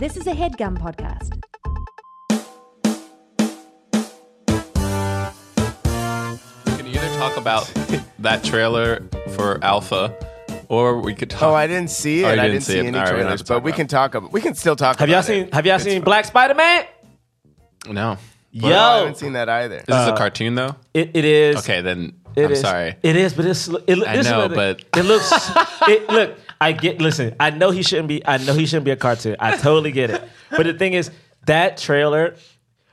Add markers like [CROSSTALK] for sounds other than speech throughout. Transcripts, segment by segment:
This is a headgum podcast. We can either talk about that trailer for Alpha, or we could talk. Oh, I didn't see oh, it. Oh, I didn't didn't see see any All right, we don't have trailers, to but we about can talk about. We can still talk. Have y'all about seen it. Have y'all It's seen fine. Black Spider Man? no. Yo, No, I haven't seen that either. Is this a uh, cartoon though? it, it is. Okay, then It I'm is. sorry. It is, but it's. It, I this is know, but- it looks. [LAUGHS] it, look, I get. Listen, I know he shouldn't be. I know he shouldn't be a cartoon. I totally get it. But the thing is, that trailer,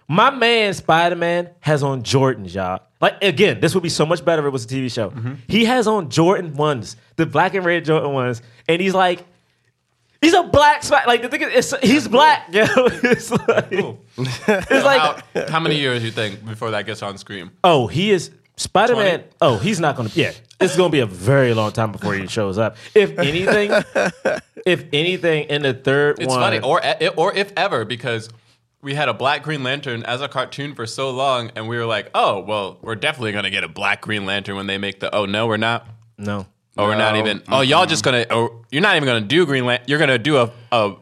my man Spider Man has on Jordans, y'all. Like again, this would be so much better if it was a TV show. Mm-hmm. He has on Jordan ones, the black and red Jordan ones, and he's like. He's a black spider. Like the thing is, it's, he's black. Yo, [LAUGHS] it's like, it's like how, how many years you think before that gets on screen? Oh, he is Spider Man. Oh, he's not going to. Yeah, it's going to be a very long time before he shows up. If anything, [LAUGHS] if anything, in the third It's one, funny, or or if ever, because we had a Black Green Lantern as a cartoon for so long, and we were like, oh, well, we're definitely gonna get a Black Green Lantern when they make the. Oh no, we're not. no, Oh, we're not even. Oh, y'all just gonna. Oh, you're not even gonna do Green Lantern. You're gonna do a a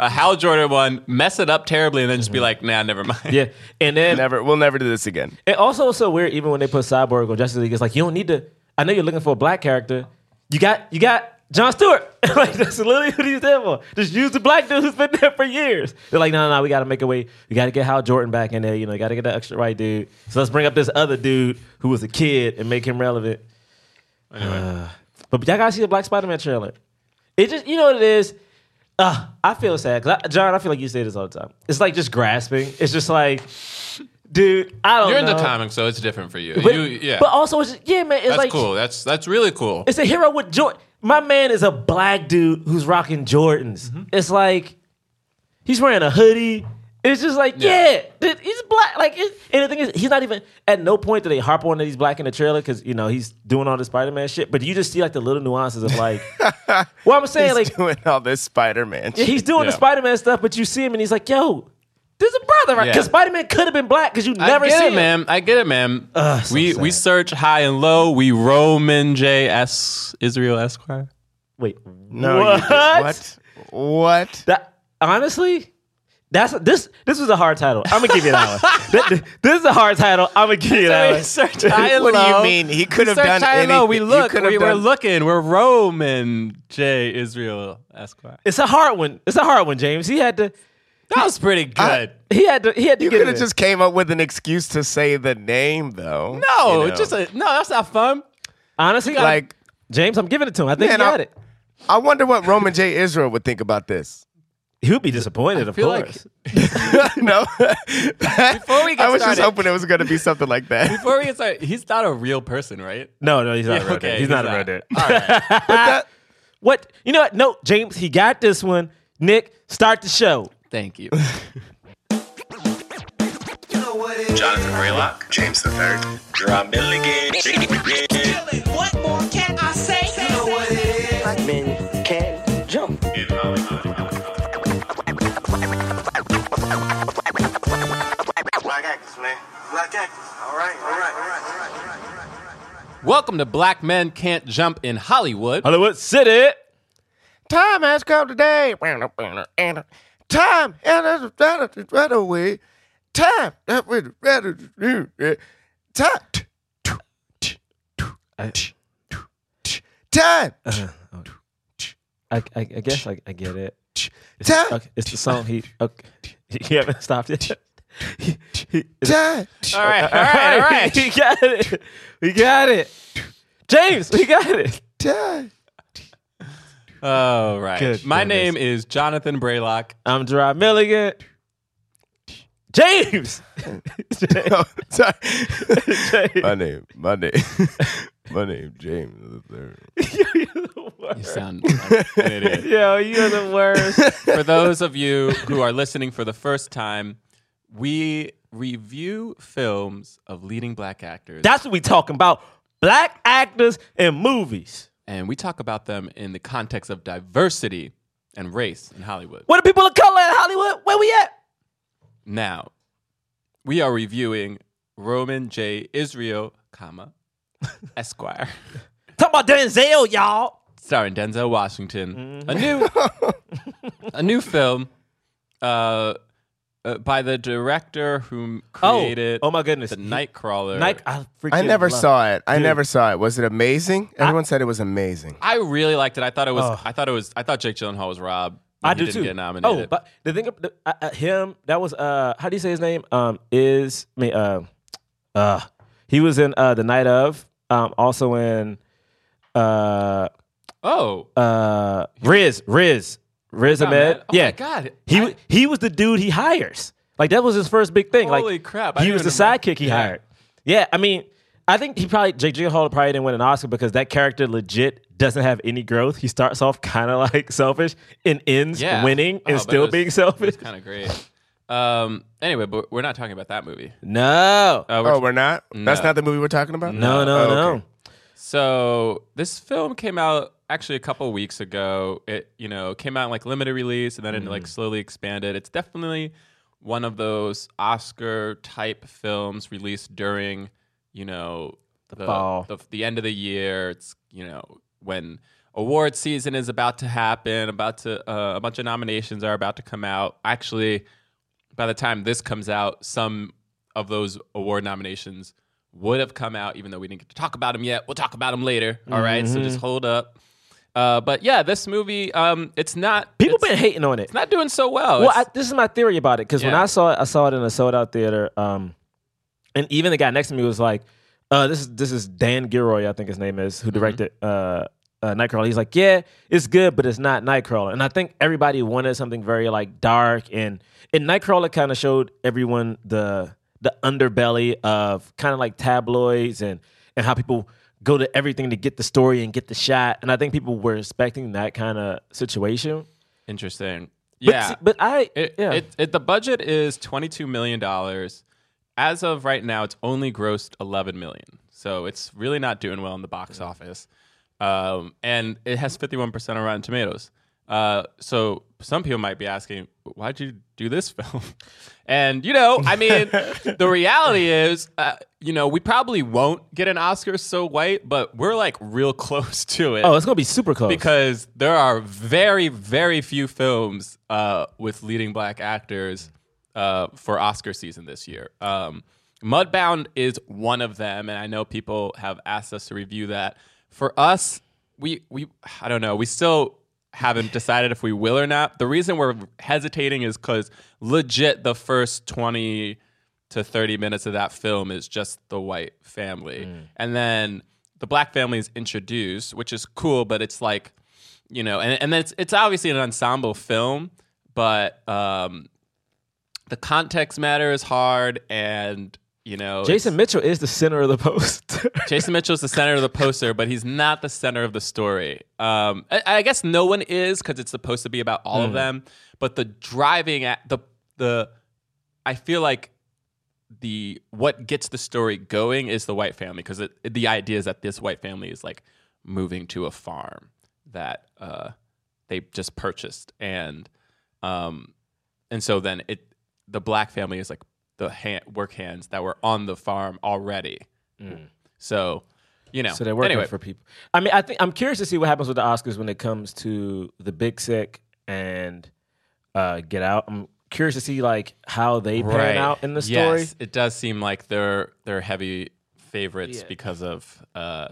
a Hal Jordan one, mess it up terribly, and then just be like, nah, never mind. yeah, and then Never. We'll never do this again. it also is so weird. Even when they put Cyborg on Justice League, it's like you don't need to. I know you're looking for a black character. You got you got John Stewart. [LAUGHS] like that's literally what he's there for. Just use the black dude who's been there for years. They're like, no, no, no. We got to make a way. We got to get Hal Jordan back in there. You know, you got to get that extra right dude. So let's bring up this other dude who was a kid and make him relevant. Uh, [SIGHS] but y'all gotta see the Black Spider Man trailer. It just, you know what it is. Uh, I feel sad because John, I feel like you say this all the time. It's like just grasping. It's just like, dude, I don't You're know. the comics, so it's different for you. But, you yeah, but also, it's just, yeah, man. It's that's like cool. That's that's really cool. it's a hero with joy. My man is a black dude who's rocking Jordans. Mm-hmm. It's like he's wearing a hoodie. It's just like, yeah, Yeah. he's black. Like, it, and the thing is, he's not even at no point do they harp on that he's black in the trailer because you know he's doing all the Spider Man shit. But you just see like the little nuances of like, [LAUGHS] well, I'm saying He's like, doing all this Spider-Man. yeah, he's doing the Spider Man stuff, but you see him and he's like, yo, There's a brother, right? Yeah. Because Spider Man could have been black because you never see it, him. man. I get it, man. Ugh, so we sad. we search high and low. We Roman J S Israel Esquire. Wait, No. what? What? What? That honestly, that's this. This was a hard title. I'm gonna give you that one. [LAUGHS] Th- th- this is a hard title. I'm gonna give you that one. search high [LAUGHS] and What do you mean? He could have done high and low. We look. We, we're done- looking. We're Roman J Israel Esquire. It's a hard one. It's a hard one, James. He had to. That was pretty good. He had to. He had to You could have just came up with an excuse to say the name, though. no, You know? just a no. That's not fun. honestly like. James. I'm giving it to him. I think Man, he I- it. I wonder what Roman J. Israel would think about this. He would be disappointed, of feel like- course. [LAUGHS] no. Before we get I was just hoping it was going to be something like that. Before we get started, he's not a real person, right? no, no, he's not Yeah, a real okay. He's, he's not, a not. real dude. All right. [LAUGHS] That, What? You know what? No, James. He got this one. Nick, start the show. Thank you. Jonathan Braylock, James the Third, Drum Milligan. What more can Black actors. All right, all right, all right, all right, all right. Welcome to Black Men Can't Jump in Hollywood. Hollywood City. time has come today. And time and right away. Time that we better do. Time. Time. I, I, I guess I, I get it. It's, Time. okay, it's the song he. Okay, he haven't stopped yet. [LAUGHS] He- he- All right, all right, all [LAUGHS] right. we got it. We got it. James, we got it. Time. All right. Good My goodness. name is Jonathan Braylock. I'm Gerard Milligan. James. [LAUGHS] Oh, sorry. James. my name. My name. my name. James the third. You're the You worst. sound like an idiot. Yo, you're the worst. For those of you who are listening for the first time, we review films of leading black actors That's what we talking about. Black actors in movies. and we talk about them in the context of diversity and race in Hollywood. What are people of color in Hollywood? Where we at? Now, we are reviewing Roman J. Israel, comma, [LAUGHS] Esquire, Talk about Denzel, y'all. starring Denzel Washington. A new, [LAUGHS] a new film uh, uh, by the director who Oh, created oh oh my goodness. the He- Nightcrawler. Nike, I, I never love- saw it. I Dude. never saw it. Was it amazing? Everyone said it was amazing. I really liked it. I thought it was. Oh. I thought it was. I thought Jake Gyllenhaal was Rob. I do didn't too. Get nominated. Oh, but the thing, the, uh, uh, him that was uh, how do you say his name? Um, is I mean, uh, uh, he was in uh the night of, um, also in uh oh, uh Riz Riz Riz Oh, Ahmed. man. Oh yeah, my God. he I- he was the dude he hires. Like that was his first big thing. Holy like crap, I he was the even know- sidekick he Yeah. hired. Yeah, I mean, I think he probably Jake Gyllenhaal probably didn't win an Oscar because that character legit doesn't have any growth. He starts off kind of [LAUGHS] like selfish and ends yeah, winning Oh, and but still was- being selfish. It's kind of great. Um. Anyway, but we're not talking about that movie. No. Uh, we're- Oh, we're not? That's not the movie we're talking about? no, no, Oh, no. okay. So this film came out actually a couple weeks ago. It you know came out in like limited release and then it Mm-hmm. like slowly expanded. It's definitely one of those Oscar type films released during you know the fall. the, the end of the year. It's you know when award season is about to happen. About to uh, a bunch of nominations are about to come out. Actually, by the time this comes out, some of those award nominations would have come out, even though we didn't get to talk about them yet. We'll talk about them later. All right, so Mm-hmm. just hold up. Uh, but yeah, this movie, um, it's not People it's, been hating on it. it's not doing so well. Well, I, this is my theory about it because when I saw it, I saw it in a sold out theater. Um, and even the guy next to me was like, uh, "This is this is Dan Gilroy, I think his name is, Mm-hmm. who directed uh, uh, Nightcrawler." He's like, "Yeah, it's good, but it's not Nightcrawler." And I think everybody wanted something very like dark and and Nightcrawler kind of showed everyone the the underbelly of kind of like tabloids and and how people go to everything to get the story and get the shot. And I think people were expecting that kind of situation. interesting. Yeah, see- but I It, yeah. it, it, the budget is $22 million. As of right now, it's only grossed 11 million. So it's really not doing well in the box office. Um, and it has 51% on Rotten Tomatoes. Uh, so some people might be asking, why'd you do this [LAUGHS] film? And, you know, I mean, the reality [LAUGHS] is, uh, you know, we probably won't get an Oscar so white, but we're like real [LAUGHS] close to it Oh, it's gonna be super close. because there are very, very few films uh, with leading black actors uh, for Oscar season this year. Um, Mudbound is one of them, and I know people have asked us to review that. For us, we we I don't know. We still haven't decided if we will or not. The reason we're hesitating is because legit the first twenty to 30 minutes of that film is just the white family. And then the black family is introduced, which is cool, but it's like, you know, and, and it's, it's obviously an ensemble film, but um, the context matter is hard. And, you know, Jason Mitchell is the center of the [LAUGHS] post. Jason Mitchell's the center of the poster, but he's not the center of the story. Um, I, I guess no one is because it's supposed to be about all of them. But the driving at the the, I feel like the what gets the story going is the white family because the idea is that this white family is like moving to a farm that uh, they just purchased and um, and so then it the black family is like the hand, work hands that were on the farm already. So, you know, so they're working anyway, for people. I mean, I think I'm curious to see what happens with the Oscars when it comes to the Big Sick and uh, Get Out. I'm curious to see like how they pan right. out in the story. Yes, it does seem like they're they're heavy favorites Yeah. because of uh,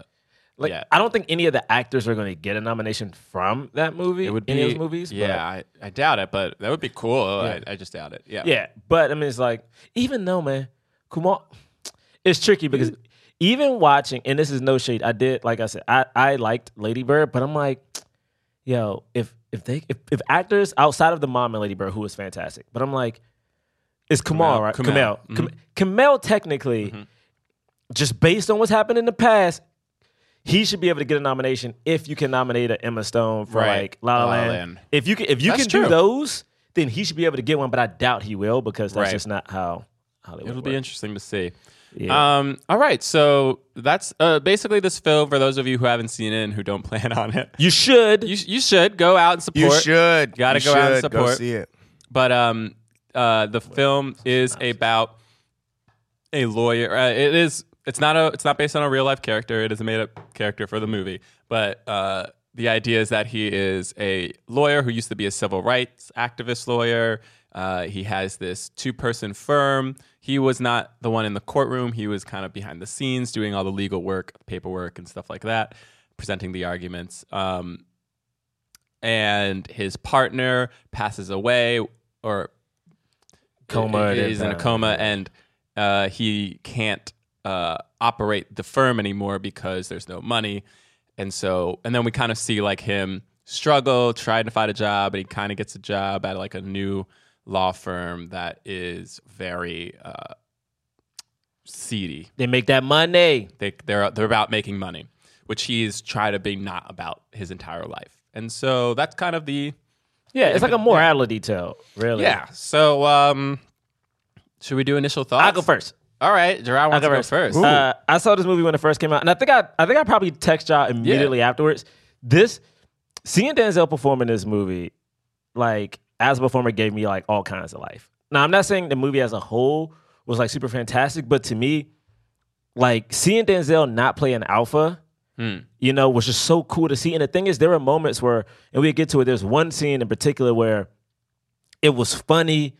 Like, yeah. I don't think any of the actors are going to get a nomination from that movie. It would be any of those movies. Yeah, I, I doubt it, but that would be cool. Yeah. I, I just doubt it. Yeah. yeah. But I mean, it's like even though, man, Kumar, it's tricky because even watching, and this is no shade. I did, like I said, I I liked Lady Bird, but I'm like, yo, if if they if, if actors outside of the mom and Lady Bird, who was fantastic, but I'm like, it's Kamal, Kumail. right? Kumail. Kamal. Mhm. Kam- Kamal technically, just based on what's happened in the past, he should be able to get a nomination if you can nominate a Emma Stone for Right. like La La, La La Land. Land. If you can, if you That's can do those, then he should be able to get one. But I doubt he will because that's Right. just not how Hollywood. It'll be interesting to see. Yeah. Um, all right, so that's uh, basically this film. For those of you who haven't seen it and who don't [LAUGHS] plan on it, you should. you, you should go out and support. You should. Gotta You go out and should. Go support. see it. But um, uh, the film is about a lawyer. Uh, it is. It's not a. It's not based on a real life character. It is a made up character for the movie. But uh, the idea is that he is a lawyer who used to be a civil rights activist lawyer. Uh, he has this two person firm. He was not the one in the courtroom. He was kind of behind the scenes doing all the legal work, paperwork, and stuff like that, presenting the arguments. Um, and his partner passes away or Coma. is in a coma and uh, he can't uh, operate the firm anymore because there's no money and so and then we kind of see like him struggle trying to find a job and he kind of gets a job at like a new law firm that is very uh, seedy They make that money. they, they're they're about making money which he's tried to be not about his entire life and so that's kind of the Yeah, it's like a morality tale, really. yeah so um should we do initial thoughts I'll go first. All right gerard wants I'll to go go first Uh, I saw this movie when it first came out, and I think I, I think I probably text y'all immediately afterwards. This seeing Denzel perform in this movie, like as a performer, gave me like all kinds of life. Now I'm not saying the movie as a whole was like super fantastic, but to me, like seeing Denzel not play an alpha, you know, was just so cool to see. And the thing is, there were moments where, and we get to it. There's one scene in particular where it was funny,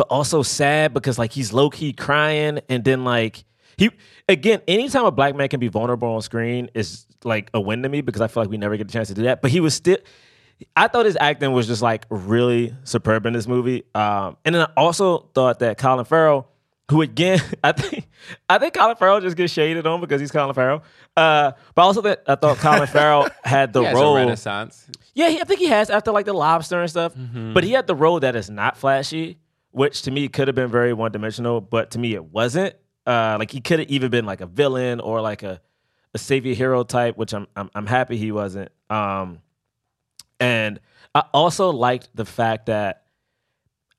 but also sad because like he's low key crying, and then like he again, anytime a black man can be vulnerable on screen is like a win to me because I feel like we never get a chance to do that. But he was still. I thought his acting was just like really superb in this movie, um, and then I also thought that Colin Farrell, who again, [LAUGHS] I think, I think Colin Farrell just gets shaded on because he's Colin Farrell. Uh, but also that I thought Colin [LAUGHS] Farrell had the He has a role. renaissance Yeah, he, I think he has after like the lobster and stuff. Mm-hmm. But he had the role that is not flashy, which to me could have been very one dimensional, but to me it wasn't. Uh, like he could have even been like a villain or like a, a savior hero type, which I'm I'm, I'm happy he wasn't. Um, and I also liked the fact that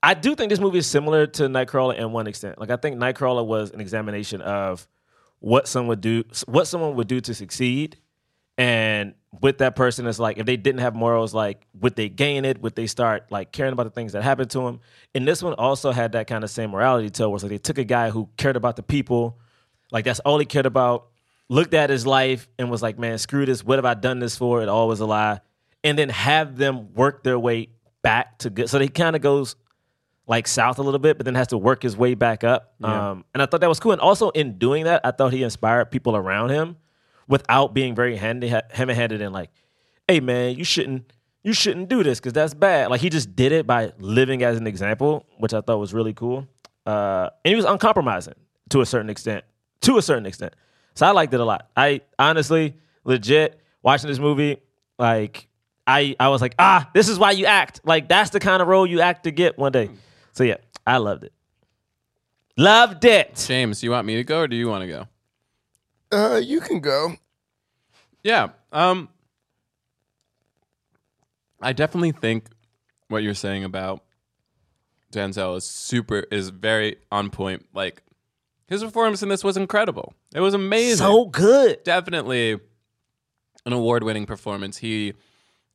I do think this movie is similar to Nightcrawler in one extent. Like I think Nightcrawler was an examination of what someone would do, what someone would do to succeed, and with that person, it's like if they didn't have morals, like would they gain it? Would they start like caring about the things that happened to them? And this one also had that kind of same morality to it, where it's like they took a guy who cared about the people, like that's all he cared about. Looked at his life and was like, "Man, screw this. What have I done this for? It all was a lie." And then have them work their way back to good. So he kind of goes like south a little bit, but then has to work his way back up. Um, and I thought that was cool. And also in doing that, I thought he inspired people around him without being very handy, heavy handed and like, hey man, you shouldn't you shouldn't do this because that's bad. Like he just did it by living as an example, which I thought was really cool. Uh, and he was uncompromising to a certain extent. To a certain extent. So I liked it a lot. I honestly, legit, watching this movie, like I I was like, ah, this is why you act. Like that's the kind of role you act to get one day. So yeah, I loved it. Loved it. James, you want me to go or do you want to go? Uh, you can go. Yeah. Um I definitely think what you're saying about Denzel is super is very on point. Like his performance in this was incredible. It was amazing. So good. definitely an award-winning performance. He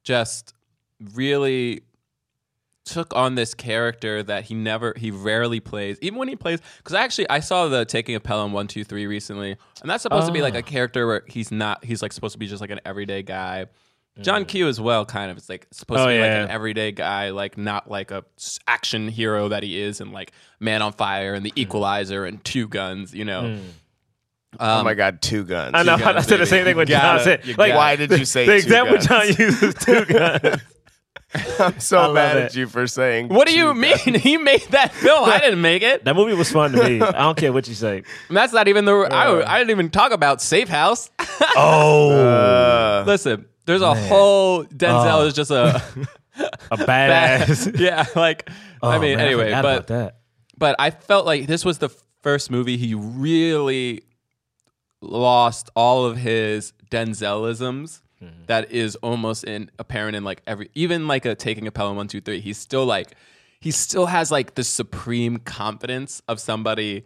just really took on this character that he never he rarely plays even when he plays because actually i saw the taking of pelham 123 recently and that's supposed to be like a oh. character where he's not he's like supposed to be just like an everyday guy john mm. q as well kind of it's like supposed Oh, to be like yeah. an everyday guy like not like a action hero that he is and like man on fire and the mm. equalizer and two guns you know mm. um, oh my God, two guns. I know. gotta I said the same thing with You John gotta- said. Like. Why did you say the two example guns? John [LAUGHS] uses two guns? [LAUGHS] I'm so mad it. at you for saying. what do you mean [LAUGHS] he made that film i didn't make it that movie was fun to me. I don't care what you say. And [LAUGHS] that's not even the. I, I didn't even talk about Safe House. Oh, Uh, Listen, there's a whole Denzel is just a a badass. yeah. Like I Oh, mean, man, anyway, forgot but that. but I felt like this was the first movie he really lost all of his Denzelisms. Mm-hmm. That is almost in apparent in like every even like a taking a Pelham one two three. He's still like he still has like the supreme confidence of somebody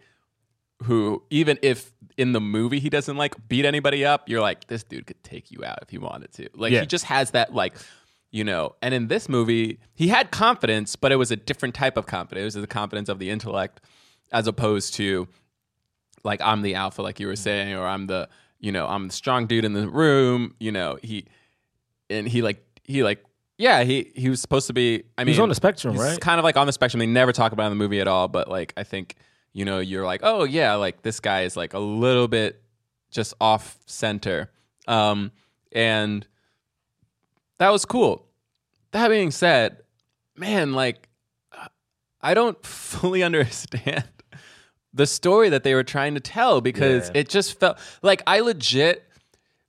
who even if in the movie he doesn't like beat anybody up, you're like this dude could take you out if he wanted to. Like Yeah. he just has that like you know. And in this movie, he had confidence, but it was a different type of confidence. It was the confidence of the intellect as opposed to like I'm the alpha, like you were saying, or I'm the you know I'm the strong dude in the room. You know he and he like he like yeah he he was supposed to be. I mean, He's on the spectrum, he's right? Kind of like on the spectrum. They never talk about in the movie at all. But like I think you know you're like oh yeah like this guy is like a little bit just off center, um, and that was cool. That being said, man, like I don't [LAUGHS] fully understand the story that they were trying to tell because Yeah. it just felt like I legit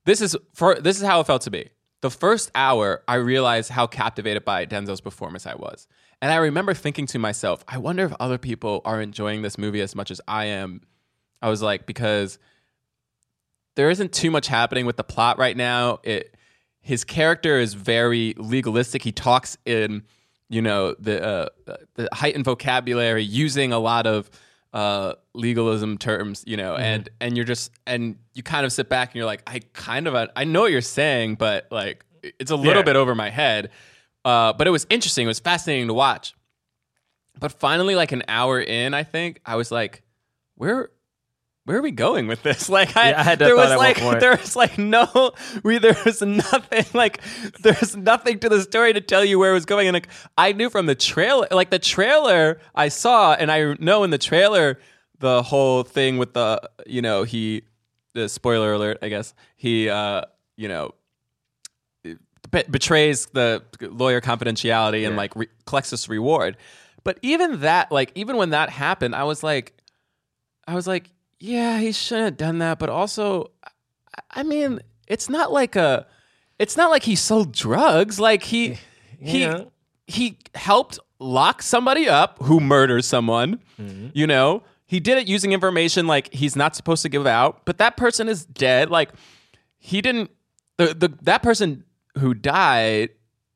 this is for this is how it felt to me. The first hour, I realized how captivated by Denzel's performance I was. And I remember thinking to myself, I wonder if other people are enjoying this movie as much as I am. I was like, because there isn't too much happening with the plot right now. It his character is very legalistic. He talks in, you know, the uh, the heightened vocabulary, using a lot of uh, legalism terms, you know, and and you're just and you kind of sit back and you're like, I kind of I know what you're saying, but like it's a little Yeah. bit over my head. Uh, but it was interesting. It was fascinating to watch. But finally, like an hour in, I think I was like, where where are we going with this? [LAUGHS] Like, I, Yeah, I there was like, [LAUGHS] there was like no, we, there was nothing, [LAUGHS] like, there's nothing to the story to tell you where it was going. And like, I knew from the trailer, like the trailer I saw, and I know in the trailer the whole thing with the, you know, he, the spoiler alert, I guess he, uh, you know, be- betrays the lawyer confidentiality and like re- collects this reward. But even that, like, even when that happened, I was like, I was like, yeah, he shouldn't have done that. But also, I- mean, it's not like a, it's not like he sold drugs. Like he, Yeah. he, he helped lock somebody up who murders someone. Mm-hmm. You know, he did it using information like he's not supposed to give out. But that person is dead. Like he didn't. The the that person who died,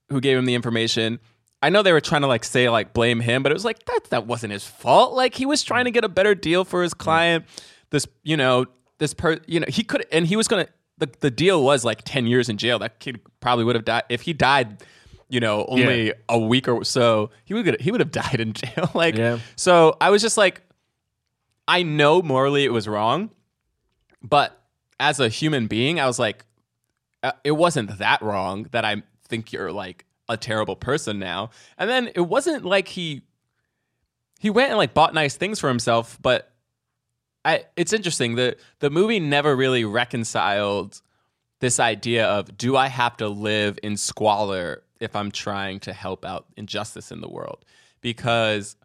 who gave him the information. I know they were trying to like say like blame him, but it was like that that wasn't his fault. Like he was trying to mm. get a better deal for his mm. client. This you know this per you know he could and he was gonna the the deal was like ten years in jail. That kid probably would have died if he died. You know, only Yeah. a week or so, he would he would have [LAUGHS] died in jail. [LAUGHS] like, Yeah. so I was just like, I know morally it was wrong, but as a human being, I was like, uh, it wasn't that wrong that I think you're like a terrible person now. And then it wasn't like he he went and like bought nice things for himself, but I it's interesting the the movie never really reconciled this idea of do I have to live in squalor if I'm trying to help out injustice in the world? Because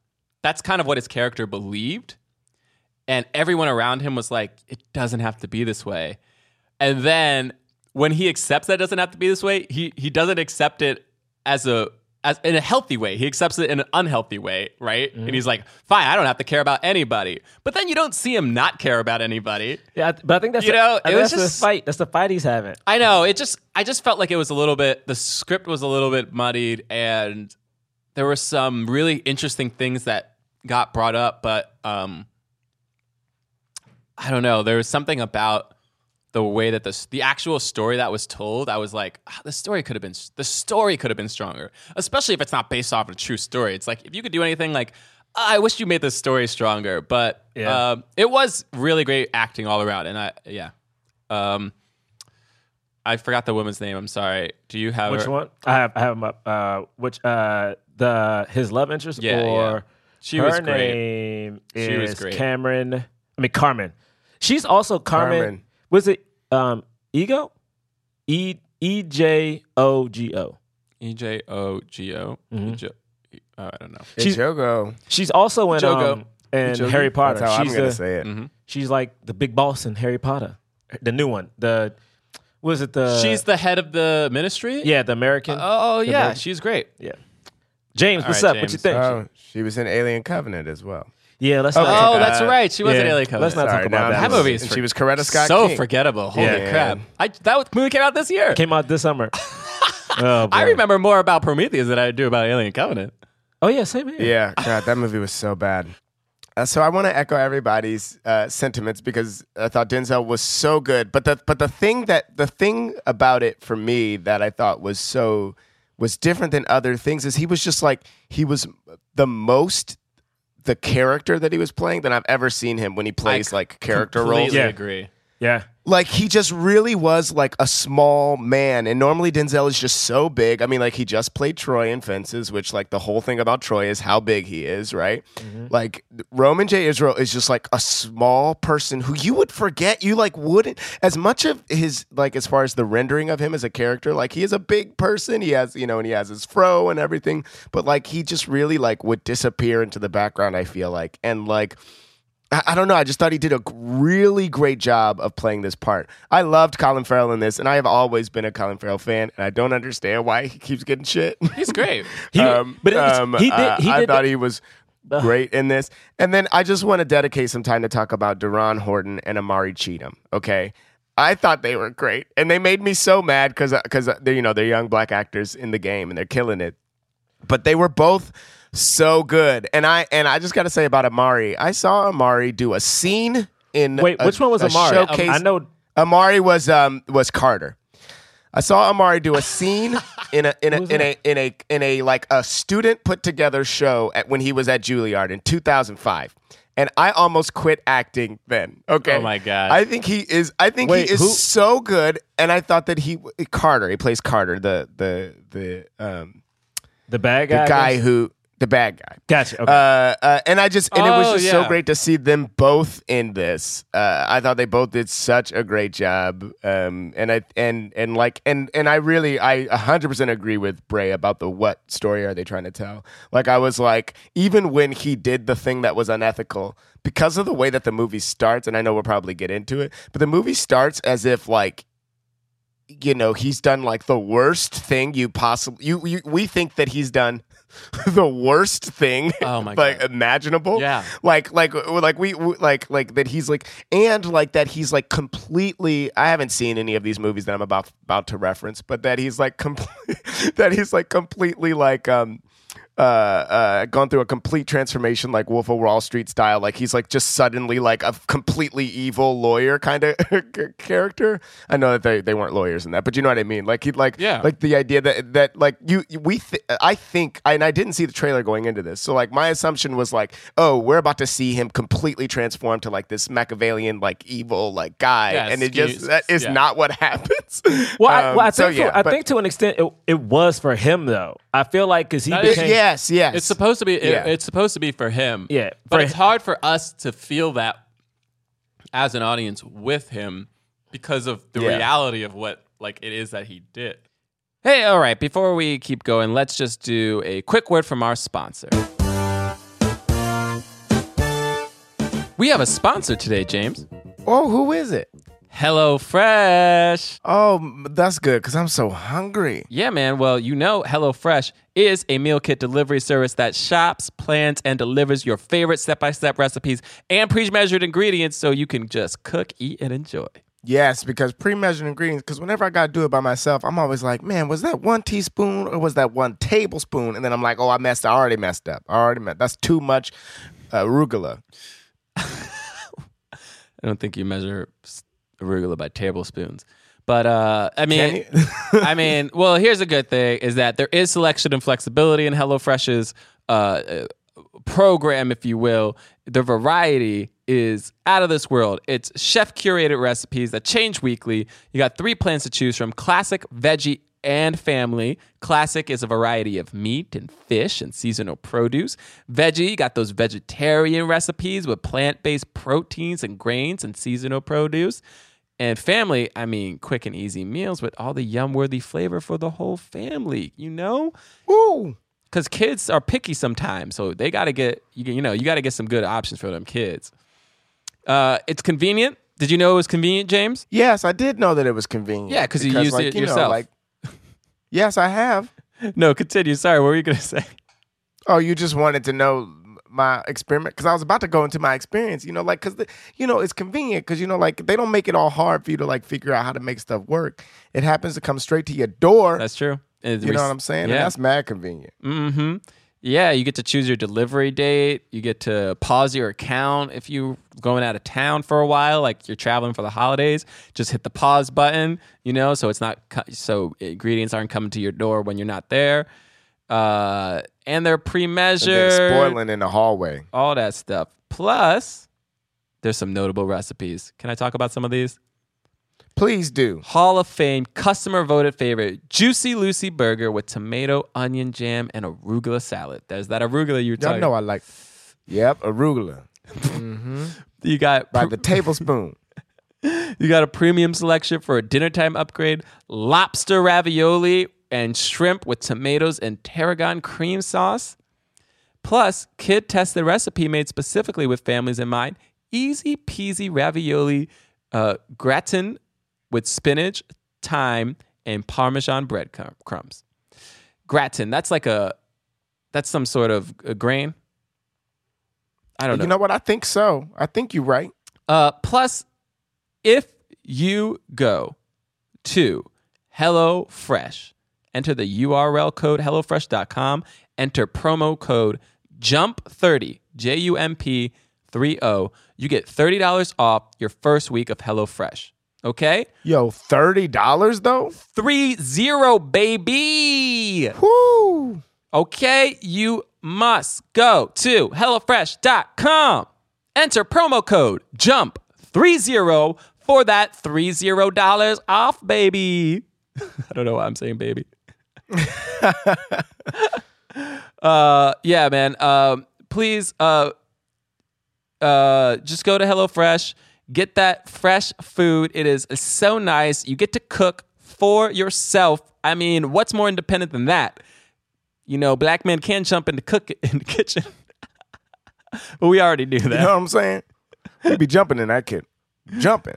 that's kind of what his character believed. And everyone around him was like, it doesn't have to be this way. And then when he accepts that it doesn't have to be this way, he he doesn't accept it as a as in a healthy way. He accepts it in an unhealthy way, right? And he's like, "Fine, I don't have to care about anybody." But then you don't see him not care about anybody. Yeah, but I think that's You the- know, it was that's just- the fight. That's the fight he's having. I know. It just I just felt like it was a little bit the script was a little bit muddied and there were some really interesting things that got brought up, but um I don't know. There was something about the way that the the actual story that was told. I was like, ah, the story could have been the story could have been stronger, especially if it's not based off of a true story. It's like if you could do anything, like "Ah, I wish you made this story stronger. But Yeah. um, it was really great acting all around, and I yeah. Um, I forgot the woman's name. I'm sorry. Do you have Which her? one? I have. I have him up. Uh, which uh, the his love interest Yeah, or yeah. She her was great. name She was is great. Cameron. I mean Carmen. She's also Carmen. Carmen. Was it um Ego? E E J O G O. E J O G O. Mhm. Oh, I don't know. She's She's- Jogo. She's also in Jogo. um in Jogo? Harry Potter. That's how she's I'm gonna the, say it. Mhm. She's like the big boss in Harry Potter, the new one. The was it the? She's the head of the ministry. yeah, the American. Oh the yeah, American- she's great. yeah. James, All what's right, up? What you James. think? Oh, she was in Alien Covenant as well. Yeah, let's Okay. not. Oh, that's right. She was in yeah, Alien Covenant. let's not Sorry, talk about that. That movie is for- she was Coretta Scott so King. forgettable. Holy Yeah. crap! I that movie came out this year. Came out this summer. [LAUGHS] oh, I remember more about Prometheus than I do about Alien Covenant. Oh yeah, same here. Yeah, God, that movie was so bad. Uh, so I want to echo everybody's uh, sentiments because I thought Denzel was so good. But the but the thing that the thing about it for me that I thought was so was different than other things is he was just like he was the most the character that he was playing than I've ever seen him when he plays like character roles. Completely Yeah. agree. Yeah. Like he just really was like a small man and normally denzel is just so big. I mean like he just played troy in fences which like the whole thing about troy is how big he is right? Mm-hmm. Like roman j. Israel is just like a small person who you would forget you like wouldn't as much of his like as far as the rendering of him as a character like he is a big person he has you know and he has his fro and everything but like he just really like would disappear into the background i feel like and like I I don't know. I just thought he did a really great job of playing this part. I loved Colin Farrell in this, and I have always been a Colin Farrell fan, and I don't understand why he keeps getting shit. He's great. [LAUGHS] He, um, but it's, um, he did. uh, He I did. thought he was great in this. And then I just want to dedicate some time to talk about DeRon Horton and Amari Cheatom. Okay. I thought they were great, and they made me so mad because because they you know they're young black actors in the game and they're killing it. But they were both so good, and I and I just got to say about Amari, I saw Amari do a scene in Wait, a- which one was Amari? Showcase. I know. Amari was um was Carter. I saw Amari do a scene [LAUGHS] in a in a Who's in a in a in a like a student put together show at when he was at Juilliard in 2005. And I almost quit acting then. Okay. Oh my God. I think he is I think Wait, he is who- so good and I thought that he Carter, he plays Carter, the the the um The bad the guy. I guy who the bad guy. Gotcha. Okay. Uh, uh, and I just and it was Oh, just so great to see them both in this. Uh, I thought they both did such a great job. Um, and I and and like and and I really I 100% agree with Bray about the what story are they trying to tell. Like I was like even when he did the thing that was unethical because of the way that the movie starts and I know we'll probably get into it, but the movie starts as if like you know he's done like the worst thing you possibly you, you we think that he's done [LAUGHS] the worst thing Oh my [LAUGHS] like God. imaginable Yeah. like like like we like like that he's like and like that he's like completely i haven't seen any of these movies that i'm about about to reference but that he's like [LAUGHS] complete that he's like completely like um uh, uh, gone through a complete transformation, like Wolf of Wall Street style. Like he's like just suddenly like a completely evil lawyer kind of [LAUGHS] character. I know that they, they weren't lawyers in that, but you know what I mean. Like he like Yeah. like the idea that that like you we th- I think and I didn't see the trailer going into this, so like my assumption was like, oh, we're about to see him completely transform to like this Machiavellian like evil like guy, Yeah, and it skew- just that is yeah. not what [LAUGHS] happens. well, I, Um, well, I so, think, yeah, to, I but- think to an extent it, it was for him though. I feel like because he That is- became. yes, yes, It's supposed to be. it- Yeah. it's supposed to be for him. Yeah, but for it's hi- hard for us to feel that as an audience with him because of the Yeah. reality of what like it is that he did. Hey, all right. Before we keep going, let's just do a quick word from our sponsor. We have a sponsor today, James. Oh, who is it? Hello Fresh. Oh, that's good because I'm so hungry. Yeah, man. Well, you know, Hello Fresh is a meal kit delivery service that shops, plans, and delivers your favorite step by step recipes and pre measured ingredients so you can just cook, eat, and enjoy. Yes, because pre-measured ingredients. Because whenever I gotta do it by myself, I'm always like, man, was that one teaspoon or was that one tablespoon? And then I'm like, oh, I messed. Up, I already messed up. I already messed. That's too much uh, arugula. [LAUGHS] I don't think you measure arugula by tablespoons. But uh, I mean, [LAUGHS] I mean, well, here's a good thing: is that there is selection and flexibility in HelloFresh's uh, uh, program, if you will. The variety is out of this world. It's chef curated recipes that change weekly. You got three plans to choose from: classic, veggie, and family. Classic is a variety of meat and fish and seasonal produce. Veggie, you got those vegetarian recipes with plant based proteins and grains and seasonal produce. And family, I mean, quick and easy meals with all the yum worthy flavor for the whole family, you know? Woo! Because kids are picky sometimes. So they got to get, you, you know, you got to get some good options for them kids. Uh, it's convenient. Did you know it was convenient, James? Yes, I did know that it was convenient. Yeah, 'cause you used like, it you know, yourself. like, [LAUGHS] yes, I have. [LAUGHS] No, continue. Sorry, what were you going [LAUGHS] to say? Oh, you just wanted to know my experiment because I was about to go into my experience. You know, like because you know it's convenient because you know like they don't make it all hard for you to like figure out how to make stuff work. It happens to come straight to your door. That's true. And you know what I'm saying? Yeah. And that's mad convenient. Mm-hmm. Yeah, you get to choose your delivery date. You get to pause your account if you're going out of town for a while, like you're traveling for the holidays. Just hit the pause button, you know, so it's not so ingredients aren't coming to your door when you're not there. Uh, and they're pre-measured, then spoiling in the hallway. all that stuff. Plus, there's some notable recipes. Can I talk about some of these? Please do. Hall of Fame customer voted favorite Juicy Lucy burger with tomato, onion jam, and arugula salad. There's that arugula you were Y'all know I like. Yep, arugula you got by the tablespoon. [LAUGHS] You got a premium selection for a dinner time upgrade, lobster ravioli and shrimp with tomatoes and tarragon cream sauce. Plus, kid tested recipe made specifically with families in mind. Easy peasy ravioli uh, gratin with spinach, thyme, and parmesan bread crumb- crumbs. Gratin, that's like a, that's some sort of a grain. I don't know. You know what? I think so. I think you're right. Uh, plus, if you go to HelloFresh, enter the URL code HelloFresh.com, enter promo code JUMP30, J U M P 30, you get $30 off your first week of HelloFresh. Okay? Yo, thirty dollars though. Three zero, baby. Woo! Okay, you must go to HelloFresh.com. Enter promo code JUMP30 for that $30 off, baby. [LAUGHS] I don't know why I'm saying baby. [LAUGHS] uh, yeah, man. Um, please uh, uh, just go to HelloFresh, get that fresh food. It is so nice. You get to cook for yourself. I mean, what's more independent than that? You know, black men can jump in the cook [LAUGHS] in the kitchen, [LAUGHS] but we already do that You know what I'm saying? We be jumping in that kid, jumping.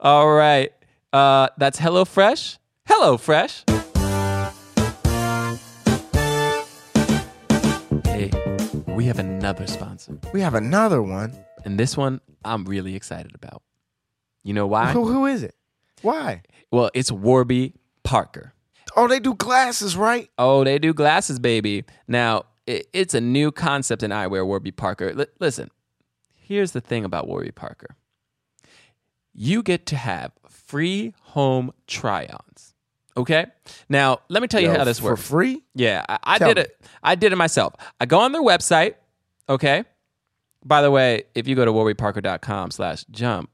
All right, uh, that's HelloFresh. HelloFresh. Hey, we have another sponsor, We have another one. and this one I'm really excited about. You know why? Who, who is it? Why? Well, it's Warby Parker. Oh, they do glasses, right? Oh, they do glasses, baby. Now, i it's a new concept in eyewear, Warby Parker. Li- listen, here's the thing about Warby Parker you get to have free home try ons. Okay? Now, let me tell you Yo, how this works for free. Yeah, I, I did me. it. I did it myself. I go on their website. Okay. By the way, if you go to warbyparker.com slash jump,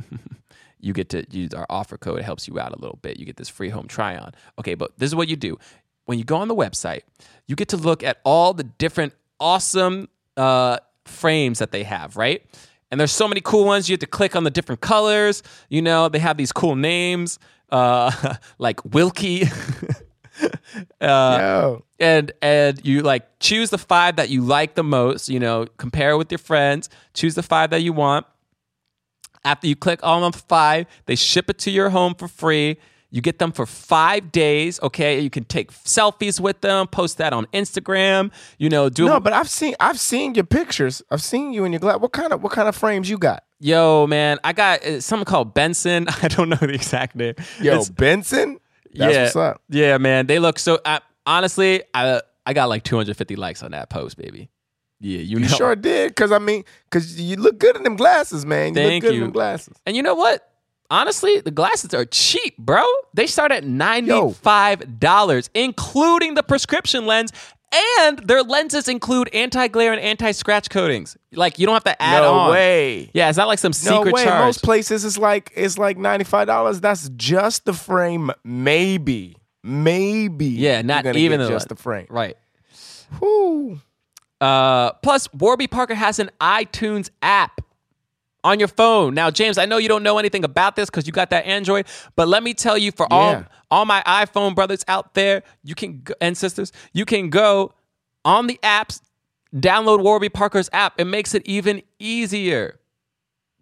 [LAUGHS] you get to use our offer code. It helps you out a little bit. You get this free home try on. Okay, but this is what you do. When you go on the website, you get to look at all the different awesome uh, frames that they have, right? And there's so many cool ones. You have to click on the different colors. You know, they have these cool names uh, [LAUGHS] like Wilkie. [LAUGHS] Yo, and and you like choose the five that you like the most you know compare with your friends choose the five that you want after you click on the five they ship it to your home for free you get them for five days okay you can take selfies with them post that on instagram you know do no, but I've seen I've seen your pictures. I've seen you in your glass. What kind of what kind of frames you got? Yo man i got uh, something called benson [LAUGHS] i don't know the exact name Yo, It's- Benson. That's yeah, what's up. yeah man they look so I, honestly i i got like 250 likes on that post baby yeah you know You sure did, cause I mean, cause you look good in them glasses, man. You Thank look good you. in them glasses. And you know what? Honestly, the glasses are cheap, bro. They start at $95, including the prescription lens. And their lenses include anti glare and anti scratch coatings. Like, you don't have to add no on. way. Yeah, it's not like some No secret way. charge. Most places it's like it's like ninety five dollars. That's just the frame. Maybe, maybe. yeah, not even the just the frame. Right. Whoo. Uh, plus, Warby Parker has an iTunes app on your phone. Now, James, I know you don't know anything about this because you got that Android, but let me tell you, for all Yeah. all my iPhone brothers out there, you can and sisters, you can go on the apps, download Warby Parker's app. It makes it even easier.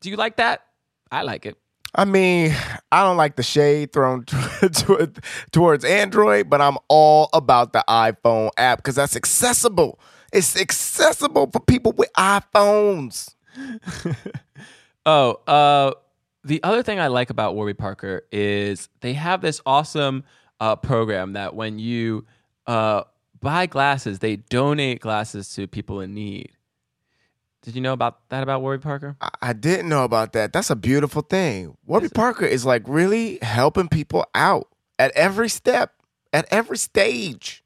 Do you like that? I like it. I mean, I don't like the shade thrown [LAUGHS] toward- towards Android, but I'm all about the iPhone app because that's accessible. It's accessible for people with iPhones. [LAUGHS] Oh, uh, the other thing I like about Warby Parker is they have this awesome uh, program that when you uh, buy glasses, they donate glasses to people in need. Did you know about that about Warby Parker? I, I didn't know about that. That's a beautiful thing. Warby Parker is like really helping people out at every step, at every stage.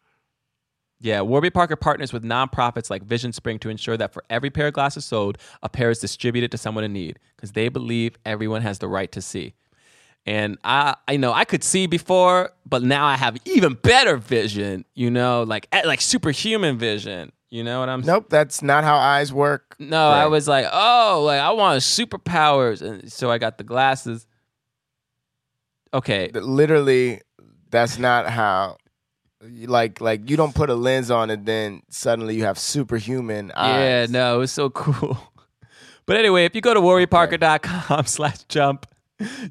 Yeah, Warby Parker partners with nonprofits like Vision Spring to ensure that for every pair of glasses sold, a pair is distributed to someone in need because they believe everyone has the right to see. And I, I know I could see before, but now I have even better vision. You know, like eh, like superhuman vision. You know what I'm? Saying? Nope, that's not how eyes work. No, I was like, oh, like I want superpowers, and so I got the glasses. Okay, Literally, that's not how. Like, like you don't put a lens on and then suddenly you have superhuman Yeah, no, it was so cool. [LAUGHS] But anyway, if you go to warbyparker.com [LAUGHS] slash jump,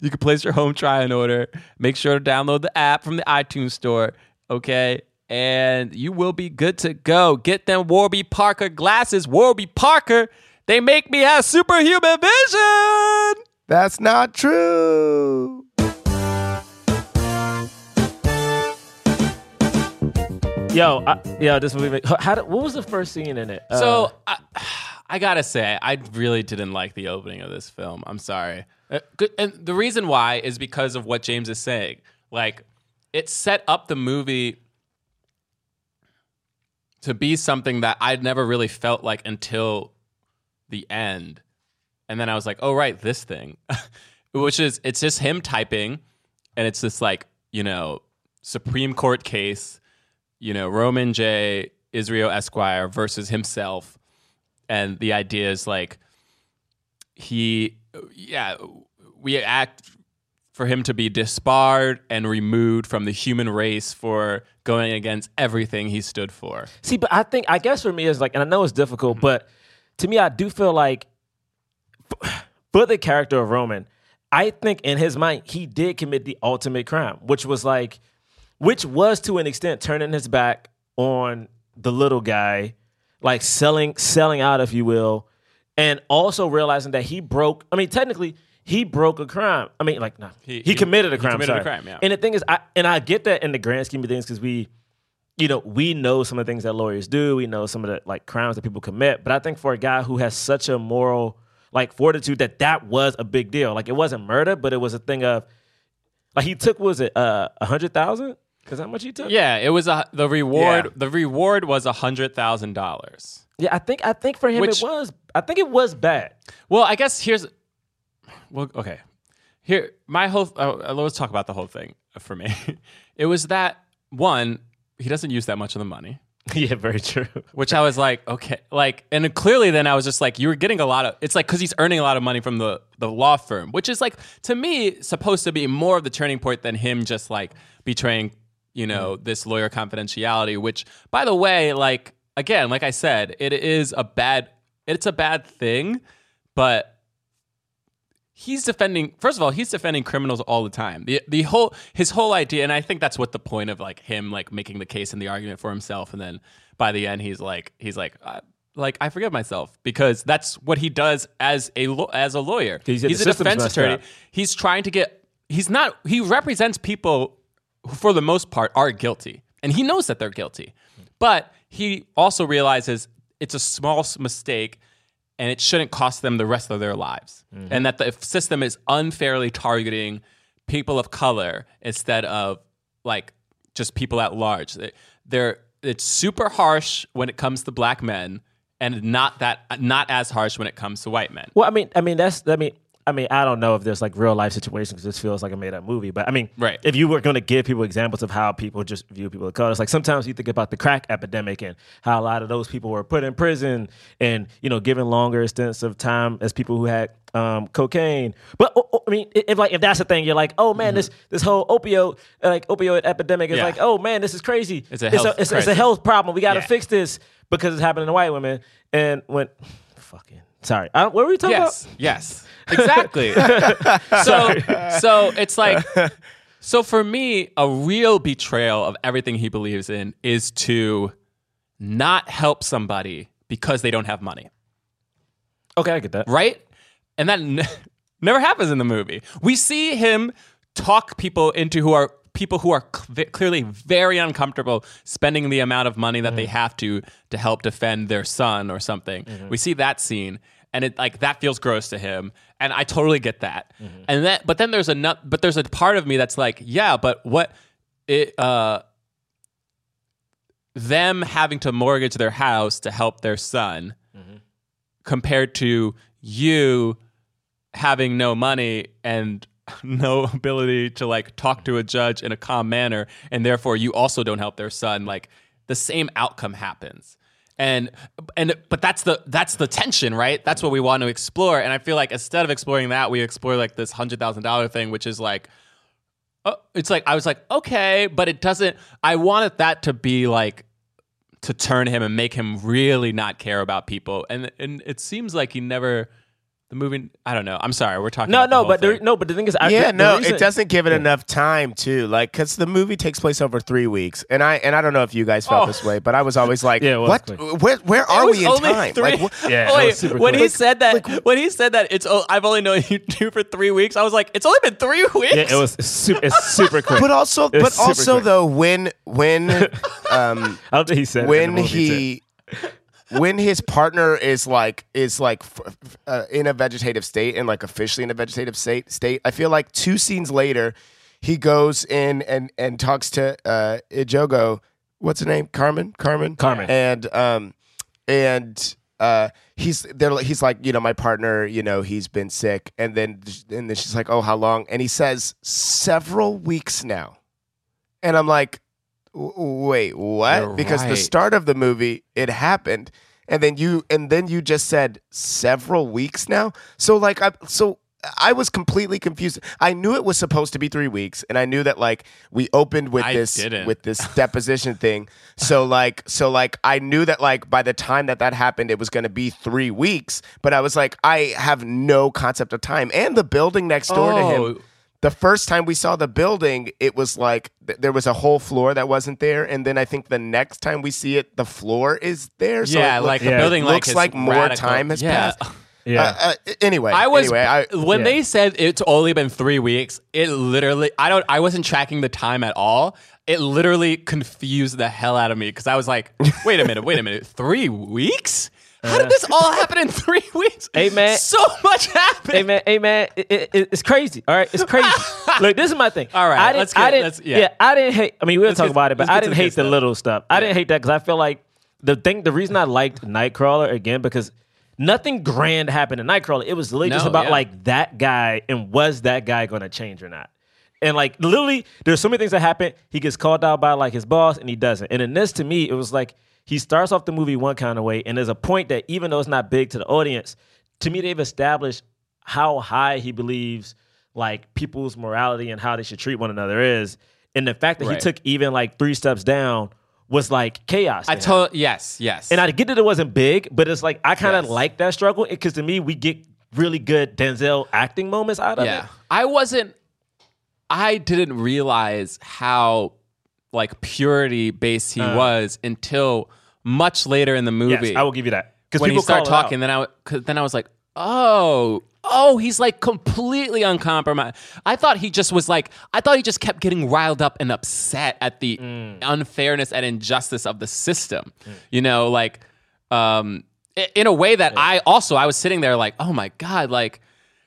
you can place your home try and order. Make sure to download the app from the iTunes store, okay? And you will be good to go. Get them Warby Parker glasses. Warby Parker, they make me have superhuman vision. That's not true. Yo, I, yo, this movie. How did, what was the first scene in it? Uh, So I, I gotta say, I really didn't like the opening of this film. I'm sorry, Uh, and the reason why is because of what James is saying. Like, it set up the movie to be something that I'd never really felt like until the end, and then I was like, oh right, this thing, [LAUGHS] which is it's just him typing, and it's this like you know Supreme Court case you know, Roman J. Israel Esquire versus himself. And the idea is like, he, yeah, we act for him to be disbarred and removed from the human race for going against everything he stood for. See, but I think I guess for me it's like, and I know it's difficult, mm-hmm. but to me, I do feel like [SIGHS] for the character of Roman, I think in his mind he did commit the ultimate crime, which was like, which was to an extent turning his back on the little guy, like selling selling out, if you will, and also realizing that he broke. I mean, technically. He broke a crime. I mean, like, no, He- he, he- committed a he crime. committed a crime, yeah. And the thing is, I and I get that in the grand scheme of things because we, you know, we know some of the things that lawyers do. We know some of the like crimes that people commit. But I think for a guy who has such a moral like fortitude, that that was a big deal. Like it wasn't murder, but it was a thing of like he took was it uh, a hundred thousand? Is that how much he took? Yeah, it was a the reward. Yeah. The reward was a hundred thousand dollars. yeah. I think I think for him Which- it was. I think it was bad. Well, I guess here's well, okay. Here, my whole uh, let's talk about the whole thing for me. [LAUGHS] it was that one, he doesn't use that much of the money, [LAUGHS] yeah, very true. which I was like, okay, like, and clearly, then I was just like, you were getting a lot of. It's like because he's earning a lot of money from the the law firm, which is like to me supposed to be more of the turning point than him just like betraying, you know, this lawyer confidentiality. Which, by the way, like again, like I said, it is a bad. It's a bad thing, but he's defending first of all he's defending criminals all the time the the whole his whole idea and i think that's what the point of like him like making the case and the argument for himself and then by the end he's like he's like uh, like I forgive myself because that's what he does as a as a lawyer. He said He's a defense attorney. up. He's trying to get. He's not. He represents people for the most part, are guilty, and he knows that they're guilty. But he also realizes it's a small mistake, and it shouldn't cost them the rest of their lives, mm-hmm. and that the system is unfairly targeting people of color instead of like just people at large. They- They're it's super harsh when it comes to black men, and not that not as harsh when it comes to white men. Well, I mean, I mean that's I mean, I mean, I don't know if there's like real life situations because this feels like a made up movie. But I mean, Right. If you were going to give people examples of how people just view people of color, it's like sometimes you think about the crack epidemic and how a lot of those people were put in prison and you know given longer stints of time as people who had um, cocaine. But oh, oh, I mean, if like if that's the thing, you're like, oh man, this this whole opioid like opioid epidemic is Mm-hmm. Yeah. like, oh man, this is crazy. It's a health it's, it's, a health problem. We got to Yeah. fix this because it's happening to white women. And when [SIGHS] fucking sorry, I, what were we talking Yes, about? yes, exactly. [LAUGHS] so, so it's like, so for me, a real betrayal of everything he believes in is to not help somebody because they don't have money, Okay, I get that. right? And that n- [LAUGHS] never happens in the movie. We see him talk people into who are people who are cl- clearly very uncomfortable spending the amount of money that they mm-hmm. have to to help defend their son or something. Mm-hmm. We see that scene and it like that feels gross to him and I totally get that. And that but then there's a but there's a part of me that's like, yeah, but what it uh them having to mortgage their house to help their son compared to you having no money and [LAUGHS] no ability to like talk to a judge in a calm manner and therefore you also don't help their son like the same outcome happens and and but that's the that's the tension right? That's what we want to explore. And i feel like instead of exploring that we explore like this $100000 thing which is like uh, it's like i was like okay but it doesn't i wanted that to be like to turn him and make him really not care about people. And and it seems like he never the movie i don't know i'm sorry we're talking No, about the no, whole but there, no, but the thing is, I, yeah, the no, reason- it doesn't give it enough time too. Like, because the movie takes place over three weeks, and I and I don't know if you guys felt Oh. this way, but I was always like, Yeah, what? quick. Where where It are was we in only time? Three, Like, what- [LAUGHS] Yeah, Wait, was super when he said that, when he said that, it's oh, I've only known [LAUGHS] you two for three weeks. I was like, it's only been three [LAUGHS] weeks. Yeah, it was super, it's super quick. but also, but also quick. though, when when um I don't think he said it when the movie, too. He when his partner is like is like uh, in a vegetative state and like officially in a vegetative state state i feel like two scenes later he goes in and and talks to uh Ejogo. What's her name? Carmen? Carmen? Carmen. and um and uh he's there he's like you know my partner you know he's been sick. And then and then she's like oh how long? And he says several weeks now. And i'm like wait what You're because the start of the movie it happened and then you and then you just said several weeks now so like i so I was completely confused. I knew it was supposed to be three weeks, and I knew that like we opened with I this didn't. with this deposition thing. So like so like I knew that like by the time that that happened, it was going to be three weeks. But I was like, I have no concept of time. And the building next door to Oh. him, the first time we saw the building, it was like th- there was a whole floor that wasn't there, and then I think the next time we see it, the floor is there. So yeah, it look- like the Yeah. building like looks has like more radical- time has yeah. passed. yeah. Uh, uh, anyway, I was anyway. I, when yeah. they said it's only been three weeks. It literally, I don't, I wasn't tracking the time at all. It literally confused the hell out of me because I was like, wait a minute, wait a minute, three weeks? How did this all happen in three [LAUGHS] weeks? Hey, man. so much happened. hey man, hey man, it, it, it- it's crazy. All right, it's crazy. [LAUGHS] Look, this is my thing. All right, I didn't, let's get- I didn't, let's- yeah. I didn't hate. I mean, we'll talk get- about it, but I didn't the hate the stuff. little stuff. I didn't hate that because I feel like the thing, the reason I liked Nightcrawler again because nothing grand happened in Nightcrawler. It was literally just about yeah. like that guy and was that guy going to change or not. And like literally, there's so many things that happen. He gets called out by like his boss, and he doesn't. And in this, to me, it was like he starts off the movie one kind of way, and there's a point that even though it's not big to the audience, to me, they've established how high he believes like people's morality and how they should treat one another is. And the fact that Right. he took even like three steps down was like chaos. I told yes, yes. And I get that it wasn't big, but it's like I kind of Yes. like that struggle because to me, we get really good Denzel acting moments out of yeah, it. I wasn't. I didn't realize how like purity based he Uh. was until much later in the movie. Yes, I will give you that. Because when he people started call talking, then I w- then I was like, oh, oh, he's like completely uncompromised. I thought he just was like, I thought he just kept getting riled up and upset at the Mm. unfairness and injustice of the system. You know, like, um, in a way that I also I was sitting there like, oh my god, like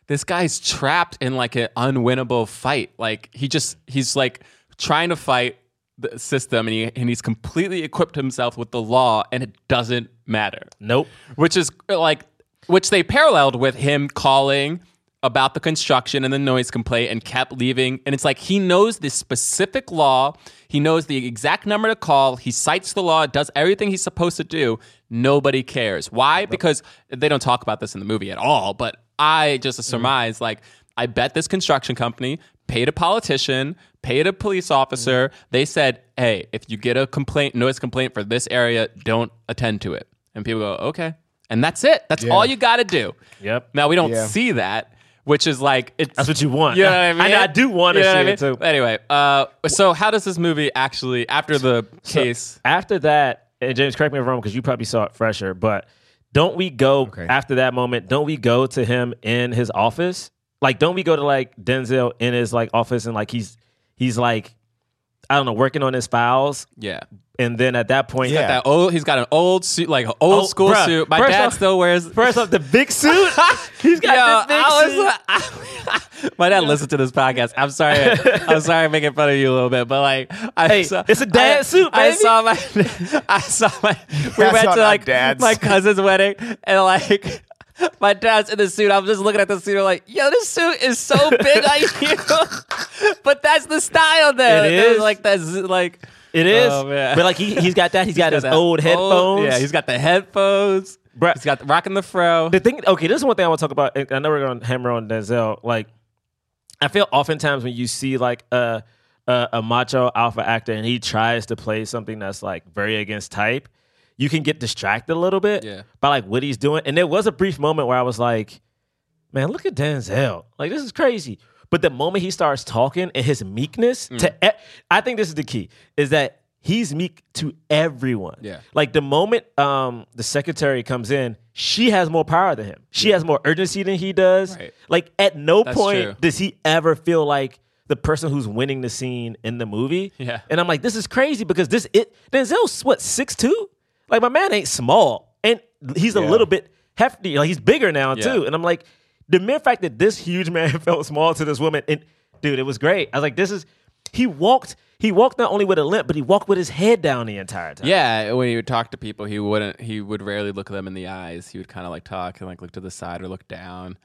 this guy's trapped in like an unwinnable fight. Like he just he's like trying to fight the system and he and he's completely equipped himself with the law and it doesn't matter. Nope. which is like which they paralleled with him calling about the construction and the noise complaint and kept leaving and it's like he knows this specific law. He knows the exact number to call. He cites the law does everything he's supposed to do. Nobody cares. Why? Because they don't talk about this in the movie at all but i just mm. surmise like i bet this construction company paid a politician paid a police officer they said hey if you get a complaint noise complaint for this area don't attend to it and people go okay and that's it that's all you got to do Yep. now we don't Yeah. see that which is like it's That's what you want. you know what I [LAUGHS] mean? And I do want to You know see what I it too. Anyway, uh, so how does this movie actually, after the case, After that, and James, correct me if I'm wrong because you probably saw it fresher, but don't we go after that moment? Don't we go to him in his office? Like, don't we go to like Denzel in his like office and like he's he's like I don't know working on his files, yeah, And then at that point, Yeah. That old, he's got an old suit, like an old Oh, school bruh, suit. My first dad off- still wears. first off, the big [LAUGHS] suit. He's got Yo, the big I suit. was, [LAUGHS] my dad listened to this podcast. I'm sorry. I'm [LAUGHS] sorry, I'm making fun of you a little bit, but like, I Hey, saw, it's a dad I, suit, I saw my, I saw my. We That's went to our like dad's. my cousin's wedding, and like. My dad's in the suit. I'm just looking at the suit. I'm like, yo, this suit is so big on [LAUGHS] you. but that's the style, though. It is. like that's like It is, Oh, man. but like he he's got that. he's [LAUGHS] got his that old headphones. yeah, he's got the headphones. Bruh. He's got the rocking the fro. the thing okay this is one thing i want to talk about i know we're going to hammer on denzel like i feel oftentimes when you see like a, a a macho alpha actor and he tries to play something that's like very against type you can get distracted a little bit Yeah. by like what he's doing and there was a brief moment where i was like man look at denzel like this is crazy but the moment he starts talking and his meekness Mm. to e- i think this is the key is that he's meek to everyone Yeah. like the moment um the secretary comes in, she has more power than him. She has more urgency than he does. Right. Like at no That's point true. does he ever feel like the person who's winning the scene in the movie. Yeah. And I'm like, this is crazy because this it Denzel's what, six two? Like my man ain't small. And he's a Yeah. little bit hefty. Like he's bigger now Yeah. too. And I'm like, the mere fact that this huge man [LAUGHS] felt small to this woman, and dude, it was great. I was like, this is he walked he walked not only with a limp, but he walked with his head down the entire time. Yeah, when he would talk to people, he wouldn't. He would rarely look them in the eyes. He would kind of like talk and like look to the side or look down.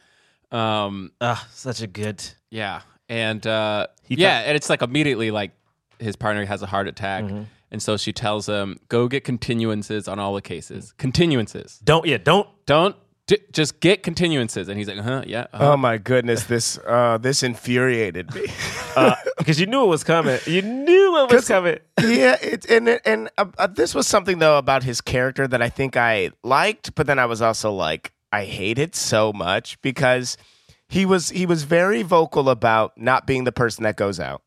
Um, Ah, such a good yeah, and uh, He yeah, felt- and it's like immediately like his partner has a heart attack, Mm-hmm. And so she tells him, "Go get continuances on all the cases. Continuances. Don't yeah, don't Don't d- just get continuances." And he's like, "Huh, yeah." uh-huh." Oh my goodness, this uh, this infuriated me. because you knew it was coming. You knew it was coming. yeah, it, and it- and uh, uh, this was something though about his character that I think I liked, but then I was also like I hated so much because he was he was very vocal about not being the person that goes out.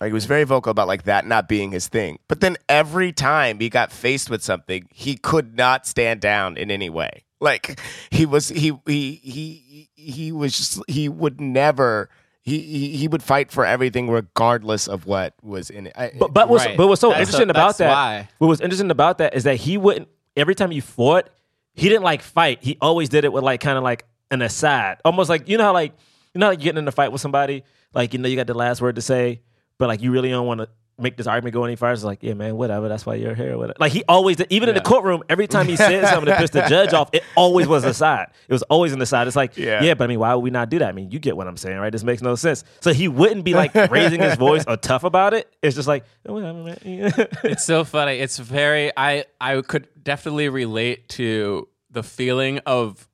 Like he was very vocal about like that not being his thing. But then every time he got faced with something, he could not stand down in any way. Like he was he he he he was just, he would never he, he he would fight for everything regardless of what was in it. I, But but what's Right. but what's so That's- interesting about that? why. What was interesting about that is that he wouldn't every time he fought, he didn't like fight. He always did it with like kind of like an aside, almost like you know how like you know like getting in a fight with somebody, like you know you got the last word to say, but like you really don't want to make this argument go any farther. It's like yeah, man, whatever. That's why you're here. Whatever. Like he always did, even in the courtroom, every time he said something to piss the judge off, it always was the [LAUGHS] side. It was always in the side. It's like Yeah. yeah, but I mean, why would we not do that? I mean, you get what I'm saying, right? This makes no sense. So he wouldn't be like raising his voice or tough about it. It's just like, "Oh, whatever, man. [LAUGHS] it's so funny. It's very I I could definitely relate to the feeling of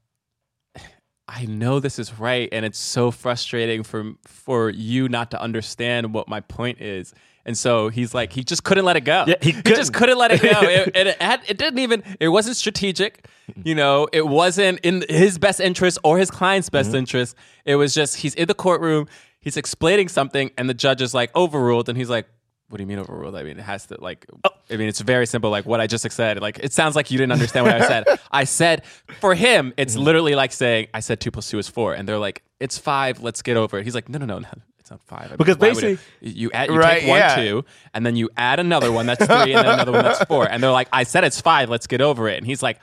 I know this is right and it's so frustrating for for you not to understand what my point is. And so he's like he just couldn't let it go. Yeah, he just couldn't. let it go. [LAUGHS] it, and it, had, it didn't even it wasn't strategic. You know, it wasn't in his best interest or his client's best Mm-hmm. interest. It was just he's in the courtroom, he's explaining something and the judge is like overruled and he's like what do you mean overruled? I mean, it has to like. Oh. I mean, it's very simple. Like what I just said. Like it sounds like you didn't understand what I said. [LAUGHS] I said for him, it's Mm-hmm. literally like saying I said two plus two is four, and they're like, it's five. Let's get over it. He's like, no, no, no, no. It's not five. I mean, Because why would it- basically- you add, you Right, take one, yeah. two, and then you add another one that's three, and then another one that's four, and they're like, I said it's five. Let's get over it. And he's like,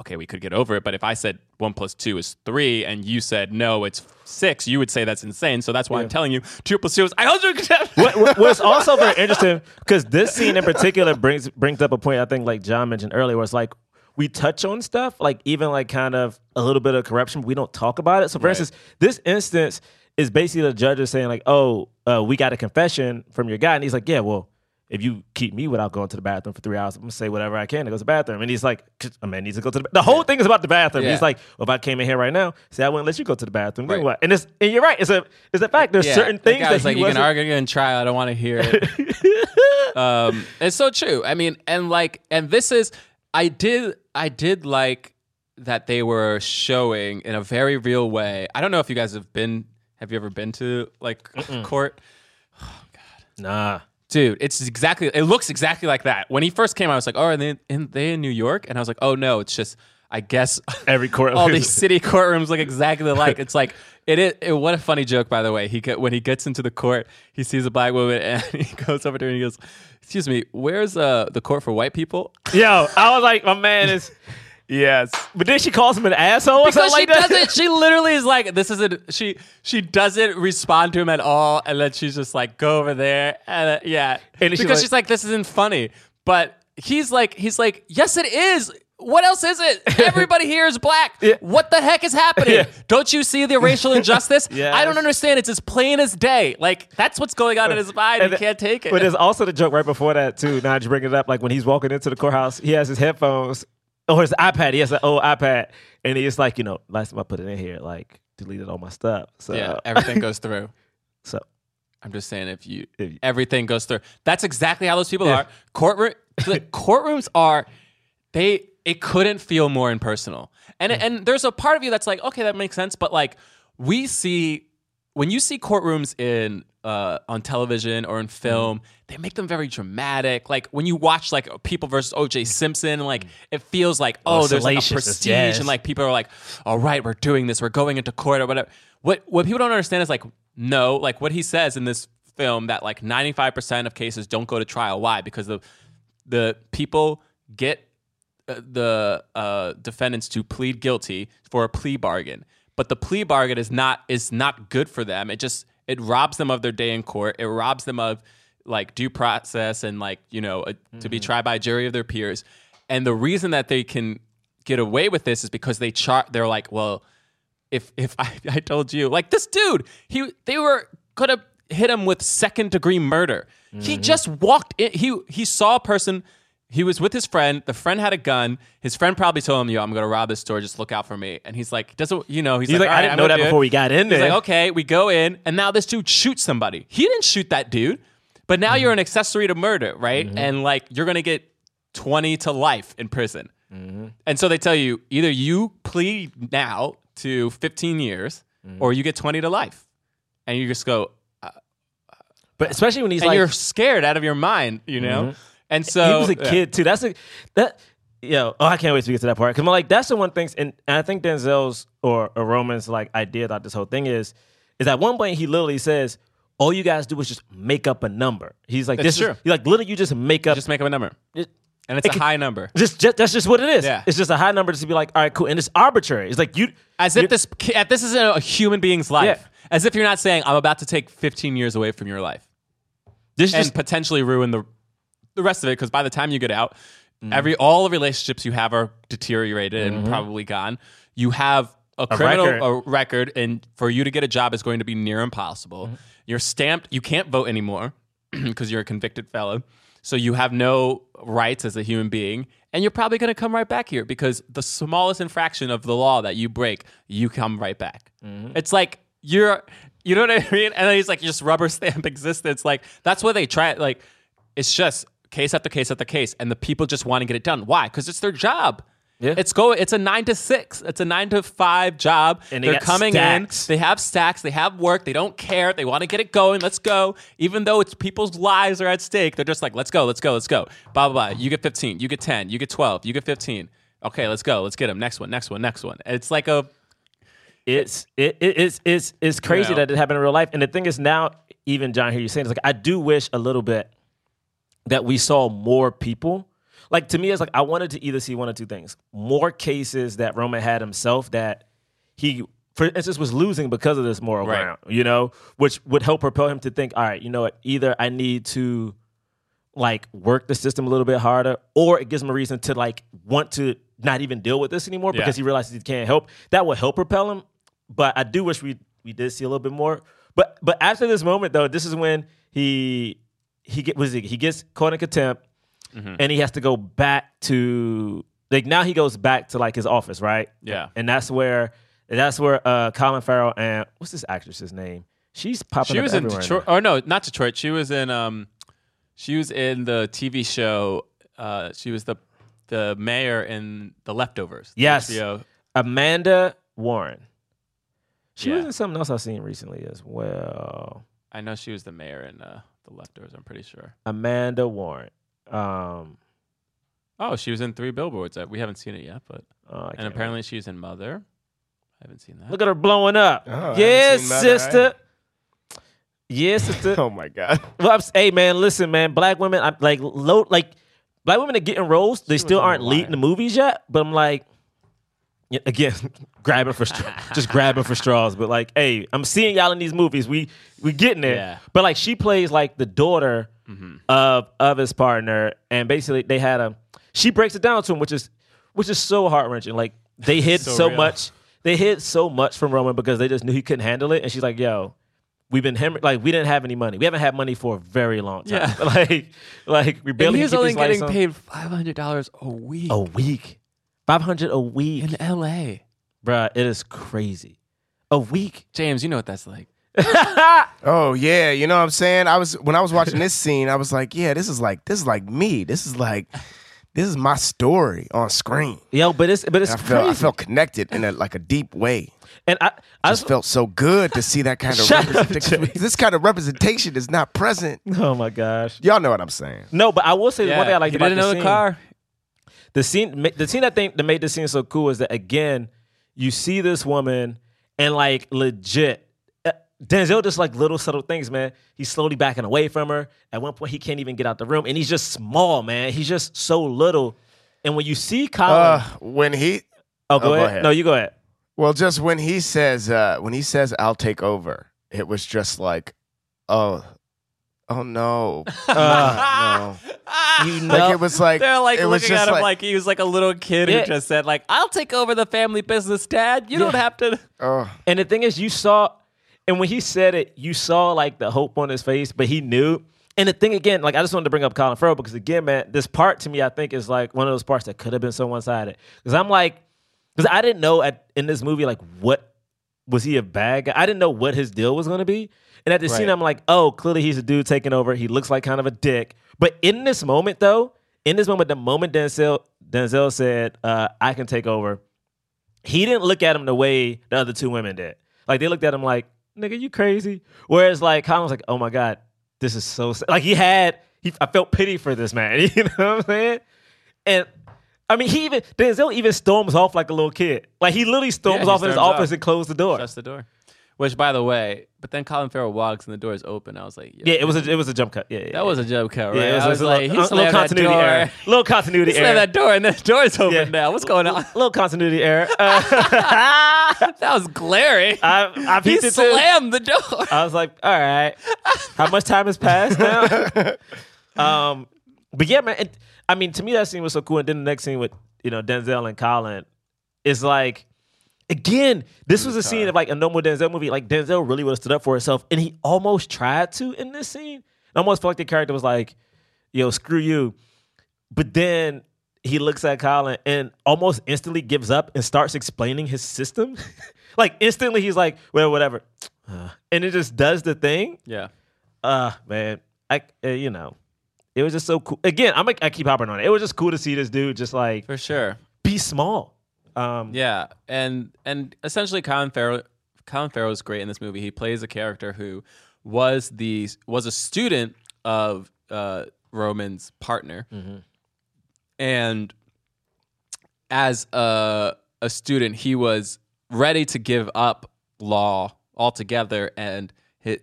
okay, we could get over it, but if I said one plus two is three, and you said no, it's six, you would say that's insane. So that's why I'm telling you two plus two is. I hundred. [LAUGHS] what, what- what's also very interesting because this scene in particular brings brings up a point I think like John mentioned earlier, where it's like we touch on stuff like even like kind of a little bit of corruption, we don't talk about it. So for Right. instance, this instance is basically the judge is saying like, "Oh, uh, we got a confession from your guy," and he's like, "Yeah, well." If you keep me without going to the bathroom for three hours, I'm gonna say whatever I can to go to the bathroom. And he's like, a man needs to go to the. The whole thing is about the bathroom. Yeah. He's like, well, if I came in here right now, say I wouldn't let you go to the bathroom. Right. what? And it's and you're right. It's a it's a fact. There's certain things that like you can wasn't- argue and try. I don't want to hear it. [LAUGHS] um, it's so true. I mean, and like, and this is, I did, I did like that they were showing in a very real way. I don't know if you guys have been. Have you ever been to like court? [SIGHS] Nah. Dude, it's exactly. It looks exactly like that. When he first came, out, I was like, "Oh, are they in they in New York?" And I was like, "Oh no, it's just." I guess [LAUGHS] Every court all [LAUGHS] these city courtrooms look exactly alike. It's like it is. It, what a funny joke, by the way. He get, when he gets into the court, he sees a black woman and [LAUGHS] he goes over to her and he goes, Excuse me. Where's uh the court for white people? Yo, I was like, my man is. Yes. But then she calls him an asshole Because something she like that. doesn't. She [LAUGHS] literally is like, this isn't. She she doesn't respond to him at all, and then she's just like, go over there, and uh, yeah, And she's because like- she's like, this isn't funny. But he's like, he's like, yes, it is. What else is it? [LAUGHS] Everybody here is black. Yeah. What the heck is happening? [LAUGHS] Yeah. Don't you see the racial injustice? Yes. I don't understand. It's as plain as day. Like that's what's going on in his mind. And He can't take it. But there's also the joke right before that too. Now that you bring it up, like when he's walking into the courthouse, he has his headphones or his iPad. He has an old iPad, and he's like, you know, last time I put it in here, like deleted all my stuff. So yeah, everything goes through. [LAUGHS] so I'm just saying, if you If you- everything goes through, that's exactly how those people Yeah. are. Courtroom, the [LAUGHS] courtrooms are they. It couldn't feel more impersonal, and and there's a part of you that's like, okay, that makes sense, but like we see when you see courtrooms in uh, on television or in film, they make them very dramatic. Like when you watch like People versus O.J. Simpson, like it feels like oh, there's like a salacious, prestige, yes. and like people are like, all right, we're doing this, we're going into court or whatever. What what people don't understand is like no, like what he says in this film that like 95% of cases don't go to trial. Why? Because the the people get uh, the uh, defendants to plead guilty for a plea bargain, but the plea bargain is not is not good for them. It just it robs them of their day in court. It robs them of like due process and like you know a, to be mm-hmm. tried by a jury of their peers. And the reason that they can get away with this is because they chart. They're like, well, if if [LAUGHS] I, I told you like this dude, he they were gonna hit him with second degree murder. He mm-hmm. just walked in. He he saw a person. He was with his friend. The friend had a gun. His friend probably told him, "Yo, I'm gonna rob this store. Just look out for me." And he's like, "Doesn't you know?" He's, He's like, "All I didn't I'm know that do it." before we got in there. He's there. like, "Okay, we go in, and now this dude shoots somebody. He didn't shoot that dude, but now you're mm-hmm. an accessory to murder, right? Mm-hmm. And like, you're gonna get 20 to life in prison." Mm-hmm. And so they tell you either you plead now to 15 years or you get 20 to life. And you just go, uh, but especially when he's like, you're scared out of your mind, you know? And so he was a yeah. kid too. That's a that. Yo, oh, I can't wait to get to that part because I'm like, that's the one thing, and, and I think Denzel's or, or Roman's like idea about this whole thing is, is at one point he literally says, all you guys do is just make up a number. He's like, That's this true. is he's like literally you just make up Just make up a number. it- And it's it a can- high number. just, just that's just what it is. Yeah. It's just a high number just to be like, all right, cool, and it's arbitrary. It's like you As if this this is a, human being's life. Yeah. As if you're not saying, I'm about to take 15 years away from your life. this and just potentially ruin the the rest of it because by the time you get out, Mm-hmm. every all the relationships you have are deteriorated and probably gone. You have a, criminal record. A record, and for you to get a job is going to be near impossible. Mm-hmm. You're stamped. You can't vote anymore [CLEARS THROAT] because you're a convicted felon. So you have no rights as a human being, and you're probably going to come right back here because the smallest infraction of the law that you break, you come right back. Mm-hmm. It's like you're, you know what I mean? And then he's like, just rubber [LAUGHS] stamp existence. Like that's what they try. Like it's just case after case after case, and the people just want to get it done. Why? Because it's their job. Yeah. It's go. It's a nine to six. It's a nine to five job. And they They're got coming stacks. in. They have stacks. They have work. They don't care. They want to get it going. Let's go. Even though it's people's lives are at stake, they're just like, let's go. Let's go. Let's go. Blah blah blah. You get fifteen. You get ten. You get twelve. You get fifteen. Okay, let's go. Let's get them. Next one. Next one. Next one. It's like a it's it, it, it's it's it's crazy Yeah. that it happened in real life. And the thing is now, even John, here you're saying it's like I do wish a little bit that we saw more people. Like to me, it's like I wanted to either see one or two things: more cases that Roman had himself that he, for instance, was losing because of this moral Right. ground. You know, which would help propel him to think, all right, you know what? Either I need to like work the system a little bit harder, or it gives him a reason to like want to not even deal with this anymore Yeah. because he realizes he can't help. That would help propel him. But I do wish we we did see a little bit more. But but after this moment though, this is when he he get was he, he gets caught in contempt Mm-hmm. and he has to go back to like now he goes back to like his office, right? Yeah. And that's where that's where uh Colin Farrell and what's this actress's name? She's popping up. she was in Detroit. now. Or no, not Detroit. She was in um, she was in the TV show. Uh, she was the the mayor in The Leftovers. the Yes. HBO. Amanda Warren. She was in something else I've seen recently as well. I know she was the mayor in uh, The Leftovers. I'm pretty sure. Amanda Warren. Um, Oh, she was in Three Billboards. Uh, We haven't seen it yet, but oh, and can't apparently she's in Mother. I haven't seen that. Look at her blowing up. Oh, I haven't yeah, seen Mother sister. Yes, sister. [LAUGHS] Oh my god. Well, I'm, hey man, listen, man. Black women, I'm like low, like black women are getting roles. They still aren't leading the movies yet. But I'm like, yeah, again, [LAUGHS] grabbing for stra- [LAUGHS] just grabbing for straws. But like, hey, I'm seeing y'all in these movies. We we getting there. Yeah. But like, she plays like the daughter Mm-hmm. of of his partner, and basically they had a. She breaks it down to him, which is which is so heart wrenching. Like they hid [LAUGHS] So so, much. They hid so much from Roman because they just knew he couldn't handle it, and she's like, "Yo." We've been hem- like we didn't have any money. We haven't had money for a very long time. Yeah. [LAUGHS] like like we And barely he's only getting on. paid five hundred dollars a week a week, five hundred a week, in L.A. bruh. It is crazy. A week. James, you know what that's like. [LAUGHS] Oh yeah, you know what I'm saying? I was when I was watching this scene, I was like, yeah, this is like this is like me. This is like this is my story on screen. Yo, but it's but it's I felt I felt connected in a like a deep way. and I I Just felt so good to see that kind of [LAUGHS] Shut up, representation. Jay. this kind of representation is not present. oh my gosh. Y'all know what I'm saying. No, but I will say the one thing I like about didn't the know scene, the car. the scene ma- the scene I think that made the scene so cool is that again, you see this woman and like legit Denzel just like little subtle things, man. He's slowly backing away from her. At one point, he can't even get out the room, and he's just small, man. He's just so little. And when you see Colin, Uh, when he oh, go, oh, go ahead. ahead. No, you go ahead. well, just when he says uh, when he says I'll take over, it was just like, oh, oh no, [LAUGHS] Uh, no. you know, Like it was like They're like it was looking just at him like, he was like a little kid Yeah. who just said like, "I'll take over the family business, Dad. You don't have to." oh, And the thing is, you saw, and when he said it, you saw like the hope on his face, but he knew. And the thing again, like I just wanted to bring up Colin Farrell because again, man, this part to me, I think is like one of those parts that could have been so one sided. Because I'm like, because I didn't know at in this movie like what was he a bad guy? I didn't know what his deal was going to be. And at the scene, I'm like, oh, clearly he's a dude taking over. He looks like kind of a dick. But in this moment, though, in this moment, the moment Denzel Denzel said, uh, "I can take over," he didn't look at him the way the other two women did. Like they looked at him like, "Nigga, you crazy." Whereas like Colin was like, "Oh my god, this is so sad." like he had he I felt pity for this man. [LAUGHS] You know what I'm saying? And I mean, he even Denzel even storms off like a little kid. Like he literally storms Yeah, he off in his office off. and closes the door. Shuts the door. Which, by the way, but then Colin Farrell walks and the door is open. I was like, yeah, it was a it was a jump cut. Yeah, yeah, that was a jump cut, right? yeah. It was, I it was a like, little, he a little slammed that continuity door. error. Little continuity [LAUGHS] He error. slammed that door and the door's open Yeah. now. What's going on? [LAUGHS] little continuity error. [LAUGHS] Uh, that was glaring. I, I he it too. slammed the door. I was like, all right, how much time has passed now? um, but yeah, man. It, I mean, to me, that scene was so cool. And then the next scene with you know Denzel and Colin is like, again, this was a scene of like a normal Denzel movie. Like Denzel really would have stood up for himself, and he almost tried to in this scene. I almost felt like the character was like, "Yo, screw you," but then. He looks at Colin and almost instantly gives up and starts explaining his system. [LAUGHS] like instantly, he's like, "Well, whatever," Uh, [SIGHS] and it just does the thing. Yeah. Uh man, I uh, you know, it was just so cool. Again, I'm I keep hopping on it. It was just cool to see this dude just like For sure. be small. Um, Yeah, and and essentially, Colin Farrell, Colin Farrell is great in this movie. He plays a character who was the was a student of uh, Roman's partner, and as a a student, he was ready to give up law altogether, and his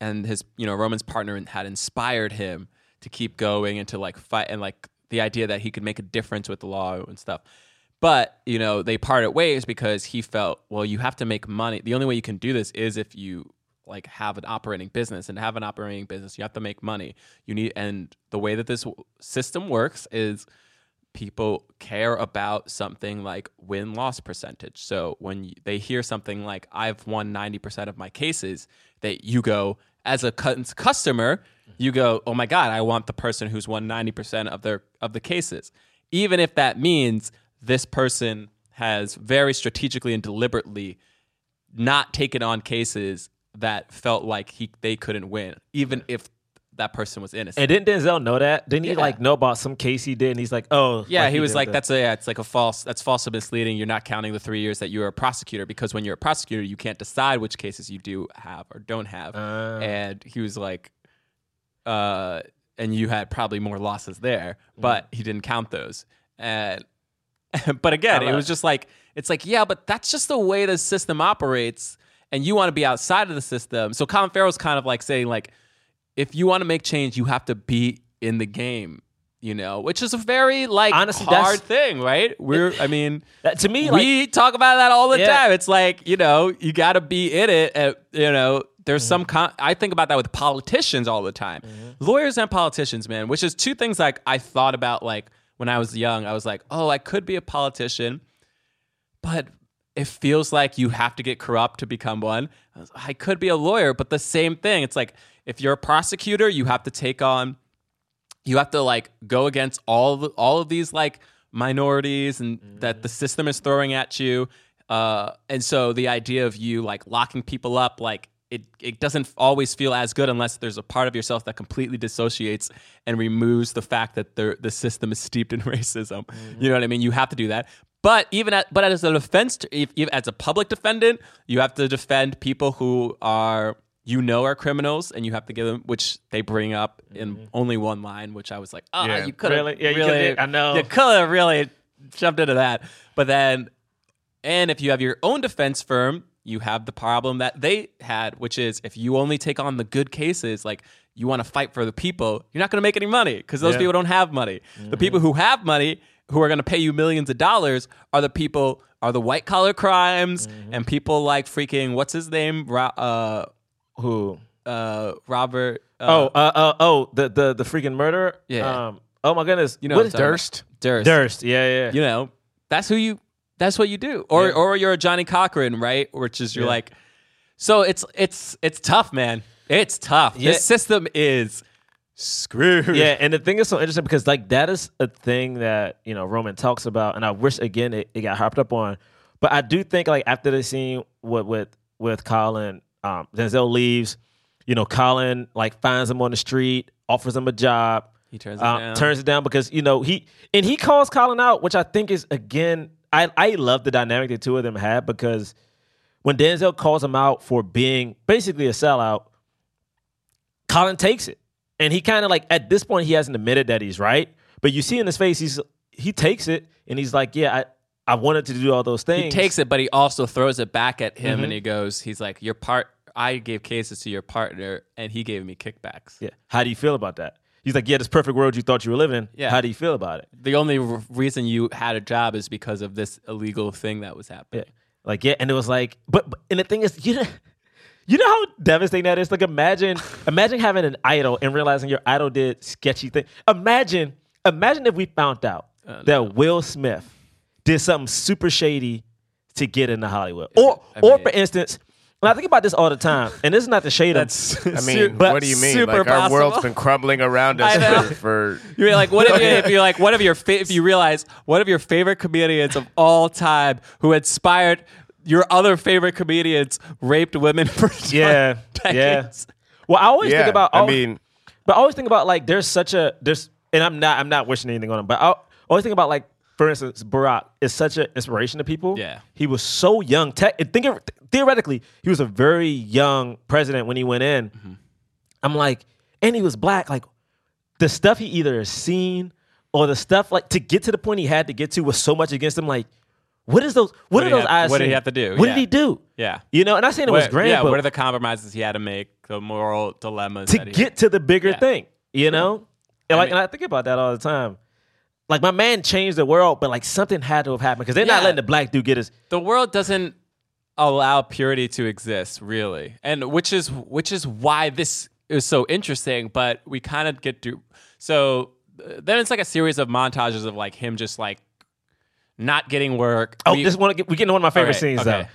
and his you know Roman's partner had inspired him to keep going and to like fight and like the idea that he could make a difference with the law and stuff. But, you know, they parted ways because he felt, well, you have to make money. The only way you can do this is if you like have an operating business and have an operating business, you have to make money. You need and the way that this system works is people care about something like win loss percentage. So when they hear something like I've won 90% of my cases, that you go as a customer, you go, "Oh my god, I want the person who's won 90% of their of the cases." Even if that means this person has very strategically and deliberately not taken on cases that felt like he they couldn't win, even if that person was innocent. And didn't Denzel know that? Didn't he Yeah. like know about some case he did? And he's like, oh, Yeah, he was like, that. "That's a yeah, it's like a false. That's false and misleading. You're not counting the three years that you were a prosecutor because when you're a prosecutor, you can't decide which cases you do have or don't have." Ah. and he was like, "Uh, and you had probably more losses there, but he didn't count those." And [LAUGHS] but again, it was just like it's like yeah, but that's just the way the system operates. and you want to be outside of the system. So Colin Farrell's kind of like saying like, if you want to make change, you have to be in the game. You know, which is a very like Honestly, hard that's- thing, right? We're, I mean, [LAUGHS] That- to me, like we talk about that all the Yeah. time. It's like you know, you got to be in it. And, you know, there's Mm-hmm. some. Con- I think about that with politicians all the time, lawyers and politicians, man. Which is two things like I thought about like when I was young. I was like, oh, I could be a politician, but it feels like you have to get corrupt to become one. I could be a lawyer, but the same thing. It's like if you're a prosecutor, you have to take on you have to like go against all the, all of these like minorities and that the system is throwing at you uh, and so the idea of you like locking people up like it, it doesn't always feel as good unless there's a part of yourself that completely dissociates and removes the fact that the the system is steeped in [LAUGHS] racism. Mm-hmm. You know what I mean? You have to do that. But even at, but as a defense, if, if as a public defendant, you have to defend people who are you know are criminals, and you have to give them, which they bring up in mm-hmm. only one line, which I was like, oh, Yeah. you could Really? Yeah, you really, could've- I know. you could have really jumped into that. But then, and if you have your own defense firm, you have the problem that they had, which is if you only take on the good cases, like you want to fight for the people, you're not going to make any money because those Yeah. people don't have money. The people who have money, who are going to pay you millions of dollars, are the people are the white collar crimes and people like freaking what's his name, Ro- uh, who? uh, Robert. Uh, Oh, uh, uh, oh, the the the freaking murderer. Yeah. Um, oh my goodness. you know what is I'm talking about. Durst. Durst. Durst? Yeah, yeah. you know, that's who you that's what you do. Or Yeah. or you're a Johnnie Cochran, right? Which is you're Yeah. like so it's it's it's tough, man. It's tough. Yeah. This system is screwed. Yeah, and the thing is so interesting because like that is a thing that you know Roman talks about, and I wish again it, it got hopped up on. But I do think like after the scene with with with Colin, um, Denzel leaves. You know, Colin like finds him on the street, offers him a job. He turns it um, down. turns it down because you know he and he calls Colin out, which I think is again I I love the dynamic the two of them have because when Denzel calls him out for being basically a sellout, Colin takes it. And he kind of like at this point he hasn't admitted that he's right, but you see in his face he's he takes it and he's like, yeah, I I wanted to do all those things. He takes it, but he also throws it back at him Mm-hmm. and he goes, he's like, Your part I gave cases to your partner and he gave me kickbacks. Yeah. How do you feel about that? He's like, yeah, this perfect world you thought you were living in. Yeah. How do you feel about it? The only r- reason you had a job is because of this illegal thing that was happening. Yeah. Like, yeah, and it was like, but, but and the thing is, you know, [LAUGHS] you know how devastating that is. Like, imagine, [LAUGHS] imagine having an idol and realizing your idol did sketchy thing. Imagine, imagine if we found out that Will Smith did something super shady to get into Hollywood, or, I or for instance, and I think about this all the time, and this is not the shade That's of. [LAUGHS] I mean, but what do you mean? super Like our world's possible. been crumbling around us for, for [LAUGHS] You're like, what if, you, if you're like, what if your fa- if you realize one of your favorite comedians of all time who inspired your other favorite comedians raped women [LAUGHS] for Yeah, yeah. Well, I always yeah. think about. I mean, But I always think about like there's such a there's and I'm not I'm not wishing anything on him, but I always think about like for instance Barack is such an inspiration to people. Yeah. he was so young. Tech, think of, theoretically, he was a very young president when he went in. Mm-hmm. I'm like, and he was black. Like the stuff he either has seen or the stuff like to get to the point he had to get to was so much against him. Like, what is those? What, What are those have- eyes? what did he have to do? What Yeah. did he do? Yeah. You know, and I'm saying it was What- grand, yeah, what are the compromises he had to make? The moral dilemmas to get to the bigger Yeah. thing, you know? And I like, mean- and I think about that all the time. Like, my man changed the world, but like something had to have happened because they're not letting the black dude get his. the world doesn't allow purity to exist really and which is which is why this is so interesting but we kind of get to so then it's like a series of montages of like him just like not getting work Oh, We- this one, we get into one of my favorite Okay, scenes okay.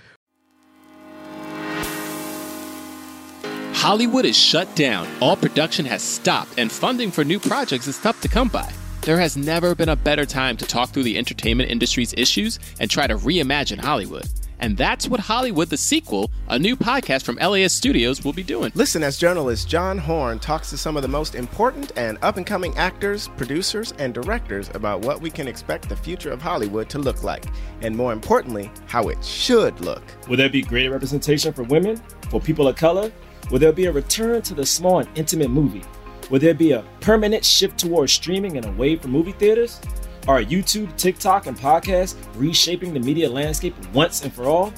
Hollywood is shut down. All production has stopped, and funding for new projects is tough to come by. There has never been a better time to talk through the entertainment industry's issues and try to reimagine Hollywood. And that's what Hollywood the Sequel, a new podcast from LAist Studios, will be doing. Listen as journalist John Horn talks to some of the most important and up and coming actors, producers, and directors about what we can expect the future of Hollywood to look like, and more importantly, how it should look. Will there be greater representation for women, for people of color? Will there be a return to the small and intimate movie? Will there be a permanent shift towards streaming and away from movie theaters? Are YouTube, TikTok, and podcasts reshaping the media landscape once and for all?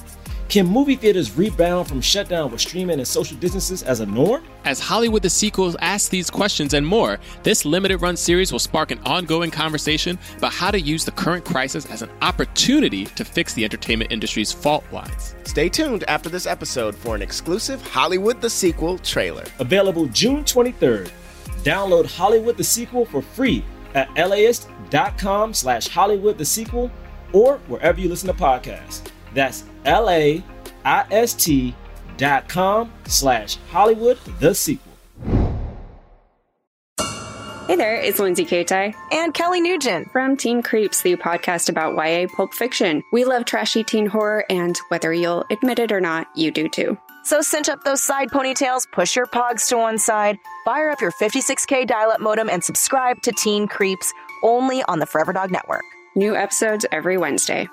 Can movie theaters rebound from shutdown with streaming and social distances as a norm? As Hollywood the Sequel asks these questions and more, this limited run series will spark an ongoing conversation about how to use the current crisis as an opportunity to fix the entertainment industry's fault lines. Stay tuned after this episode for an exclusive Hollywood the Sequel trailer. Available June 23rd. Download Hollywood the Sequel for free at laist.com slash Hollywood the Sequel or wherever you listen to podcasts. That's L-A-I-S-T dot com slash Hollywood the Sequel. Hey there, it's Lindsay Kaitai and Kelly Nugent from Teen Creeps, the podcast about YA pulp fiction. We love trashy teen horror, and whether you'll admit it or not, you do too. So cinch up those side ponytails, push your pogs to one side, fire up your 56k dial-up modem, and subscribe to Teen Creeps only on the Forever Dog Network. New episodes every Wednesday.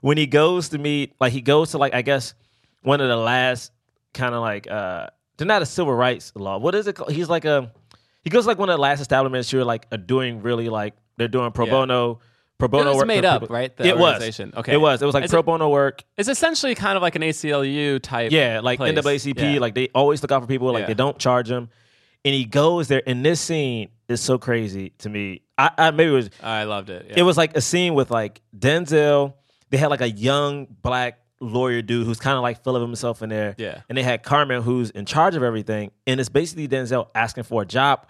when he goes to meet, like he goes to like I guess one of the last kind of like uh they're not a civil rights law. What is it called? He's like a he goes like one of the last establishments who are like doing really like they're doing pro Yeah. bono pro bono It was work. made up, people. right? The it was. Okay. It was. It was like pro bono work. It's essentially kind of like an ACLU type. Yeah, like place. NAACP. Yeah. Like they always look out for people. Like Yeah. they don't charge them. And he goes there, and this scene is so crazy to me. I, I maybe it was I loved it. it was like a scene with like Denzel. They had like a young black lawyer dude who's kind of like full of himself in there. Yeah. And they had Carmen who's in charge of everything. And it's basically Denzel asking for a job,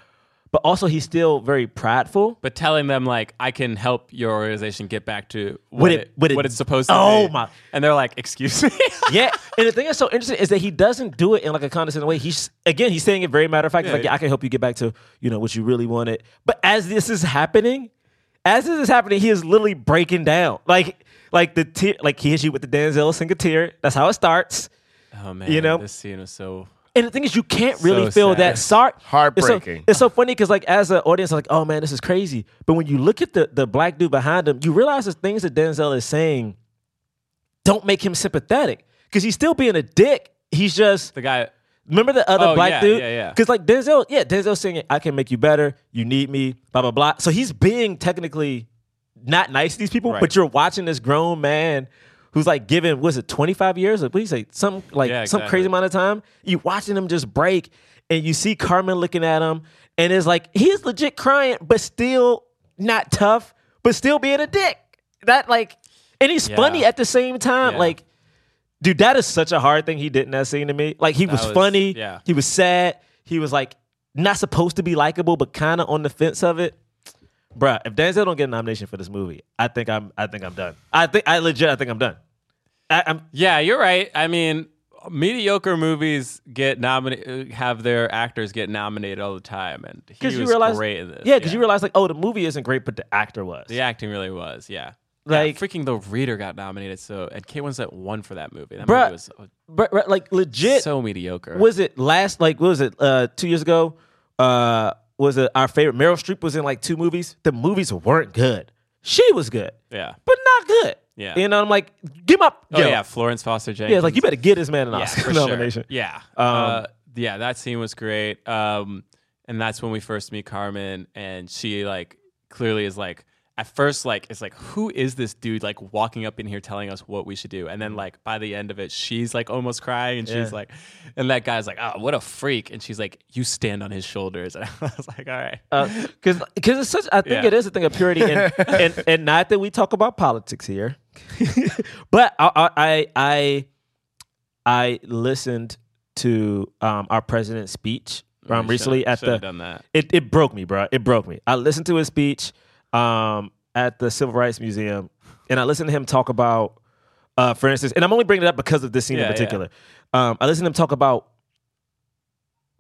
but also he's still very prideful. but telling them like I can help your organization get back to what, What it, it- what it- what it's supposed to be. Oh, be. my- And they're like, "Excuse me." [LAUGHS] yeah. And the thing that's so interesting is that he doesn't do it in like a condescending way. He's again, he's saying it very matter of fact. Yeah, like, yeah, yeah. I can help you get back to, you know, what you really wanted. But as this is happening, as this is happening, he is literally breaking down. Like, like the tear, like he hits you with the Denzel sing a tear. That's how it starts. oh man, You know? this scene was so. And the thing is, you can't really So feel sad. that sorry. Heartbreaking. It's so, it's so funny because, like, as an audience, like, oh man, this is crazy. But when you look at the the black dude behind him, you realize the things that Denzel is saying don't make him sympathetic because he's still being a dick. He's just The guy. remember the other Oh, black yeah, dude. yeah, yeah. Because like Denzel, yeah, Denzel singing, "I can make you better. You need me." Blah blah blah. So he's being technically not nice to these people, Right. but you're watching this grown man who's like given was it 25 years? What do you say? Some like Yeah, some crazy amount of time. You watching him just break, and you see Carmen looking at him, and it's like he's legit crying, but still not tough, but still being a dick. That like, and he's Yeah. funny at the same time. Yeah. Like, dude, that is such a hard thing he did in that scene to me. Like he was, was- funny. yeah. He was sad. He was like not supposed to be likable, but kind of on the fence of it. Bruh, if Denzel don't get a nomination for this movie, I think I'm I think I'm done. I think I legit I think I'm done. I, I'm Yeah, you're right. I mean, mediocre movies get nominated, have their actors get nominated all the time, and he because was you realize great in this. Yeah, because you realize like, oh, the movie isn't great, but the actor was. the acting really was. Yeah. Like- yeah, freaking the reader got nominated. So and Kate Winslet won for that movie. That Bruh, movie was uh, but, like legit so mediocre. was it last like what was it uh two years ago uh was it our favorite meryl streep was in like two movies the movies weren't good she was good yeah. but not good Yeah. you know i'm like give up Oh yo. yeah, Florence Foster Jenkins. yeah like you better get this man an yeah, oscar for sure. nomination Yeah. Um, uh, yeah, that scene was great. Um, and that's when we first meet Carmen, and she like clearly is like at first like it's like who is this dude like walking up in here telling us what we should do, and then like by the end of it, she's like almost crying, and she's like, and that guy's like, oh, what a freak, and she's like, you stand on his shoulders, [LAUGHS] and I was like, all right. because because it's such i think Yeah. it is a thing of purity and, and and not that we talk about politics here [LAUGHS] but I, I i i i listened to um our president's speech um, recently at the done that. it it broke me, bro. It broke me. I listened to his speech um, at the Civil Rights Museum, and I listened to him talk about, uh, for instance, and I'm only bringing it up because of this scene Yeah, in yeah. particular. Um, I listened to him talk about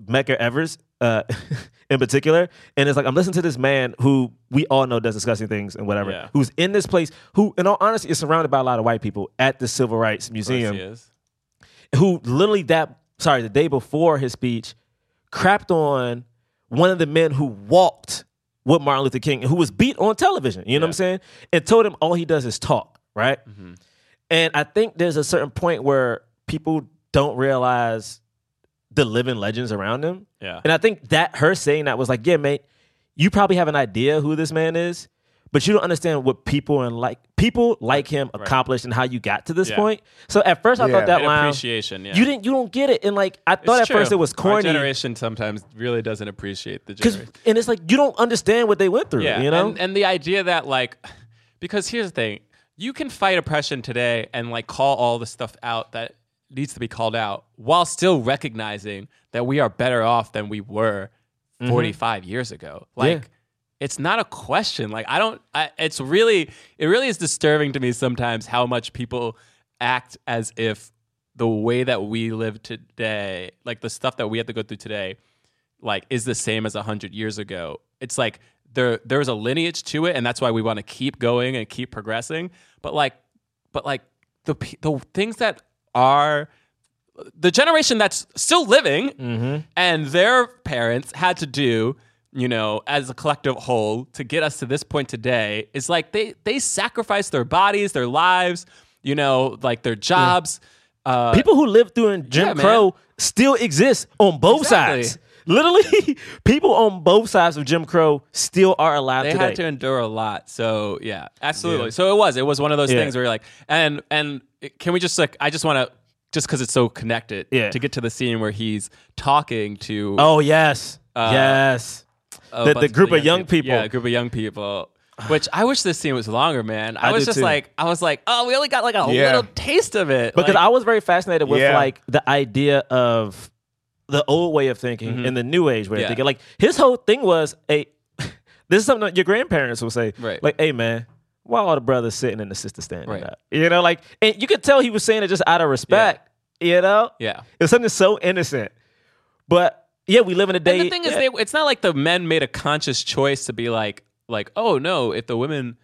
Medgar Evers uh, [LAUGHS] in particular, and it's like I'm listening to this man who we all know does disgusting things and whatever, Yeah. who's in this place, who, in all honesty, is surrounded by a lot of white people at the Civil Rights Museum who literally that sorry the day before his speech crapped on one of the men who walked with Martin Luther King who was beat on television you know what I'm saying? And told him all he does is talk right? Mm-hmm. And I think there's a certain point where people don't realize the living legends around them Yeah. and I think that her saying that was like yeah mate you probably have an idea who this man is but you don't understand what people and like people like him accomplished and how you got to this Yeah. point. So at first I Yeah. thought that An line appreciation, yeah. you didn't you don't get it, and like I thought It's at first it was Our corny generation sometimes really doesn't appreciate the because generation. and it's like you don't understand what they went through. Yeah, you know. and, and the idea that like, [SIGHS] because here's the thing, you can fight oppression today and like call all the stuff out that needs to be called out while still recognizing that we are better off than we were mm-hmm. 45 years ago. Like. Mm-hmm. It's not a question. Like I don't. I, it's really. It really is disturbing to me sometimes how much people act as if the way that we live today, like the stuff that we have to go through today, like is the same as 100 years ago it's like there there's a lineage to it and that's why we want to keep going and keep progressing but like but like the the things that are the generation that's still living and their parents had to do you know as a collective whole to get us to this point today is like they they sacrifice their bodies their lives you know like their jobs uh people who lived through in Jim Yeah, man. Crow still exist on both Exactly. sides. Literally, [LAUGHS] people on both sides of Jim Crow still are alive they today. had to endure a lot. So yeah, absolutely. So it was. It was one of those Yeah. things where you're like, and and can we just like, I just want to, just because it's so connected, Yeah. to get to the scene where he's talking to oh yes, Uh, yes. A the- the group of young people. Yeah, a group of young people. Which I wish this scene was longer, man. I, I was just too. like, I was like, oh, we only got like a Yeah. little taste of it. because Like, I was very fascinated with Yeah. like the idea of the old way of thinking and the new age way Mm-hmm. Yeah. of thinking. Like his whole thing was a. [LAUGHS] this is something that your grandparents will say. Right. Like, hey man, why all the brothers sitting and the sister standing Right. up? You know, like, and you could tell he was saying it just out of respect. You know. yeah. It's something so innocent. But yeah, we live in a day. And the thing is, yeah. they, it's not like the men made a conscious choice to be like, like, oh no, if the women,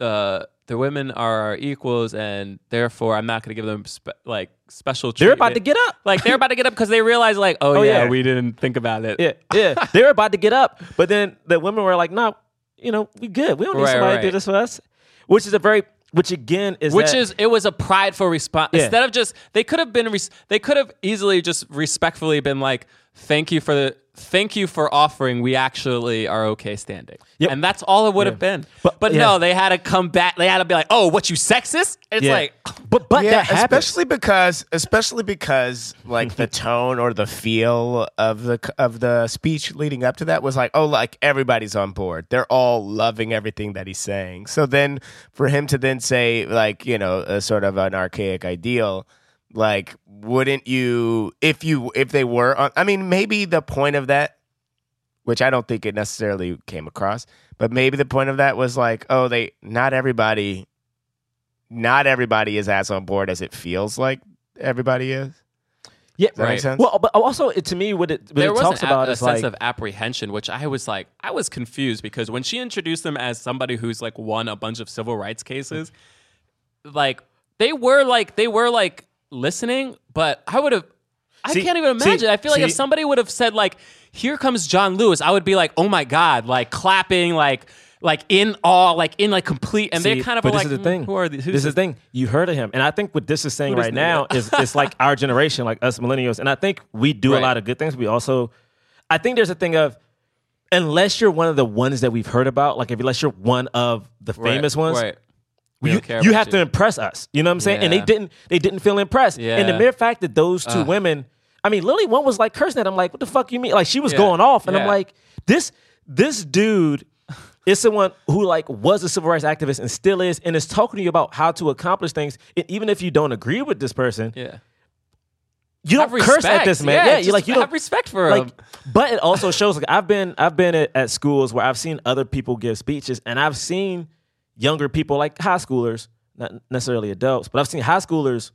uh, the women are our equals, and therefore I'm not going to give them spe- like special. they're about to get up. like they're about to get up because they realize like, oh, Oh, yeah, yeah. we didn't think about it. Yeah, yeah. [LAUGHS] they were about to get up, but then the women were like, "No, you know, we good. We don't need Right, somebody to do this for us." Which is a very, which again is Which that- is it was a prideful response. Yeah. Instead of just they could have been res- they could have easily just respectfully been like, thank you for the thank you for offering. We actually are okay standing. Yep. And that's all it would have been. But, But- yeah. no, they had to come back. They had to be like, oh, what you sexist? It's Yeah. like [LAUGHS] but but yeah, that happens. especially because, especially because, like the [LAUGHS] tone or the feel of the of the speech leading up to that was like, oh, like everybody's on board. They're all loving everything that he's saying. So then, for him to then say, like, you know, a sort of an archaic ideal, like, wouldn't you, if you, if they were, on, I mean, maybe the point of that which I don't think it necessarily came across. But maybe the point of that was like, oh, they not everybody, not everybody is as on board as it feels like everybody is. yeah, Does that make sense? Well, but also it, to me, what it, what there it was talks an, about a, is sense like, of apprehension, which I was like, I was confused because when she introduced them as somebody who's like won a bunch of civil rights cases, like they were like they were like listening, but I would have. I See- can't even see- imagine. I feel like if somebody would have said like, "Here comes John Lewis," I would be like, "Oh my god!" Like clapping, like like in awe, like in like complete. And See, they kind of but this like, is the "Mm, thing. "Who are these?" Who's this is the thing. You heard of him, and I think what this is saying right now is it's like [LAUGHS] our generation, like us millennials, and I think we do Right. a lot of good things. We also, I think there's a thing of unless you're one of the ones that we've heard about, like if unless you're one of the Right, famous ones, Right. You, you have to impress us. You know what I'm saying? And they didn't they didn't feel impressed. And the mere fact that those two Ugh. women, I mean, Lily one was like cursing at him, I'm like, what the fuck you mean? Like she was Yeah. going off. And I'm like, this this dude is someone who like was a civil rights activist and still is, and is talking to you about how to accomplish things. And even if you don't agree with this person, Yeah. you don't Have curse at this man. Yeah, Yeah, you like you have don't respect for like, him. But it also shows like I've been I've been at, at schools where I've seen other people give speeches, and I've seen younger people like high schoolers, not necessarily adults, but I've seen high schoolers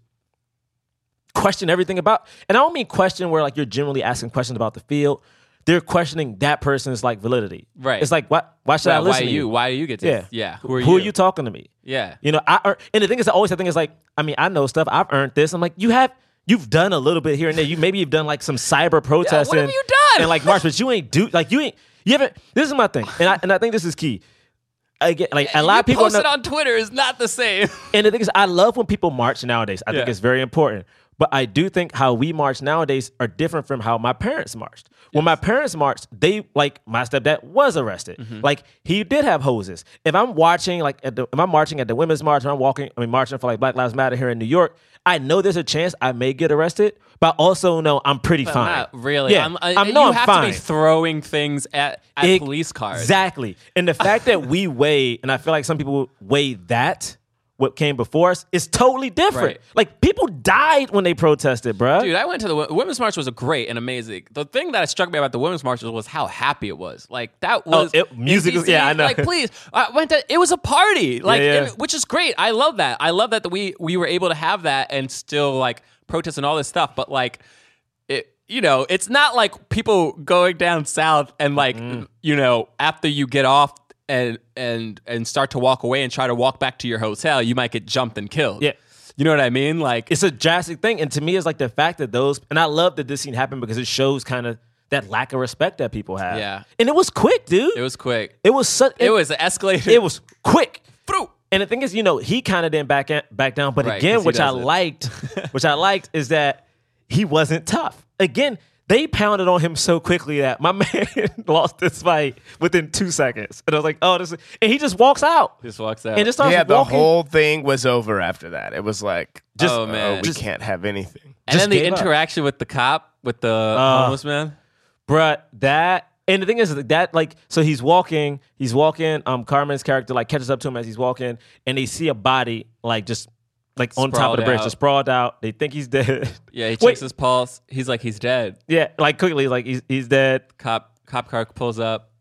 question everything about. And I don't mean question where like you're generally asking questions about the field. They're questioning that person's like validity. Right. It's like why why should I listen why to you? Why do you get to? Yeah. Yeah. Who are Who you? are you talking to me? Yeah. You know, I and the thing is, I always the thing is like, I mean, I know stuff. I've earned this. I'm like, you have, you've done a little bit here and there. You maybe you've done like some cyber protesting. What have you done? And like March, but you ain't do like you ain't you haven't. This is my thing, and I and I think this is key. Again, like a lot you of people post know, it on Twitter is not the same. [LAUGHS] and the thing is, I love when people march nowadays. I think it's very important. But I do think how we march nowadays are different from how my parents marched. When my parents marched, they like my stepdad was arrested. Mm-hmm. Like he did have hoses. If I'm watching like at the, if I'm marching at the women's march, and I'm walking, I mean marching for like Black Lives Matter here in New York, I know there's a chance I may get arrested, but also know I'm pretty But fine. Not really. Yeah, I'm, I, I'm, no, you I'm have fine. to be throwing things at, at Ex- police cars. Exactly. And the fact that [LAUGHS] we weigh, and I feel like some people weigh that, what came before us, is totally different. Right. Like people died when they protested, bro. Dude, I went to the women's march was a great and amazing. The thing that struck me about the women's march was how happy it was. Like that was Oh, it- music was- yeah, I know. Like please, I went to. It was a party. Like Yeah, yeah. and- which is great. I love that. I love that we we were able to have that and still like protest and all this stuff. But like it, you know, it's not like people going down south and like Mm-hmm. you know after you get off. And, and and start to walk away and try to walk back to your hotel, you might get jumped and killed. Yeah. you know what I mean. Like it's a drastic thing. And to me, it's like the fact that those, and I love that this scene happened because it shows kind of that lack of respect that people have. Yeah. And it was quick, dude. it was quick. It was such, It was escalated. it was quick. through. And the thing is, you know, he kind of didn't back back down. But Right, again, which I liked, [LAUGHS] which I liked, is that he wasn't tough. Again, they pounded on him so quickly that my [LAUGHS] man lost this fight within two seconds. And I was like, oh, this is, and he just walks out Just walks out. and just starts yeah, the walking. whole thing was over after that. It was like, Just- Oh, man. we Just- can't have anything. and just then the gave up. interaction with the cop, with the Uh, homeless man. Bruh, that and the thing is that like so he's walking, he's walking, um Carmen's character like catches up to him as he's walking, and they see a body like just like on top of the bridge, out. just sprawled out. They think he's dead. [LAUGHS] Yeah, he checks Wait. his pulse. He's like, he's dead. yeah, like quickly, like he's he's dead. Cop cop car pulls up.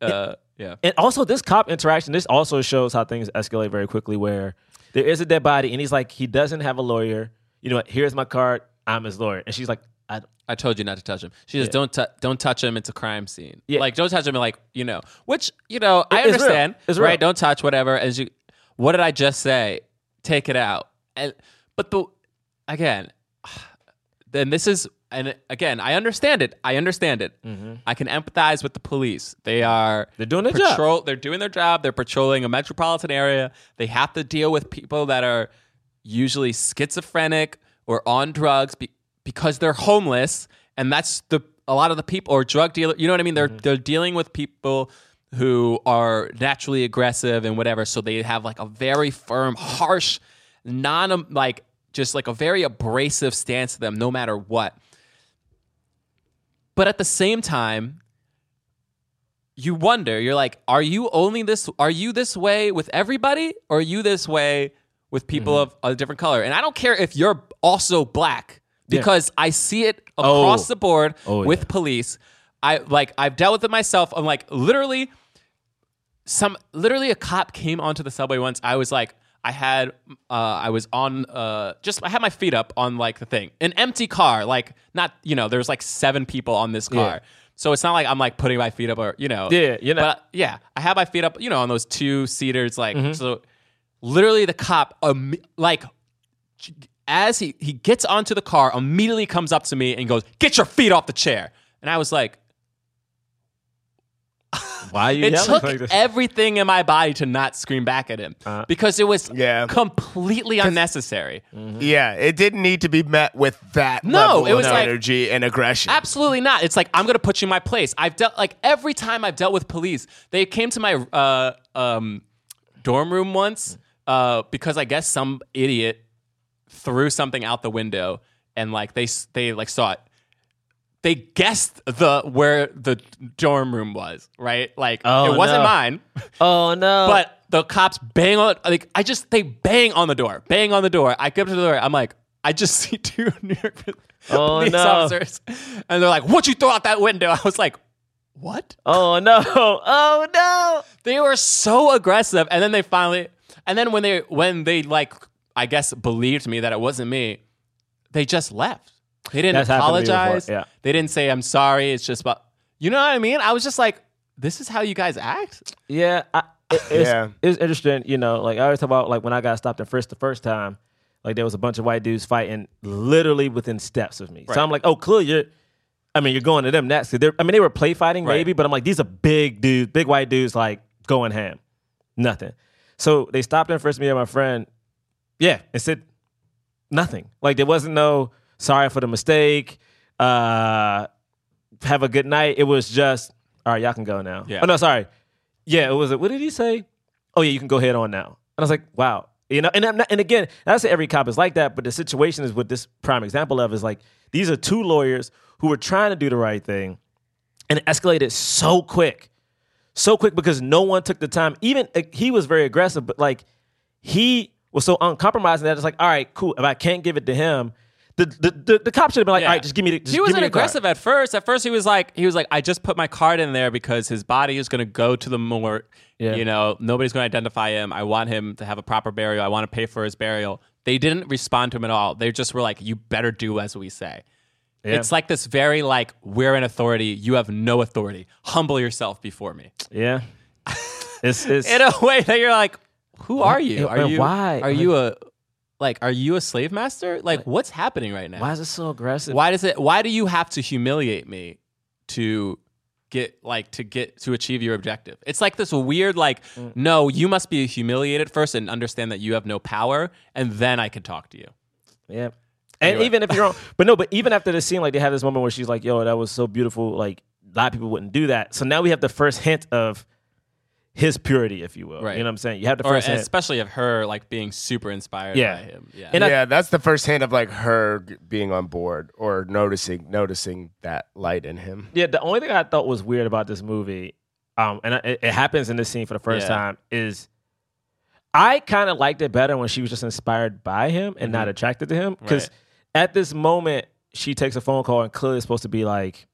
Uh, yeah. And also this cop interaction, this also shows how things escalate very quickly where there is a dead body and he's like, he doesn't have a lawyer. You know what, here's my card, I'm his lawyer. And she's like, I I told you not to touch him. She says, "Don't tou don't touch him. It's a crime scene. Yeah. Like don't touch him. Like you know, which you know, I It's real. understand. It's real. right? Don't touch whatever. As you, what did I just say? Take it out. And but the again, [SIGHS] then this is and again, I understand it. I understand it. I can empathize with the police. They are Mm-hmm. They're doing their job. patrol, They're doing their job. They're patrolling a metropolitan area. They have to deal with people that are usually schizophrenic or on drugs be- because they're homeless, and that's the a lot of the people or drug dealer. You know what I mean? They're they're dealing with people who are naturally aggressive and whatever. So they have like a very firm, harsh, non um, like just like a very abrasive stance to them, no matter what. But at the same time, you wonder, you're like, are you only this are you this way with everybody? Or are you this way with people mm-hmm. of a different color? And I don't care if you're also black, because I see it oh. across Oh. the board Oh, yeah. with police. I like I've dealt with it myself. I'm like literally some literally a cop came onto the subway once. I was like, I had uh I was on uh just I had my feet up on like the thing. An empty car, like not you know, there's like seven people on this car. Yeah. So it's not like I'm like putting my feet up or you know. Yeah, you know. But yeah, I have my feet up, you know, on those two seaters like Mm-hmm. so literally the cop um, like as he he gets onto the car immediately comes up to me and goes, "Get your feet off the chair." And I was like, why are you it took like everything in my body to not scream back at him Uh, because it was Yeah. completely unnecessary. Yeah, it didn't need to be met with that No, level it was like- energy and aggression. Absolutely not. It's like I'm gonna put you in my place. I've dealt like every time I've dealt with police, they came to my uh, um, dorm room once uh, because I guess some idiot threw something out the window and like they they like saw it. They guessed the where the dorm room was, right? Like Oh, it wasn't no. mine. [LAUGHS] oh no. But the cops bang on like I just they bang on the door, bang on the door. I go up to the door. I'm like, I just [LAUGHS] see two [LAUGHS] New York Oh, police no. officers, and they're like, "What you throw out that window?" I was like, "What?" oh no. Oh no. They were so aggressive, and then they finally, and then when they when they like, I guess believed me that it wasn't me, they just left. They didn't That's happened to me before, apologize. yeah. They didn't say I'm sorry. It's just about you know what I mean. I was just like, "This is how you guys act." Yeah, I, it, it's, Yeah. it's interesting. You know, like I always talk about, like when I got stopped in first the first time, like there was a bunch of white dudes fighting literally within steps of me. Right. So I'm like, oh, cool, you're. I mean, you're going to them next. 'Cause they're- I mean, they were play fighting Right. maybe, but I'm like, these are big dudes, big white dudes, like going ham, nothing. So they stopped in first me and my friend, yeah, and said nothing. Like there wasn't no sorry for the mistake. Uh, have a good night. It was just all right. Y'all can go now. Yeah. Oh no, sorry. Yeah, it was. What did he say? Oh yeah, you can go head on now. And I was like, wow. You know, and I'm not, and again, not to say every cop is like that, but the situation is what this prime example of is like these are two lawyers who were trying to do the right thing, and it escalated so quick, so quick because no one took the time. Even uh, he was very aggressive, but like he was so uncompromising that it's like, all right, cool. If I can't give it to him, the the the, the cop should have been like, Yeah. all right, just give me the. Just he wasn't me the card." aggressive at first. At first, he was like, he was like, I just put my card in there because his body is going to go to the morgue. Yeah. You know, nobody's going to identify him. I want him to have a proper burial. I want to pay for his burial. They didn't respond to him at all. They just were like, you better do as we say. Yeah. It's like this very like, we're an authority. You have no authority. Humble yourself before me. Yeah. [LAUGHS] It's it's In a way that you're like, who are you? Are and you why? Are you a like? Are you a slave master? Like, what's happening right now? why is it so aggressive? Why does it? Why do you have to humiliate me to get like to get to achieve your objective? It's like this weird like, Mm. no, you must be humiliated first and understand that you have no power, and then I can talk to you. Yeah. And Anyway. even if you're wrong, but no, but even after the scene, like they have this moment where she's like, "Yo, that was so beautiful." Like a lot of people wouldn't do that. So now we have the first hint of his purity, if you will. Right. You know what I'm saying? You have to Or first hint. especially of her like being super inspired Yeah. by him. Yeah. And I- yeah, that's the first hand of like her being on board or noticing noticing that light in him. Yeah, the only thing I thought was weird about this movie, um, and it, it happens in this scene for the first Yeah. time, is I kind of liked it better when she was just inspired by him and not attracted to him. Because Mm-hmm. Right. at this moment, she takes a phone call and clearly it's supposed to be like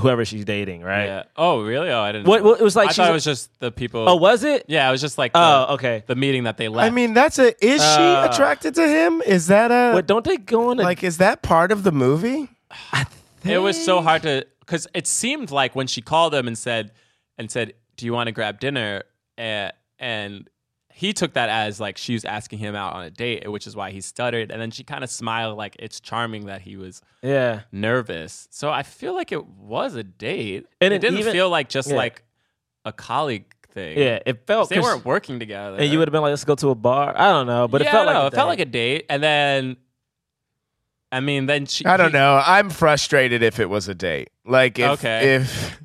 whoever she's dating, right? yeah. Oh, really? Oh, I didn't. What, know. what it was like? I thought it was just the people. oh, was it? yeah. It was just like the, Oh, okay. the meeting that they left. I mean, that's a is Uh, she attracted to him? Is that a But don't they go on a like is that part of the movie? it was so hard to because it seemed like when she called him and said and said do you want to grab dinner uh, and he took that as like she was asking him out on a date which is why he stuttered and then she kind of smiled like it's charming that he was yeah. nervous so i feel like it was a date And it it didn't even- feel like just yeah. like a colleague thing Yeah, it felt they weren't working together And you would have been like, let's go to a bar. I don't know, but yeah, it felt like know, a it felt date. like a date and then i mean then she I don't he- know. I'm frustrated if it was a date. Like if Okay. if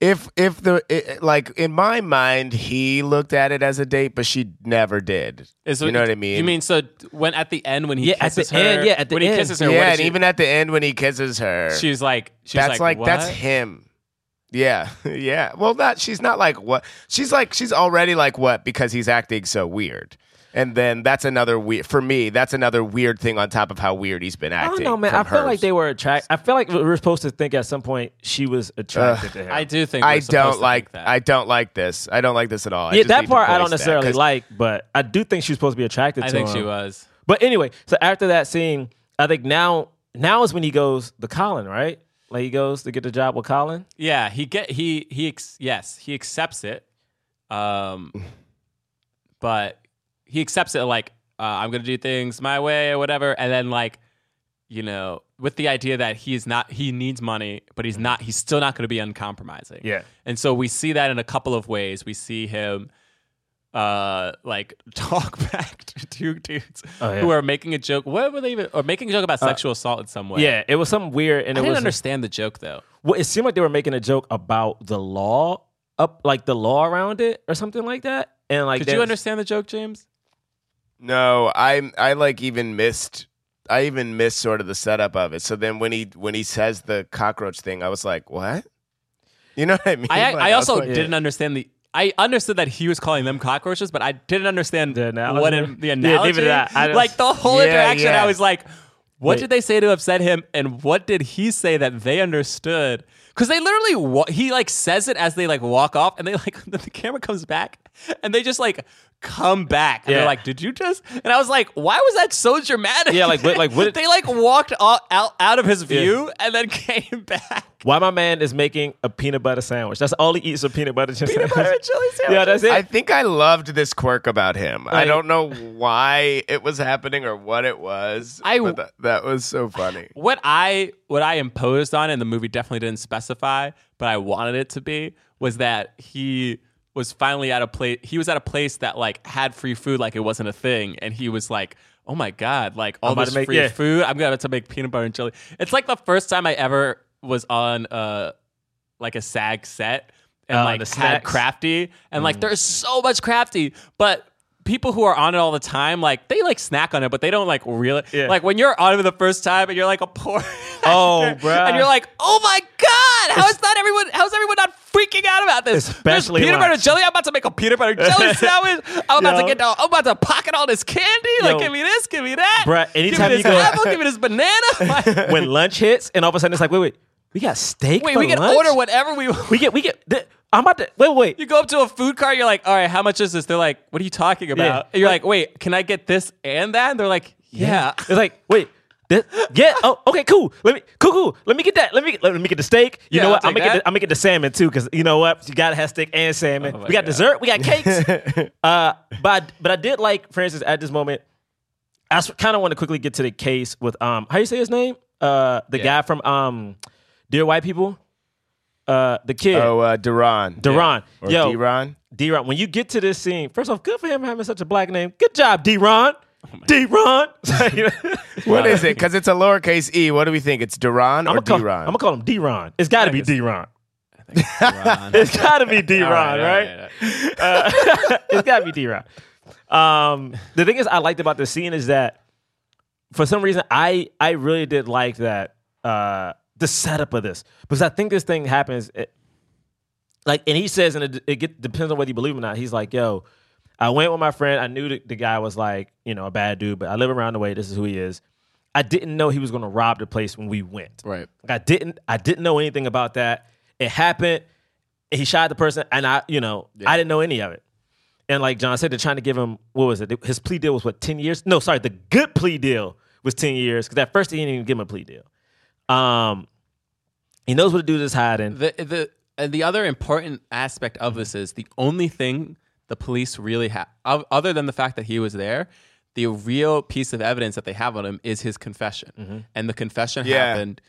if if the it, like in my mind he looked at it as a date, but she never did. Is you know what I mean? You mean so when at the end when he Yeah, at the kisses her, end, yeah, at the when end. he kisses her, yeah, and she- even at the end when he kisses her, she's like, she's that's like, like, that's him. Yeah, [LAUGHS] yeah. Well, not she's not like what she's like. She's already like what because he's acting so weird. And then that's another weird for me. That's another weird thing on top of how weird he's been acting. I don't know, man. I feel like they were attracted. I feel like we were supposed to think at some point she was attracted to him. I do think we're I don't to like. think that. I don't like this. I don't like this at all. I yeah, just that part I don't that, necessarily 'cause- like, but I do think she was supposed to be attracted to him. I to think him. she was. But anyway, so after that scene, I think now now is when he goes the Colin, right? Like he goes to get the job with Colin. Yeah, he get he he ex- yes he accepts it, um, [LAUGHS] but he accepts it like uh, I'm gonna do things my way or whatever, and then like you know with the idea that he's not he needs money, but he's not he's still not gonna be uncompromising. Yeah. and so we see that in a couple of ways. We see him. Uh, like [LAUGHS] talk back to two dudes Oh, yeah. who are making a joke. What were they even? Or making a joke about sexual assault in some way. Yeah, it was something weird, and I it didn't was understand the joke though. Well, it seemed like they were making a joke about the law up, like the law around it, or something like that. And like, Did you understand the joke, James? No, I I like even missed. I even missed sort of the setup of it. So then when he when he says the cockroach thing, I was like, what? You know what I mean? I, Like, I was also like- didn't understand the. I understood that he was calling them cockroaches, but I didn't understand The analogy? what in, the analogy. neither did I. I just- like the whole Yeah, interaction, yeah. I was like, "What Wait. did they say to upset him, and what did he say that they understood?" Because they literally, wa- he like says it as they like walk off, and they like [LAUGHS] the camera comes back, and they just like come back, and Yeah. they're like, "Did you just?" And I was like, "Why was that so dramatic?" Yeah, like, what- like, what- [LAUGHS] they like walked out, out out of his view and then [LAUGHS] came back. why my man is making a peanut butter sandwich. That's all he eats a peanut butter chip Peanut sandwich. butter and [LAUGHS] chili sandwich. Yeah, that's it. I think I loved this quirk about him. I don't know why it was happening or what it was. I- but that, that was so funny. what I what I imposed on, and the movie definitely didn't specify, but I wanted it to be, was that he was finally at a place. He was at a place that like had free food, like it wasn't a thing, and he was like oh my god, like all this make- free yeah. food. I'm gonna have to make peanut butter and jelly It's like the first time I ever was on uh like a SAG set and Uh, like the had? Mm. crafty and like there's so much crafty, but people who are on it all the time, like they like snack on it, but they don't like really Yeah. like when you're on it the first time and you're like a poor [LAUGHS] Oh, actor, and you're like, oh my god, how is not everyone? How's everyone not freaking out about this? Especially There's peanut butter jelly. I'm about to make a peanut butter [LAUGHS] jelly sandwich. I'm about Yo. to get down. I'm about to pocket all this candy. Yo. Like, give me this, give me that. Bruh, anytime give me you go- apple, give me this banana. [LAUGHS] when lunch hits, and all of a sudden it's like, wait, wait, we got steak. Wait, we can lunch? order whatever we. want. [LAUGHS] We get, we get. th- I'm about to wait, wait. You go up to a food cart. You're like, all right, how much is this? They're like, what are you talking about? Yeah. You're like, wait, can I get this and that? And they're like, yeah. It's like, wait, this, yeah, oh, okay, cool. Let me, cool, cool. Let me get that. Let me, let me get the steak. You Yeah, know what? I'm gonna get, the, I'm gonna get the salmon too, because you know what? You gotta have steak and salmon. Oh we got God. dessert. We got [LAUGHS] cakes. uh, but I, but I did like, for instance, at this moment, I kind of want to quickly get to the case with um, how you say his name? Uh, the Yeah. guy from um, Dear White People. Uh, the kid. Oh, uh, Duran. Duran. Or Yo, DeRon. DeRon, when you get to this scene, first off, good for him having such a black name. Good job, DeRon. Oh DeRon. [LAUGHS] What is it? Because it's a lowercase e. What do we think? It's Duran I'm or gonna call, DeRon? I'm gonna call him DeRon. It's got to be DeRon. It's [LAUGHS] got to be DeRon, All right, all right? right, all right. Uh, [LAUGHS] it's got to be DeRon. Um, the thing is, I liked about the scene is that for some reason, I I really did like that uh, the setup of this because I think this thing happens. It, like, and he says, and it, it get, depends on whether you believe him or not. He's like, "Yo, I went with my friend. I knew the, the guy was like, you know, a bad dude, but I live around the way. This is who he is. I didn't know he was going to rob the place when we went. Right. Like I didn't I didn't know anything about that. It happened. He shot the person, and I, you know, I didn't know any of it. And like John said, they're trying to give him what was it? His plea deal was what ten years? No, sorry, the good plea deal was ten years because at first he didn't even give him a plea deal. Um, he knows what to do. This hiding. The the and the other important aspect of this is the only thing the police really have, other than the fact that he was there, the real piece of evidence that they have on him is his confession. And the confession Yeah. happened.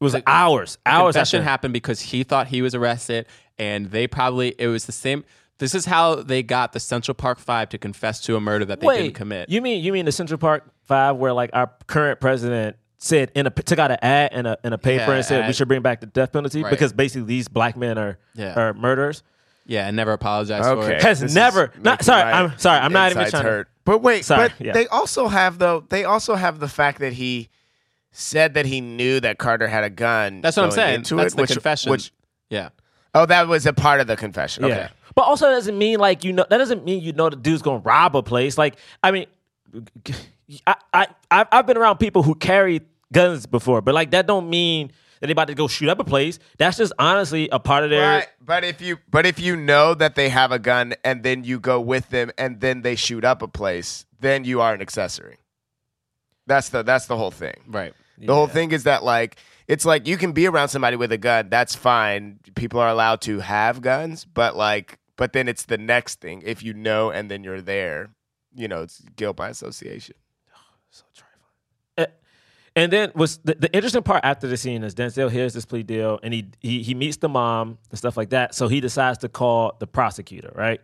It was the- hours, The hours confession after. happened because he thought he was arrested, and they probably it was the same. This is how they got the Central Park Five to confess to a murder that they Wait, didn't commit. You mean you mean the Central Park Five, where like our current president said in a took out an ad in a in a paper Yeah, and said we should bring back the death penalty Right. because basically these black men are Yeah. are murderers. yeah, and never apologized for Okay. it. Has This never- not- sorry, I'm- sorry, I'm not even insides trying to- hurt. But wait, Sorry, but yeah. they also have though. They also have the fact that he said that he knew that Carter had a gun. That's what I'm saying. Into That's it, the which, confession. Which yeah. oh, that was a part of the confession. Yeah. Okay. But also doesn't mean like you know that doesn't mean you know the dude's gonna rob a place. Like I mean, I I I've I've been around people who carry guns before, but like that don't mean that they about to go shoot up a place. That's just honestly a part of their. But, but if you but if you know that they have a gun and then you go with them and then they shoot up a place, then you are an accessory. That's the that's the whole thing. Right. The whole thing is that like it's like you can be around somebody with a gun, that's fine. People are allowed to have guns, but like but then it's the next thing. If you know and then you're there, you know, it's guilt by association. Uh, And then was the, the interesting part after the scene is Denzel hears this plea deal and he, he he meets the mom and stuff like that. So he decides to call the prosecutor, right?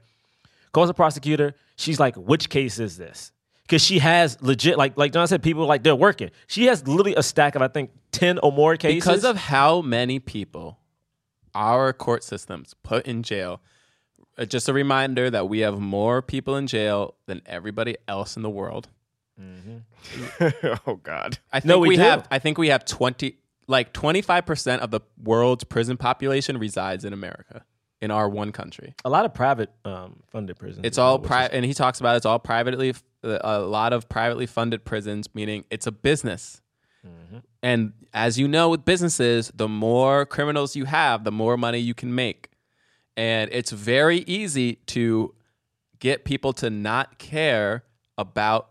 Calls the prosecutor. She's like, which case is this? Because she has legit, like like John said, people like they're working. She has literally a stack of I think ten or more cases. Because of how many people our court systems put in jail. uh, Just a reminder that we have more people in jail than everybody else in the world. [LAUGHS] oh God. I think No, we we, do. have. I think we have twenty, like twenty five percent of the world's prison population resides in America, in our one country. a lot of private um, funded prisons. It's all private, and he talks about it's all privately. A lot of privately funded prisons, meaning it's a business. And as you know, with businesses, the more criminals you have, the more money you can make. And it's very easy to get people to not care about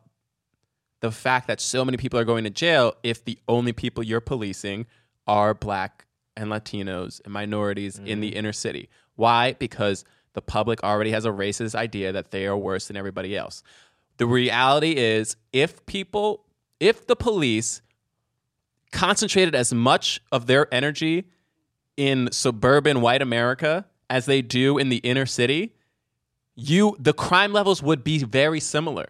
the fact that so many people are going to jail if the only people you're policing are black and Latinos and minorities in the mm. inner city. Why? Because the public already has a racist idea that they are worse than everybody else. The reality is, if people, if the police concentrated as much of their energy in suburban white America as they do in the inner city, you the crime levels would be very similar.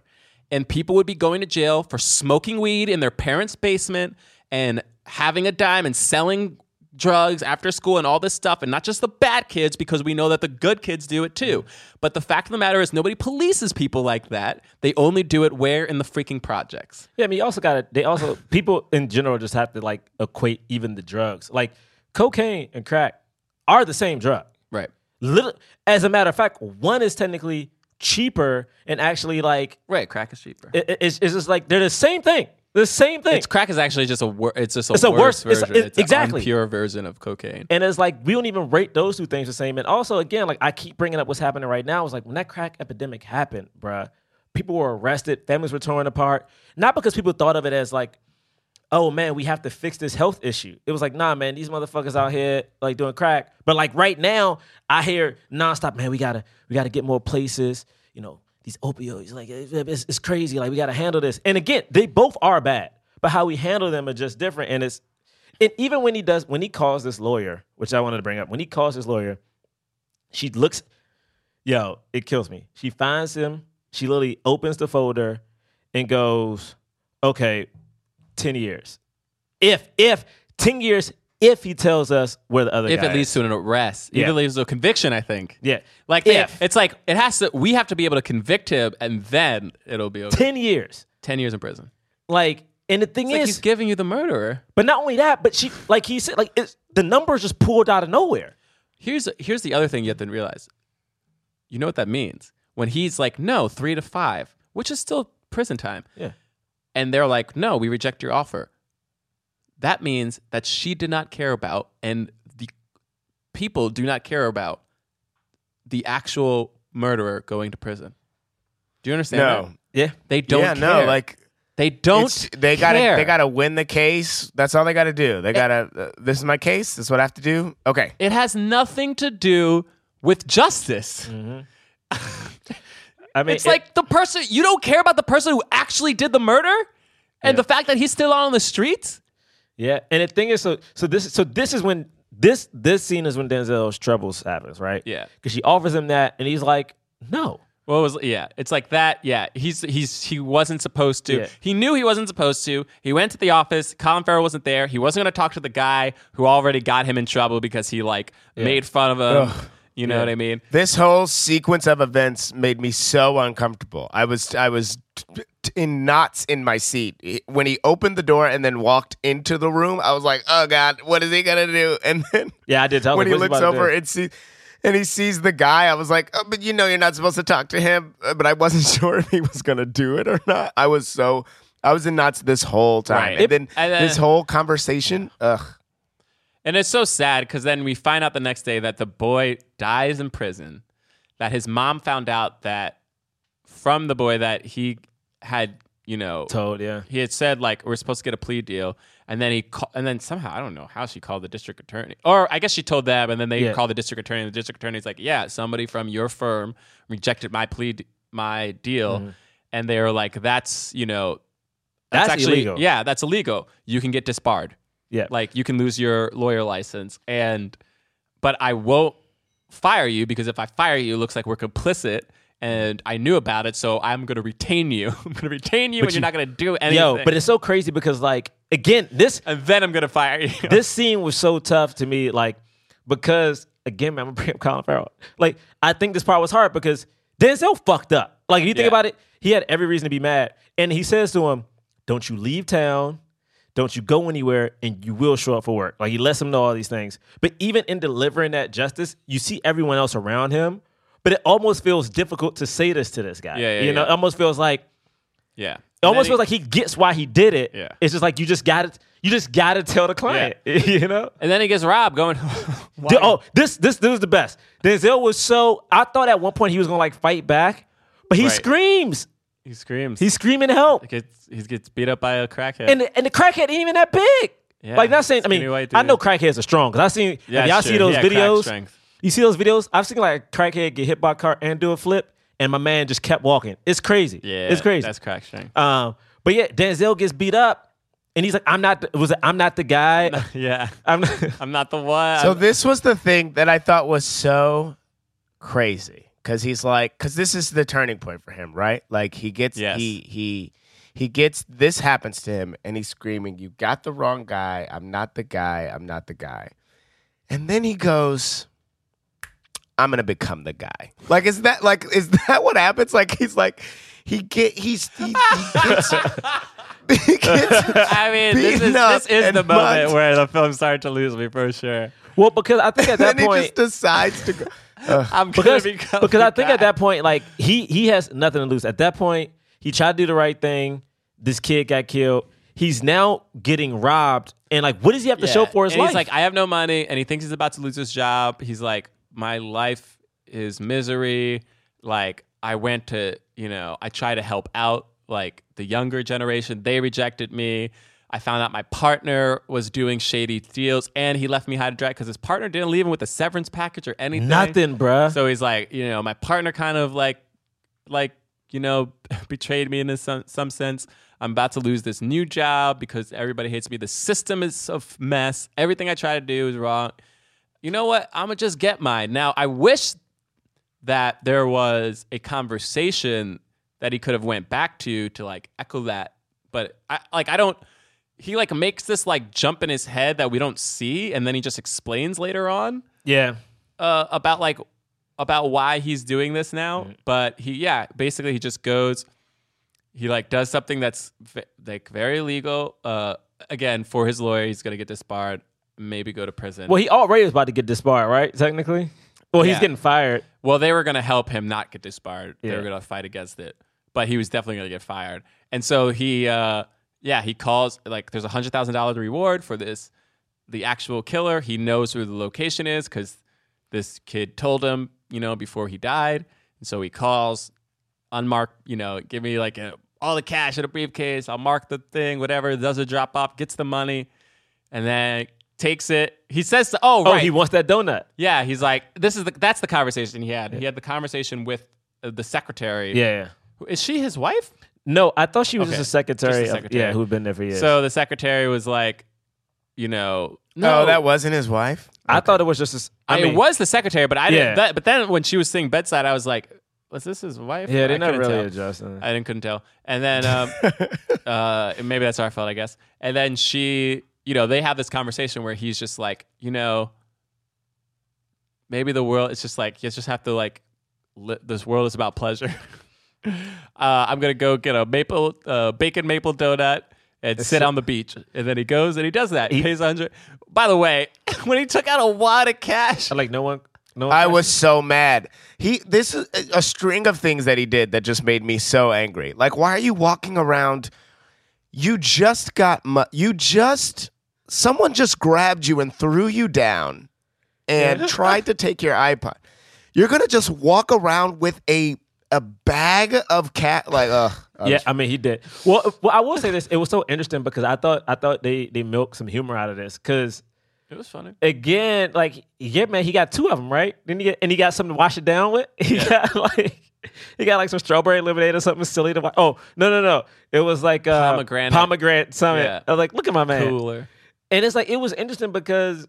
And people would be going to jail for smoking weed in their parents' basement and having a dime and selling drugs after school and all this stuff and not just the bad kids because we know that the good kids do it too but the fact of the matter is nobody polices people like that they only do it where in the freaking projects Yeah, I mean, you also got to. They also people in general just have to like equate even the drugs. Like cocaine and crack are the same drug. right Little, as a matter of fact, one is technically cheaper and actually like right crack is cheaper it, it- it's, it's just like they're the same thing. The same thing. it's crack is actually just a wor- it's just a It's a worse it's- version it- it's, exactly. pure version of cocaine And it's like we don't even rate those two things the same. And also, again, like I keep bringing up what's happening right now. It's like when that crack epidemic happened, bruh, people were arrested, families were torn apart, not because people thought of it as like, oh man, we have to fix this health issue. It was like, nah, man, these motherfuckers out here like doing crack. But like right now, I hear nonstop, man, we gotta we gotta get more places. You know, these opioids, like it's, it's crazy. Like we gotta handle this. And again, they both are bad, but how we handle them are just different. And it's and even when he does when he calls this lawyer which i wanted to bring up when he calls this lawyer she looks yo it kills me she finds him she literally opens the folder and goes okay 10 years. If if 10 years if he tells us where the other if guy it leads is. to an arrest. Yeah. if it leads to a conviction i think. Yeah. Like they- If. it's like it has to we have to be able to convict him and then it'll be okay. 10 years. 10 years in prison. Like and the thing it's like is he's giving you the murderer. But not only that but she like he said like it's the numbers just pulled out of nowhere. Here's here's the other thing you have to realize. You know what that means? When he's like no three to five which is still prison time. Yeah and they're like no we reject your offer that means that she did not care about and the people do not care about the actual murderer going to prison do you understand No. that? yeah they don't yeah, care. no, like they don't they gotta they gotta win the case. That's all they gotta do. They gotta. Uh, this is my case. This is what I have to do. Okay. it has nothing to do with justice [LAUGHS] i mean it's it- like the person you don't care about the person who actually did the murder and the fact that he's still out on the streets Yeah, and the thing is, so so this so this is when this this scene is when Denzel's troubles happens, right? Yeah. because she offers him that, and he's like, no. What was yeah? It's like that. Yeah, he's he's he wasn't supposed to. Yeah. He knew he wasn't supposed to. He went to the office. Colin Farrell wasn't there. He wasn't going to talk to the guy who already got him in trouble because he like made fun of him. Ugh. You know Yeah. what I mean? This whole sequence of events made me so uncomfortable. I was I was t- t- in knots in my seat when he opened the door and then walked into the room. I was like, "Oh God, what is he gonna do?" [LAUGHS] And then Yeah, I did tell when him he looks over and sees and he sees the guy, I was like, "Oh, but you know, you're not supposed to talk to him." Uh, But I wasn't [LAUGHS] sure if he was gonna do it or not. I was so I was in knots this whole time, Right. and It- then and, uh, this whole conversation. Ugh. And it's so sad because then we find out the next day that the boy dies in prison. That his mom found out that from the boy that he had, you know, told, yeah, he had said like we're supposed to get a plea deal, and then he ca- and then somehow I don't know how she called the district attorney, or I guess she told them, and then they Yeah. called the district attorney, and the district attorney's like, yeah, somebody from your firm rejected my plea, d- my deal, Mm-hmm. and they were like, that's you know, That's actually illegal. yeah, that's illegal. You can get disbarred. Yeah. like you can lose your lawyer license, and but I won't fire you because if I fire you, it looks like we're complicit. And I knew about it, so I'm going to retain you. [LAUGHS] I'm going to retain you, But and you- you're not going to do anything. yo, but it's so crazy because like again, this and then I'm gonna fire you. [LAUGHS] this scene was so tough to me, like because again, man, I'm gonna bring up Colin Farrell. Like I think this part was hard because Denzel fucked up. Like if you think Yeah. about it, he had every reason to be mad, and he says to him, "Don't you leave town." Don't you go anywhere and you will show up for work. Like he lets him know all these things. But even in delivering that justice, you see everyone else around him. But it almost feels difficult to say this to this guy. Yeah, yeah, you know, yeah. it almost feels like yeah, it almost feels like he gets why he did it. Yeah. It's just like you just got to you just got to tell the client. Yeah. [LAUGHS] you know. And then he gets robbed going. [LAUGHS] Oh, this this this was the best. Denzel was so. I thought at one point he was gonna like fight back, but he Right. screams. He screams. He's screaming help, he gets he gets beat up by a crackhead. and the, and the crackhead ain't even that big. Yeah, like not saying. I mean, I know crackheads are strong because I seen. Yeah, if y'all sure. see those Yeah, videos, you see those videos. I've seen like a crackhead get hit by a car and do a flip, and my man just kept walking. It's crazy. yeah, it's crazy. That's crack strength. Um, but yeah, Denzel gets beat up, and he's like, "I'm not. The, was it, I'm not the guy. [LAUGHS] yeah, [LAUGHS] I'm not." [LAUGHS] I'm not the one. So this was the thing that I thought was so crazy because he's like, because this is the turning point for him, right? Like he gets Yes. he he he gets this happens to him, and he's screaming, "You got the wrong guy. I'm not the guy. I'm not the guy." And then he goes, "I'm gonna become the guy." Like is that like is that what happens? Like he's like he get he's he, he gets. [LAUGHS] he gets [LAUGHS] I mean, this is this is and the moment mugged. where the film started to lose me for sure. Well, because I think at [LAUGHS] that and he just decides to go. Ugh. I'm because gonna become because I think at that point, like he he has nothing to lose. At that point, he tried to do the right thing. This kid got killed. He's now getting robbed, and like, what does he have to Yeah. show for his and life? He's like, I have no money, and he thinks he's about to lose his job. He's like, my life is misery. Like, I went to, you know, I try to help out like the younger generation. They rejected me. I found out my partner was doing shady deals, and he left me high to dry because his partner didn't leave him with a severance package or anything. Nothing, bruh. So he's like, you know, my partner kind of like, like, you know, [LAUGHS] betrayed me in some, some sense. I'm about to lose this new job because everybody hates me. The system is a mess. Everything I try to do is wrong. You know what? I'm gonna just get mine. Now, I wish that there was a conversation that he could have went back to to like echo that, but I like I don't. He like makes this like jump in his head that we don't see, and then he just explains later on yeah, uh, about like about why he's doing this now. But he, yeah, basically he just goes. He like does something that's v- like very illegal. Uh, again, for his lawyer, he's gonna get disbarred, maybe go to prison. well, he already was about to get disbarred, right? Technically, well, he's getting fired. Well, they were going to help him not get disbarred. They were going to fight against it, but he was definitely going to get fired. And so he, uh, yeah, he calls like there's a hundred thousand dollar reward for this. The actual killer, he knows where the location is because this kid told him, you know, before he died. And so he calls, unmarked, you know, give me like a, all the cash in a briefcase. I'll mark the thing, whatever. Does a drop off, gets the money, and then takes it. He says, to, "Oh, Oh, he wants that donut. yeah, he's like, this is the that's the conversation he had. He had the conversation with uh, the secretary. Yeah. is she his wife? No, I thought she was Okay, just a secretary. just a of- secretary. yeah, who'd been there for years. So the secretary was like, you know, no, Oh, that wasn't his wife. I thought it was just. A, s- I I mean, it was the secretary, but I didn't. Yeah. That, but then when she was sitting bedside, I was like, was this his wife? Yeah, I they're not couldn't really tell. adjusting. I didn't couldn't tell. And then um, [LAUGHS] uh, maybe that's our fault, I guess. And then she, you know, they have this conversation where he's just like, you know, maybe the world. It's just like you just have to like, li- this world is about pleasure. [LAUGHS] uh, I'm gonna go get a maple uh, bacon maple donut. And sit on the beach, and then he goes and he does that. He, pays a hundred. By the way, [LAUGHS] when he took out a wad of cash, like no one. No one I was so mad. He this is a- a string of things that he did that just made me so angry. Like why are you walking around you just got mu- you just someone just grabbed you and threw you down and tried to take your iPod. You're going to just walk around with a a bag of cat like uh Yeah, I mean he did. Well, well, I will say this: it was so interesting because I thought I thought they they milked some humor out of this because it was funny. again, like yeah, man, he got two of them right. Then he get, and he got something to wash it down with. [LAUGHS] He got like he got like some strawberry lemonade or something silly to. Wa- oh no no no! It was like uh, Pomegranate. pomegranate something. Yeah. I was like, look at my man. Cooler. And it's like it was interesting because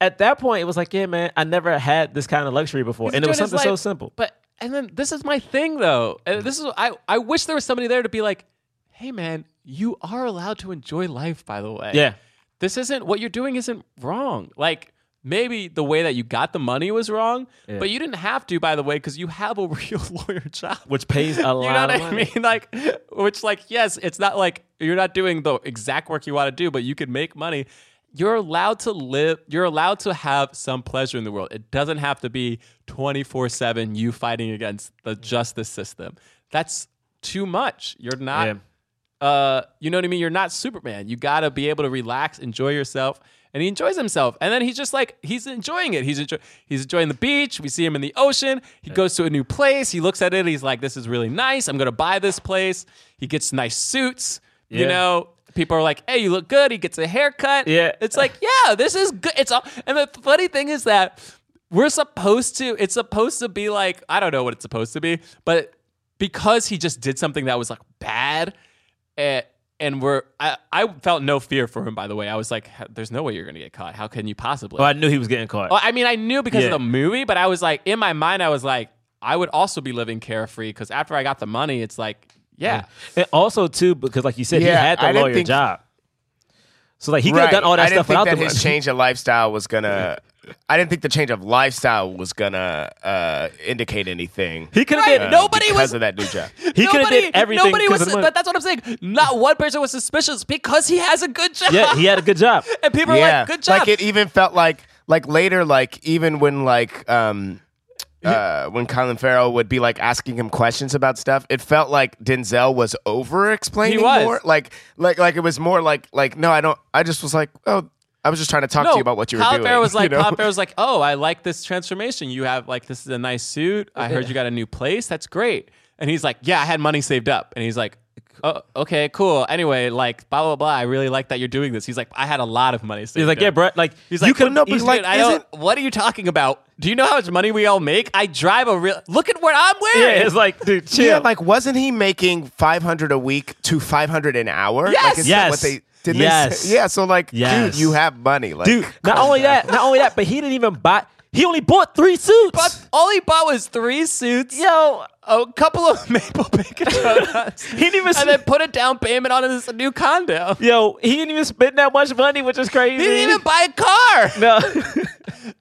at that point it was like, yeah, man, I never had this kind of luxury before, He's and it was enjoying his something so simple. But and then this is my thing though. And this is I I wish there was somebody there to be like, "Hey man, you are allowed to enjoy life by the way." Yeah. This isn't what you're doing isn't wrong. Like maybe the way that you got the money was wrong, Yeah. but you didn't have to by the way cuz you have a [LAUGHS] real lawyer job. Which pays a lot. [LAUGHS] You know what I money. mean? Like, which, like, yes, it's not like you're not doing the exact work you want to do, but you can make money. You're allowed to live, you're allowed to have some pleasure in the world. It doesn't have to be 24 7 you fighting against the justice system. That's too much. You're not, Yeah. uh, you know what I mean? You're not Superman. You got to be able to relax, enjoy yourself. And he enjoys himself. And then he's just like, he's enjoying it. He's, enjoy- he's enjoying the beach. We see him in the ocean. He goes to a new place. He looks at it. He's like, this is really nice. I'm going to buy this place. He gets nice suits. You know, people are like, hey, you look good. He gets a haircut. Yeah. It's like, yeah, this is good. It's all, and the funny thing is that we're supposed to, it's supposed to be like, I don't know what it's supposed to be, but because he just did something that was like bad, eh, and we're I, I felt no fear for him. By the way, I was like, "There's no way you're gonna get caught. How can you possibly?" Well, I knew he was getting caught. Well, I mean, I knew because Yeah. of the movie, but I was like, in my mind, I was like, I would also be living carefree because after I got the money, it's like, yeah, And also too, because like you said, he Yeah, had the I lawyer think- job. So like he could have done all that I stuff didn't without think the that his money. change of lifestyle was gonna. [LAUGHS] I didn't think the change of lifestyle was gonna uh, indicate anything. He could have Right, did. nobody because was- of that new job. [LAUGHS] He could have did everything Nobody was, of the money. but that's what I'm saying. Not one person was suspicious because he has a good job. yeah, he had a good job. [LAUGHS] and people are yeah, like, "Good job." Like it even felt like like later, like even when like um uh when Colin Farrell would be like asking him questions about stuff, it felt like Denzel was over explaining He was. more. Like like like it was more like like no, I don't. I just was like, oh, I was just trying to talk to you about what you were Colin doing. Farrell was [LAUGHS] like, you know? Colin Farrell was like, "Oh, I like this transformation. You have like this is a nice suit. I heard you got a new place. That's great." And he's like, "Yeah, I had money saved up." And he's like, "Oh, okay, cool. Anyway, like blah blah blah. I really like that you're doing this." He's like, "I had a lot of money saved." He's like, up." yeah, bro. Like He's you like, could "Well, no, but he's like, like, I don't. isn't- What are you talking about? Do you know how much money we all make? I drive a real. Look at what I'm wearing. Yeah, it's like, dude, chill. Yeah, like wasn't he making five hundred a week to five hundred an hour? Yes! like, is that Yes. What they didn't Yes. they say? Yeah, so like, Yes. dude, you have money, like, dude. Not only that, not only that, but he didn't even buy. He only bought three suits. But all he bought was three suits, yo, a couple of [LAUGHS] maple bacon donuts, [LAUGHS] he didn't even. and then put a down payment on his new condo. yo, he didn't even spend that much money, which is crazy. [LAUGHS] He didn't even buy a car. No,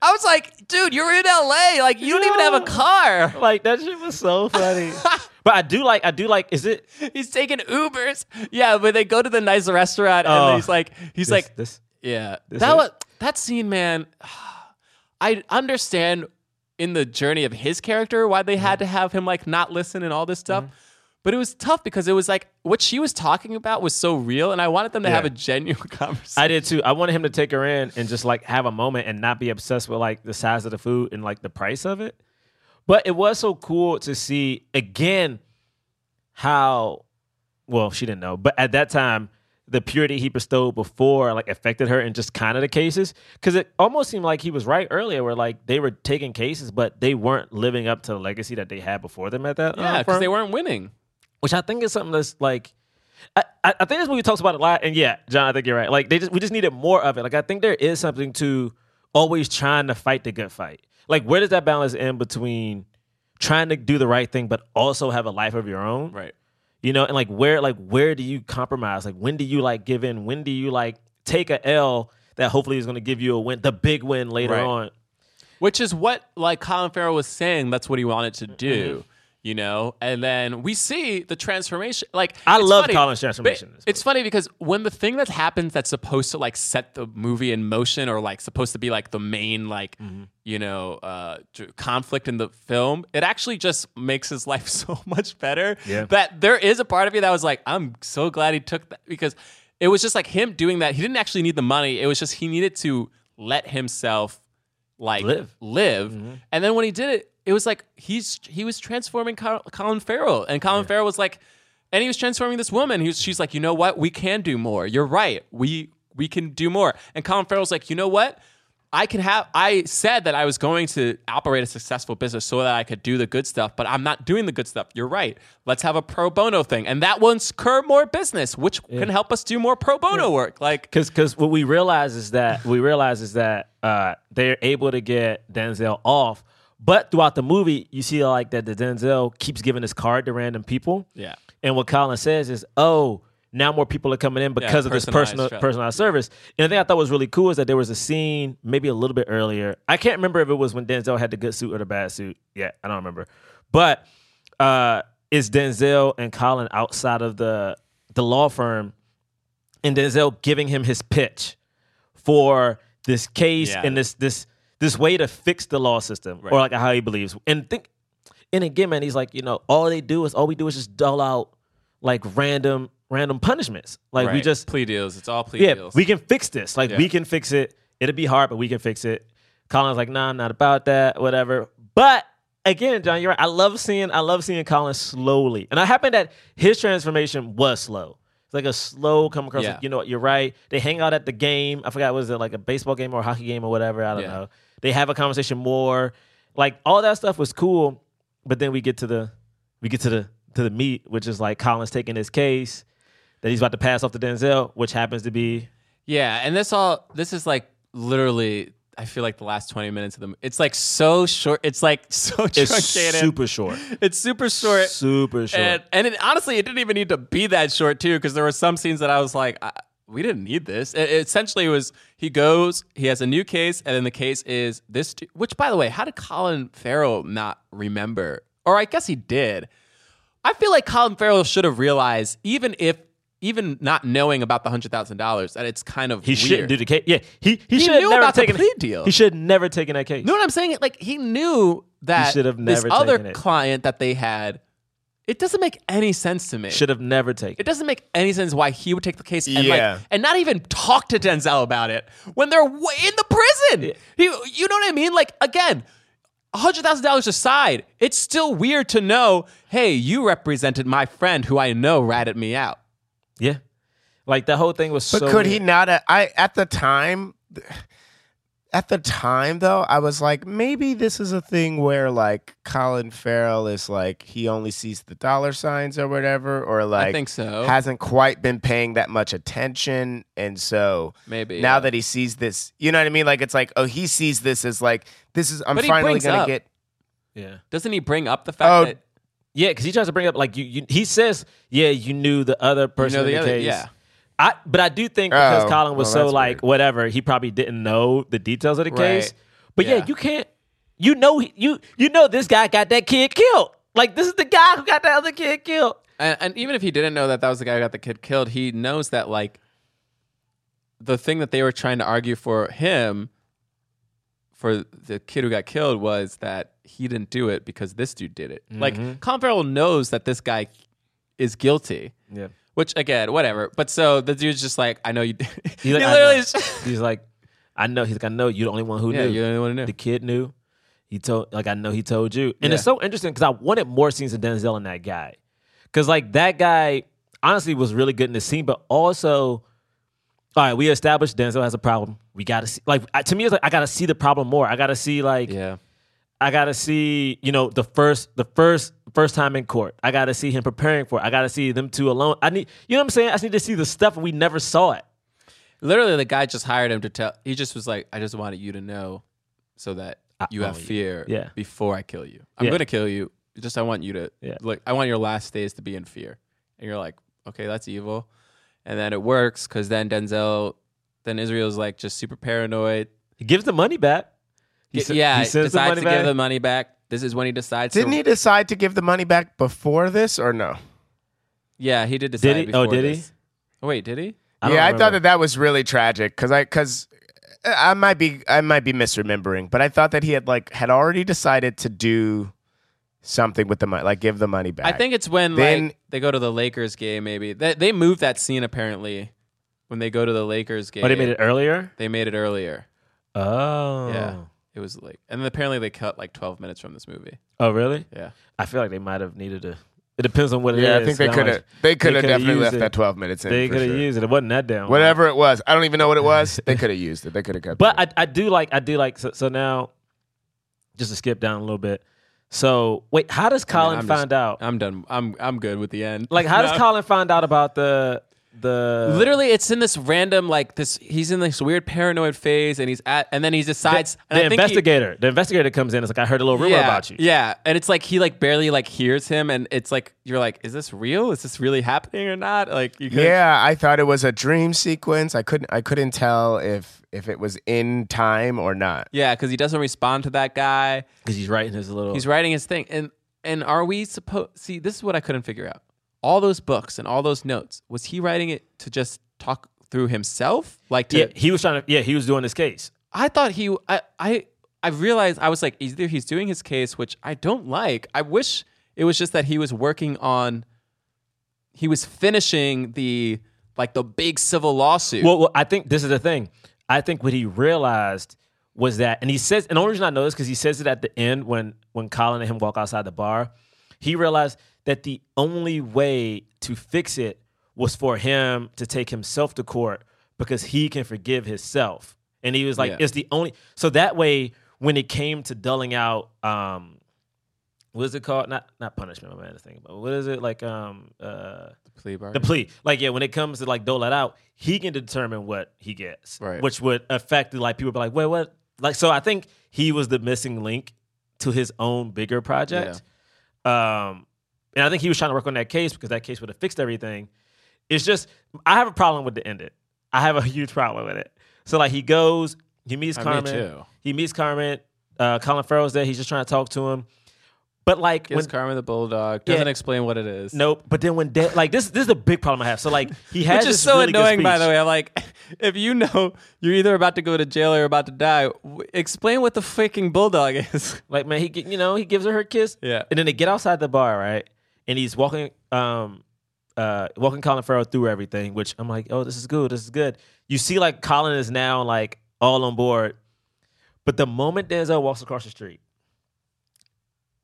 I was like, dude, you're in LA. Like, you don't even have a car. like that shit was so funny. but I do like. I do like. Is it? He's taking Ubers. Yeah, but they go to the nice restaurant, and Oh. he's like, he's This- like, this. yeah. this That was that scene, man. [SIGHS] I understand in the journey of his character why they Mm-hmm. had to have him like not listen and all this stuff. But it was tough because it was like what she was talking about was so real, and I wanted them to have a genuine [LAUGHS] conversation. I did too. I wanted him to take her in and just like have a moment and not be obsessed with like the size of the food and like the price of it. But it was so cool to see again how well she didn't know, but at that time the purity he bestowed before like affected her in just kind of the cases because it almost seemed like he was right earlier where like they were taking cases but they weren't living up to the legacy that they had before them at that uh, yeah, because firm they weren't winning. which I think is something that's like. I, I I think this movie talks about a lot, and yeah, John, I think you're right. Like they just we just needed more of it. Like I think there is something to always trying to fight the good fight. Like where does that balance end between trying to do the right thing but also have a life of your own? Right. You know, and like where like where do you compromise? Like when do you like give in? When do you like take a L that hopefully is going to give you a win, the big win later Right. on? Which is what like Colin Farrell was saying. That's what he wanted to do. Mm-hmm. You know, and then we see the transformation. Like I love funny, Colin's transformation It's funny because when the thing that happens that's supposed to like set the movie in motion, or like supposed to be like the main like Mm-hmm. you know uh, conflict in the film, it actually just makes his [LAUGHS] life so much better. Yeah. That there is a part of me that was like, I'm so glad he took that because it was just like him doing that. He didn't actually need the money. It was just he needed to let himself like Live. live. And then when he did it, it was like he's he was transforming Colin Farrell, and Colin Farrell was like, and he was transforming this woman. He was, she's like, you know what? We can do more. You're right. We we can do more. And Colin Farrell's like, you know what? I can have. I said that I was going to operate a successful business so that I could do the good stuff, but I'm not doing the good stuff. You're right. Let's have a pro bono thing, and that will incur more business, which can help us do more pro bono work. Like, Because because what we realize is that we realize is that uh, they're able to get Denzel off, but throughout the movie, you see like that the Denzel keeps giving his card to random people. Yeah. And what Colin says is, oh, now more people are coming in because of this personalized personal tra- personalized service. And the thing I thought was really cool is that there was a scene maybe a little bit earlier. I can't remember if it was when Denzel had the good suit or the bad suit. Yeah, I don't remember. But uh is Denzel and Colin outside of the the law firm and Denzel giving him his pitch for this case Yeah. and this this this way to fix the law system Right. or like how he believes. And think and again, man, he's like, you know, all they do is all we do is just dull out like random random punishments. Like we just plea deals. It's all plea yeah, deals. we can fix this. Like Yeah. we can fix it. It'll be hard, but we can fix it. Colin's like, nah, I'm not about that, whatever. But again, John, you're right. I love seeing I love seeing Colin slowly. And it happened that his transformation was slow. It's like a slow come across. Yeah. Like, you know what? You're right. They hang out at the game. I forgot was it like a baseball game or a hockey game or whatever. I don't Yeah. know. They have a conversation more. Like all that stuff was cool. But then we get to the we get to the to the meat, which is like Colin's taking his case. that he's about to pass off to Denzel, which happens to be Yeah, and this all this is like literally. I feel like the last twenty minutes of them. It's like so short. It's like [LAUGHS] so it's truncated. super short, It's super short. super short. And, and it, honestly, it didn't even need to be that short too, because there were some scenes that I was like, I, we didn't need this. It, it essentially was he goes, he has a new case, and then the case is this. Which, by the way, how did Colin Farrell not remember? Or I guess he did. I feel like Colin Farrell should have realized, even if, even not knowing about the hundred thousand dollars, that it's kind of he weird. shouldn't do the case. Yeah, he he, He should have knew never about the taken plea deal. He should have never taken that case. You know what I'm saying? Like he knew that should have this never other it. client that they had. It doesn't make any sense to me. Should have never taken. It doesn't make any sense why he would take the case and Yeah. like and not even talk to Denzel about it when they're way in the prison. He, you know what I mean? Like again, hundred thousand dollars aside, it's still weird to know. Hey, you represented my friend who I know ratted me out. Yeah, like the whole thing was. So. But so could he not? uh, I at the time, at the time though, I was like, maybe this is a thing where like Colin Farrell is like he only sees the dollar signs or whatever, or like i think so. hasn't quite been paying that much attention, and so Maybe, now yeah. that he sees this, you know what I mean? Like it's like, oh, he sees this as like this is I'm But finally gonna up- get. Yeah. Doesn't he bring up the fact Oh, that Yeah, because he tries to bring up like you, you. He says, "Yeah, you knew the other person know in the the, other- case." yeah. I, but I do think because Oh, Colin was well, so like weird. whatever, he probably didn't know the details of the case. Right. But yeah. Yeah. you can't. You know, you you know this guy got that kid killed. Like this is the guy who got that other kid killed. and, and even if he didn't know that that was the guy who got the kid killed, he knows that like the thing that they were trying to argue for him for the kid who got killed was that he didn't do it because this dude did it. Like mm-hmm. Colin Farrell knows that this guy is guilty. Yeah. Which again, whatever. But so the dude's just like, I know you. [LAUGHS] He's he like, literally know. is- He's like, I know. He's like, I know you're the only one who Yeah, knew. you're the only one who knew. The kid knew. He told, like, I know he told you. And it's so interesting because I wanted more scenes of Denzel and that guy. Because, like, that guy honestly was really good in the scene, but also, all right, we established Denzel has a problem. We got to see, like, to me, it's like, I got to see the problem more. I got to see, like, yeah. I gotta see, you know, the first, the first, first time in court. I gotta see him preparing for it. I gotta see them two alone. I need, you know what I'm saying? I just need to see the stuff we never saw it. Literally, the guy just hired him to tell. He just was like, I just wanted you to know so that you have oh, fear yeah. before I kill you. I'm Yeah. to kill you. Just I want you to Yeah. like I want your last days to be in fear. And you're like, okay, that's evil. And then it works because then Denzel, then Israel's like just super paranoid. He gives the money back. He sa- yeah, he sends the decides money to back. give the money back. This is when he decides. Didn't to, he decide to give the money back before this or no? Yeah, he did decide. he? Oh, before Oh, did he? this. Oh, wait, did he? don't yeah, I remember. thought that that was really tragic because I because uh, I might be I might be misremembering, but I thought that he had like had already decided to do something with the money, like give the money back. I think it's when Then- like they go to the Lakers game. Maybe they they moved that scene apparently when they go to the Lakers game. But they made it earlier. They made it earlier. Oh, Yeah, it was like, and then apparently they cut like twelve minutes from this movie. Oh, really? Yeah, I feel like they might have needed to. It depends on what it is. yeah, I think they could have they could have definitely used left it. that twelve minutes in. They could have sure. used it. It wasn't that down. whatever it was. I don't even know what it was. They could have used it. They could have cut. But. I, I do like I do like so, so now just to skip down a little bit. So wait, how does Colin I'm find just- out? I'm done. I'm I'm good with the end. like how does [LAUGHS] Colin find out about the the Literally, it's in this random like this. He's in this weird paranoid phase, and he's at, and then he decides. the, and I the think he- investigator? the investigator comes in. It's like I heard a little rumor yeah, about you. Yeah, and it's like he like barely like hears him, and it's like you're like, is this real? Is this really happening or not? Like you could yeah, I thought it was a dream sequence. I couldn't I couldn't tell if if it was in time or not. yeah, because he doesn't respond to that guy. because he's writing his little. He's writing his thing, and and are we supposed? See, this is what I couldn't figure out. All those books and all those notes, was he writing it to just talk through himself? Like to? yeah, he was trying to. Yeah, he was doing his case. I thought he. I I I realized I was like either he's doing his case, which I don't like. I wish it was just that he was working on. He was finishing the like the big civil lawsuit. Well, well, I think this is the thing. I think what he realized was that, and he says, and the only reason I know this because he says it at the end when when Colin and him walk outside the bar. He realized that the only way to fix it was for him to take himself to court because he can forgive himself. And he was like, Yeah. it's the only. So that way, when it came to dulling out um, what is it called? Not not punishment, my man is thinking about. What is it like? Um, uh, the Plea bar the plea. Like yeah, when it comes to like dole it out, he can determine what he gets, Right. Which would affect like people be like, wait, what? Like so, I think he was the missing link to his own bigger project. Um, and I think he was trying to work on that case because that case would have fixed everything. It's just I have a problem with the ending. I have a [LAUGHS] huge problem with it. So like he goes, he meets me Carmen. too. He meets Carmen. Uh, Colin Farrell's there. He's just trying to talk to him. But like Gives when Carmen the bulldog. Doesn't explain what it is. nope. But then when De- like this this is the big problem I have. So like he has [LAUGHS] Which is so really annoying, by the way. I'm like, [LAUGHS] if you know you're either about to go to jail or about to die, w- explain what the freaking bulldog is. Like man, he you know he gives her her kiss. Yeah. And then they get outside the bar, right? And he's walking, um, uh, walking Colin Farrell through everything. Which I'm like, oh, this is good. This is good. You see, like Colin is now like all on board. But the moment Denzel walks across the street,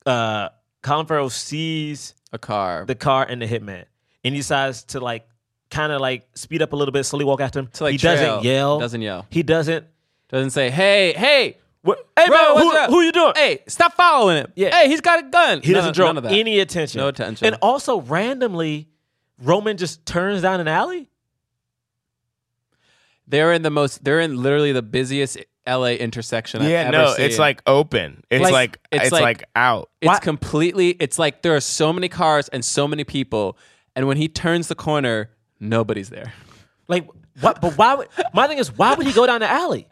uh, Colin Farrell sees A car. the car and the hitman, and he decides to like kind of like speed up a little bit, slowly walk after him. To, like, he trail. doesn't yell. Doesn't yell. He doesn't. Doesn't say, hey, hey, What, hey Bro, man, what's who, up? who you doing? hey, stop following him. Yeah. Hey, he's got a gun. He doesn't None- draw none of that. any attention. No attention. And also randomly, Roman just turns down an alley. They're in the most. They're in literally the busiest LA intersection. I've Yeah, ever no, seen. it's like open. It's Like- like, it's it's, like- like, out. It's Why- completely. It's like there are so many cars and so many people, and when he turns the corner, nobody's there. Like what? But why? Would, my thing is, why would he go down the alley?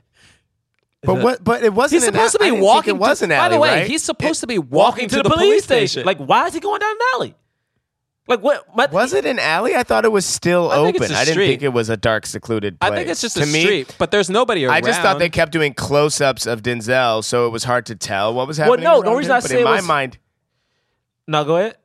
But what? But it wasn't. He's supposed a- to be walking. It was to, an alley, by the way, right? he's supposed to be walking, to, the, police station. Like, why is he going down an alley? Like what? My, was it an alley? I thought it was still I open. I didn't think it was a dark, secluded place. I think it's just to a me, street, but there's nobody around. I just thought they kept doing close-ups of Denzel, so it was hard to tell what was happening. Well, no, the reason him. I say in it my was- mind, No, go ahead.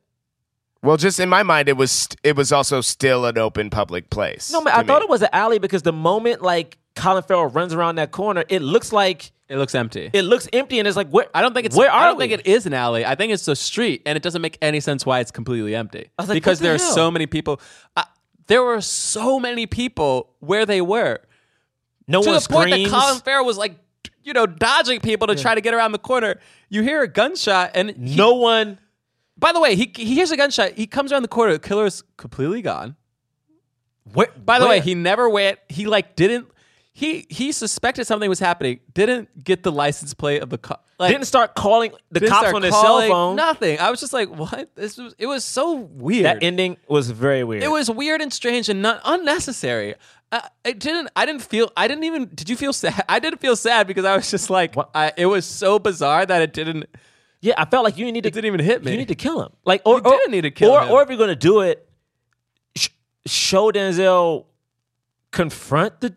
well, just in my mind, it was it was also still an open public place. No, man, to I thought it was an alley because the moment like Colin Farrell runs around that corner, it looks like It looks empty. it looks empty, and it's like where? I don't think it's. Where I don't think it is an alley. I think it's a street, and it doesn't make any sense why it's completely empty. I was like, because what the there are hell? so many people. Uh, there were so many people where they were no to one the point that. Colin Farrell was like, you know, dodging people to try to get around the corner. You hear a gunshot, and he- no one. By the way, he he hears a gunshot. He comes around the corner. The killer's completely gone. Where, By the way, he never went. He like didn't. He he suspected something was happening. Didn't get the license plate of the car. Like, didn't start calling the cops on his cell phone. Nothing. I was just like, what? This was. It was so weird. That ending was very weird. it was weird and strange and not unnecessary. Uh, it didn't. I didn't feel. I didn't even. Did you feel sad? [LAUGHS] I didn't feel sad because I was just like? I, it was so bizarre that it didn't. Yeah, I felt like you need to. It didn't even hit me. You need to kill him. Like, or, You didn't need to kill or, him. Or if you're gonna do it, sh- show Denzel confront the.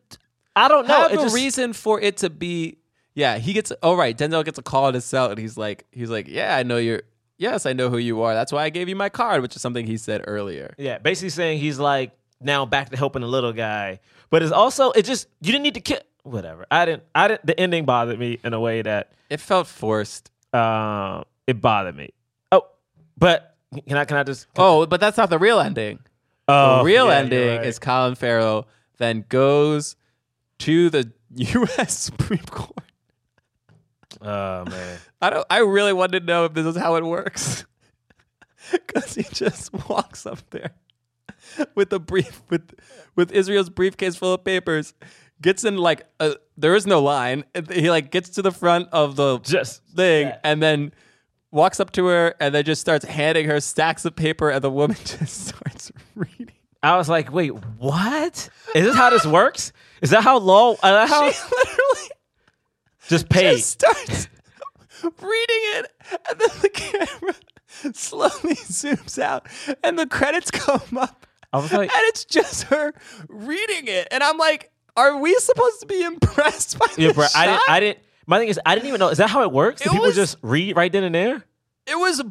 I don't know. have It a just- reason for it to be. Yeah, he gets. Oh right, Denzel gets a call at his cell, and he's like, he's like, yeah, I know you're. Yes, I know who you are. That's why I gave you my card, which is something he said earlier. Yeah, basically saying he's like now back to helping the little guy, but it's also it just you didn't need to kill. Whatever. I didn't. I didn't. The ending bothered me in a way that It felt forced. um it bothered me. Oh, but can I can I just? Oh, but that's not the real ending. Oh, the real yeah, ending right. is Colin Farrell then goes to the [LAUGHS] U.S. Supreme Court. Oh man. I don't. I really wanted to know if this is how it works, [LAUGHS] because he just walks up there with a brief with with Israel's briefcase full of papers, gets in like a, there is no line. He like gets to the front of the Just thing that. and then walks up to her and then just starts handing her stacks of paper, and the woman [LAUGHS] just starts reading. I was like, wait, what? Is this how this works? Is that how law? Is that how? She [LAUGHS] literally just pay. just starts reading it, and then the camera [LAUGHS] slowly zooms out, and the credits [LAUGHS] come up, I was like, and it's just her reading it, and I'm like, are we supposed to be impressed by yeah, this bro. I didn't. I didn't. My thing is, I didn't even know. Is that how it works? Do It people was- just read right then and there? It was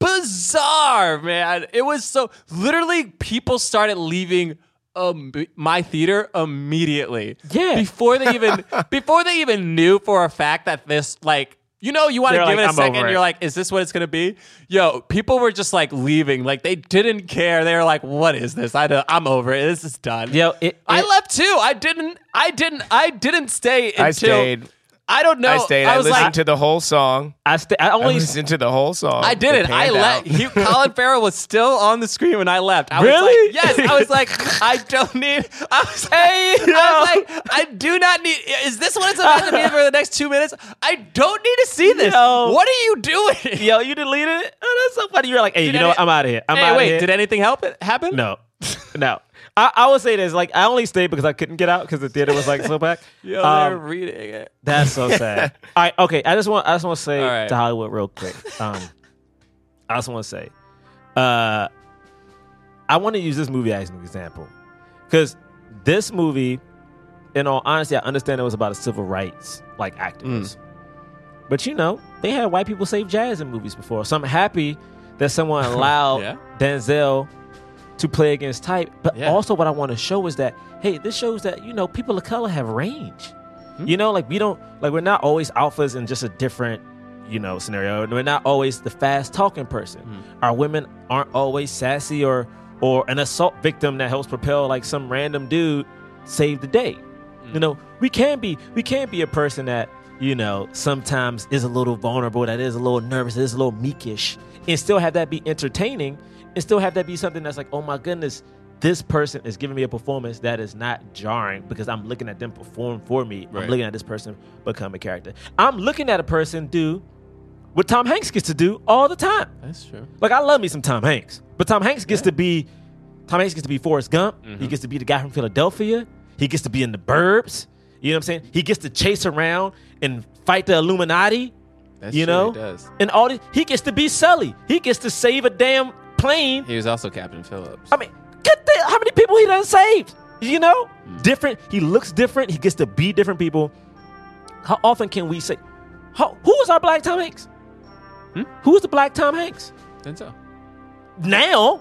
bizarre, man. It was so literally people started leaving um, my theater immediately. Yeah. Before they even [LAUGHS] before they even knew for a fact that this like you know you want to give like, it a "I'm second. over it." You're like, is this what it's gonna be? Yo, people were just like leaving. Like they didn't care. They were like, what is this? I don't, I'm over it. This is done. Yo, it, I it- left too. I didn't. I didn't. I didn't stay until I stayed. I don't know. I stayed. I, was listened like, to the whole song. I st- I I only listened to the whole song. I did It it. I panned let he, [LAUGHS] Colin Farrell was still on the screen when I left. I Really? was like, yes. I was like, I don't need. I was, Hey, I was like, I do not need. Is this what it's about to be for the next two minutes? I don't need to see this. Yo. What are you doing? Yo, you deleted it? Oh, that's so funny. You're like, hey, Did you know any- what? I'm out of here. I'm hey, out wait. of here. Did anything help it happen? no, [LAUGHS] no. I, I would say this. Like, I only stayed because I couldn't get out because the theater was like so packed. [LAUGHS] Yo, Um, they're reading it. That's so sad. [LAUGHS] All right, okay. I just want I just want to say All right. to Hollywood real quick. Um, I just want to say, uh, I want to use this movie as an example because this movie, in all honesty, I understand it was about a civil rights like activist, but you know they had white people save jazz in movies before. So I'm happy that someone [LAUGHS] allowed Yeah. Denzel to play against type. But Yeah. also, what I want to show is that hey, this shows that you know people of color have range. Hmm? You know, like we don't like we're not always alphas in just a different you know scenario. We're not always the fast talking person. Hmm. Our women aren't always sassy or or an assault victim that helps propel like some random dude save the day. Hmm. You know, we can be we can be a person that you know sometimes is a little vulnerable, that is a little nervous, that is a little meekish, and still have that be entertaining, and still have that be something that's like, oh my goodness, this person is giving me a performance that is not jarring because I'm looking at them perform for me. I'm looking at this person become a character. I'm looking at a person do what Tom Hanks gets to do all the time. That's true. Like I love me some Tom Hanks, but Tom Hanks gets to be Tom Hanks gets to be Forrest Gump. Mm-hmm. He gets to be the guy from Philadelphia. He gets to be in the Burbs. You know what I'm saying? He gets to chase around and fight the Illuminati. That's you true, know, and all this, he gets to be Sully. He gets to save a damn plane. He was also Captain Phillips. I mean, get the, how many people he done saved? You know, Mm. different. He looks different. He gets to be different people. How often can we say, how, who is our black Tom Hanks? Hmm? Who is the black Tom Hanks? Denzel. Now,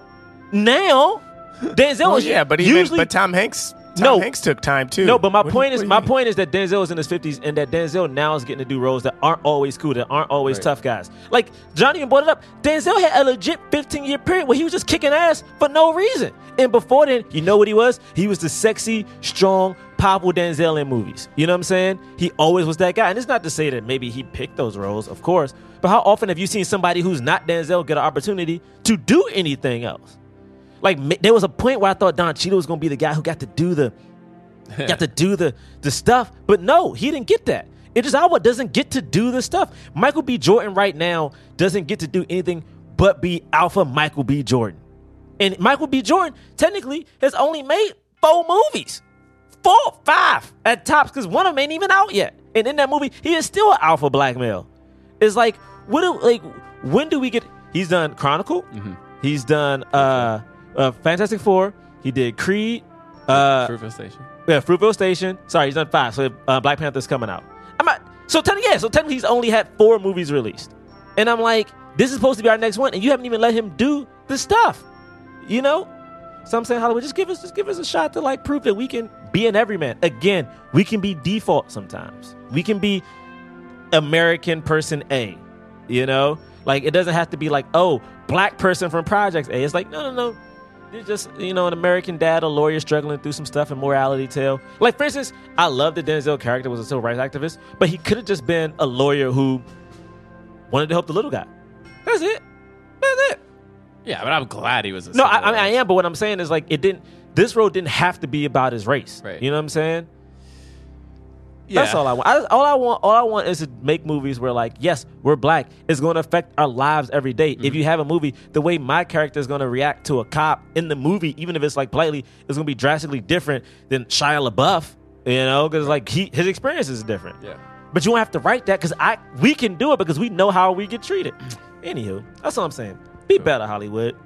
now, [LAUGHS] Denzel Well, was yeah, but even usually but Tom Hanks. Tom No. Hanks took time too. no, but my What you- point what is my mean? point is that Denzel is in his fifties and that Denzel now is getting to do roles that aren't always cool, that aren't always Right. tough guys. Like Johnny even brought it up. Denzel had a legit 15 year period where he was just kicking ass for no reason. And before then, you know what he was? He was the sexy, strong, powerful Denzel in movies. You know what I'm saying? He always was that guy. And it's not to say that maybe he picked those roles, of course. But how often have you seen somebody who's not Denzel get an opportunity to do anything else? Like there was a point where I thought Don Cheadle was gonna be the guy who got to do the [LAUGHS] got to do the the stuff, but no, he didn't get that. Idris Elba doesn't get to do the stuff. Michael B. Jordan right now doesn't get to do anything but be Alpha Michael B. Jordan. And Michael B. Jordan technically has only made four movies, four, five at tops, because one of them ain't even out yet. And in that movie, he is still an alpha black male. It's like, what? Do, like, when do we get? He's done Chronicle. He's done uh, uh, Fantastic Four. He did Creed. Uh, Fruitvale Station. yeah, Fruitvale Station. Sorry, he's done five. So uh, Black Panther's coming out. I'm not. So technically, yeah. So technically, he's only had four movies released, and I'm like, this is supposed to be our next one, and you haven't even let him do the stuff. You know. So I'm saying Hollywood, just give us, just give us a shot to like prove that we can be an everyman. Again, we can be default sometimes. We can be American person A. You know, like it doesn't have to be like, oh, black person from Projects A. It's like, no, no, no. It's just you know an American dad, a lawyer struggling through some stuff, and morality tale. Like for instance, I love that Denzel character was a civil rights activist, but he could have just been a lawyer who wanted to help the little guy. That's it. That's it. Yeah, but I'm glad he was. A No, I, I mean I am, but what I'm saying is like it didn't. This road didn't have to be about his race. Right. You know what I'm saying? Yeah. That's all I want. I, all I want, all I want is to make movies where, like, yes, we're black. It's going to affect our lives every day. Mm-hmm. If you have a movie, the way my character is going to react to a cop in the movie, even if it's like politely, is going to be drastically different than Shia LaBeouf. You know, because like he, his experience is different. Yeah. But you don't have to write that because I we can do it because we know how we get treated. [SNIFFS] Anywho, that's all I'm saying. Be better, Hollywood.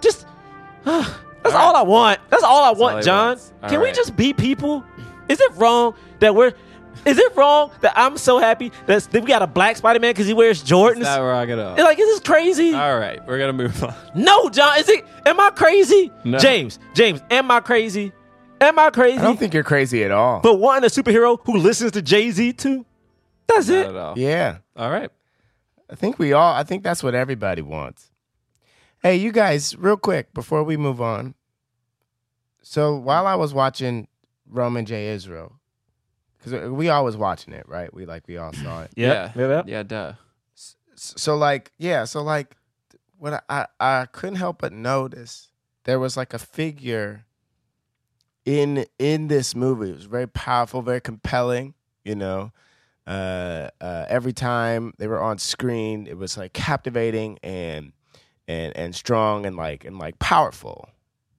Just [SIGHS] that's all, I want. That's all I all want, he John. All Can we just be people? Is it wrong that we're? Is it wrong that I'm so happy that that we got a black Spider Man because he wears Jordans? Not wrong at all. It's like, is this crazy? All right, we're gonna move on. No, John. Is it? Am I crazy? No. James, James, am I crazy? Am I crazy? I don't think you're crazy at all. but wanting a superhero who listens to Jay Z too. That's Not it. at all. yeah, All right. I think we all. I think that's what everybody wants. Hey, you guys, real quick before we move on. So while I was watching Roman J. Israel, because we always watching it, right? We like we all saw it. [CLEARS THROAT] Yep. Yeah. Yep. Yeah, duh. so like yeah so like what I, I couldn't help but notice there was like a figure in in this movie it was very powerful very compelling you know uh, uh, every time they were on screen it was like captivating and and and strong and like and like powerful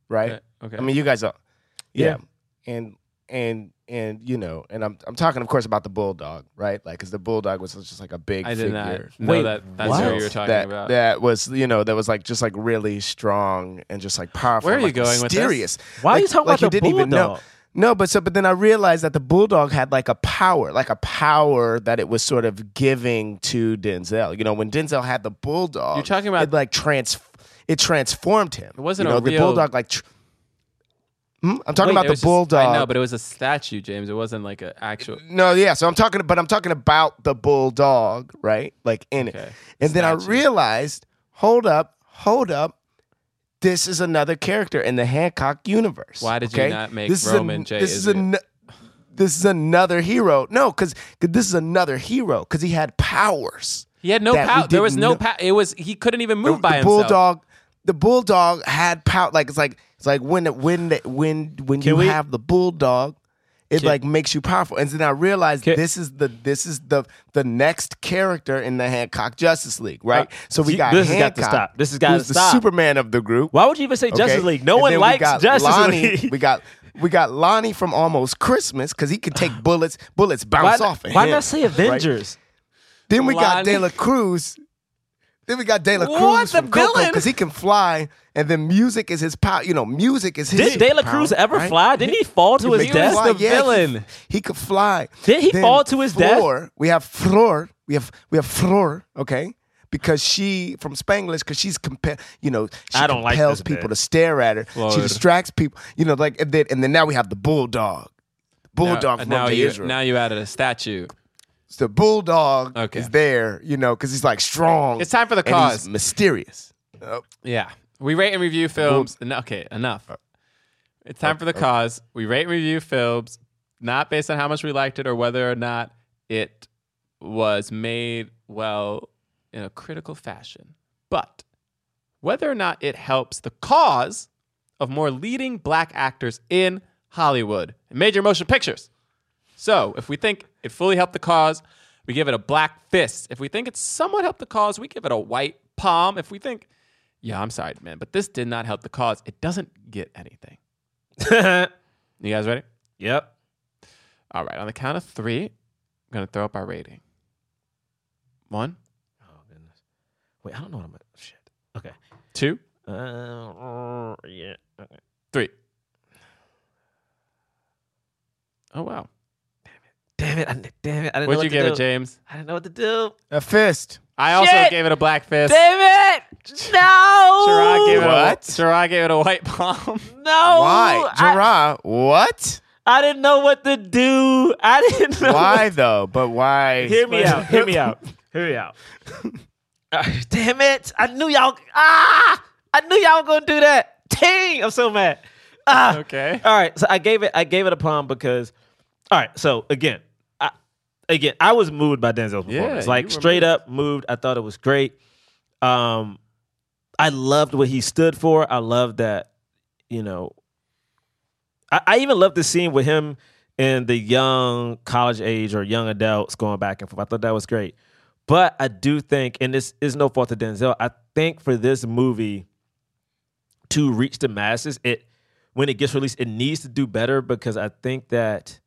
right Okay. okay. I mean, you guys are, yeah. and and and you know, and I'm I'm talking, of course, about the bulldog, right? Like, because the bulldog was just like a big I did figure. not know Wait, that. That's what? what you were talking that about. that was you know that was like just like really strong and just like powerful. Where are you like, going with this? mysterious. Why are you talking like about the didn't even know. bulldog? No, but so but then I realized that the bulldog had like a power, like a power that it was sort of giving to Denzel. You know, when Denzel had the bulldog, You're talking about- it like trans, it transformed him. It wasn't you know, a the real- bulldog like. Tr- Hmm? I'm talking Wait, about the just- bulldog. I know, but it was a statue, James. It wasn't like an actual. No, yeah. So I'm talking, but I'm talking about the bulldog, right? Like in it. Okay. And then I realized, hold up, hold up. This is another character in the Hancock universe. Why did you not make this Roman is J. This is an, This is another hero. No, because this is another hero because he had powers. He had no power. There was no power. It was he couldn't even move the, by the himself. bulldog. The bulldog had power. Like it's like it's like when when the- when when you we- have the bulldog, it Can- like makes you powerful. And then I realized Can- this is the this is the the next character in the Hancock Justice League, right? Uh, so we got this has got Hancock. to stop. This has got to who's the. Superman of the group. Why would you even say Justice? League? No And one then we likes got Justice Lonnie, League. [LAUGHS] We got we got Lonnie from Almost Christmas because he can take bullets. Bullets bounce not, off. of why him, not say right? Avengers? Then we got Lonnie. De La Cruz. Then we got De La What? Cruz The from Coco because he can fly, and then music is his power. You know, music is his. Did De La superpower, Cruz ever right? fly? Didn't he fall to his He can death? fly, the yeah, he- villain. He, could fly. Did he Then fall to his death? Flor, We have Flor. We have we have Flor. Okay. Because she from Spanglish, because she's compel, you know, she I don't like compels this people bit. to stare at her. Lord. She distracts people, you know, like and then and then now we have the bulldog, bulldog now, from now you Israel. now you added a statue. The bulldog Okay. is there, you know, because he's like strong. It's time for the cause. mysterious. Oh, Yeah. We rate and review films. Okay, enough. Uh, it's time for the uh, uh. cause. We rate and review films not based on how much we liked it or whether or not it was made well in a critical fashion, but whether or not it helps the cause of more leading black actors in Hollywood and major motion pictures. So, if we think it fully helped the cause, we give it a black fist. If we think it somewhat helped the cause, we give it a white palm. If we think, yeah, I'm sorry, man, but this did not help the cause, it doesn't get anything. [LAUGHS] You guys ready? yep. All right, on the count of three, I'm going to throw up our rating. One, Oh goodness. Wait, I don't know what I'm. Shit. Okay. two, Uh, yeah. Okay. three. Oh, wow. Damn it! I, damn it! I didn't know What'd what you to give do. it, James? I didn't know what to do. a fist. I also Shit! gave it a black fist. Damn it! No. Gerard gave it What? a [LAUGHS] Gerard gave it a white palm. [LAUGHS] No. Why, I, Gerard? What? I didn't know what to do. I didn't know. Why though? But why? Hear me out. Hear me out. Hear me out. Ah, damn it! I knew y'all. Ah! I knew y'all were gonna do that. Dang! I'm so mad. Ah. Okay. All right. So I gave it. I gave it a palm because. All right. So again, I, again, I was moved by Denzel's performance. you like straight moved. up moved. I thought it was great. Um, I loved what he stood for. I loved that. You know. I, I even loved the scene with him and the young college age or young adults going back and forth. I thought that was great. But I do think, and this is no fault of Denzel, I think for this movie to reach the masses, it when it gets released, it needs to do better because I think that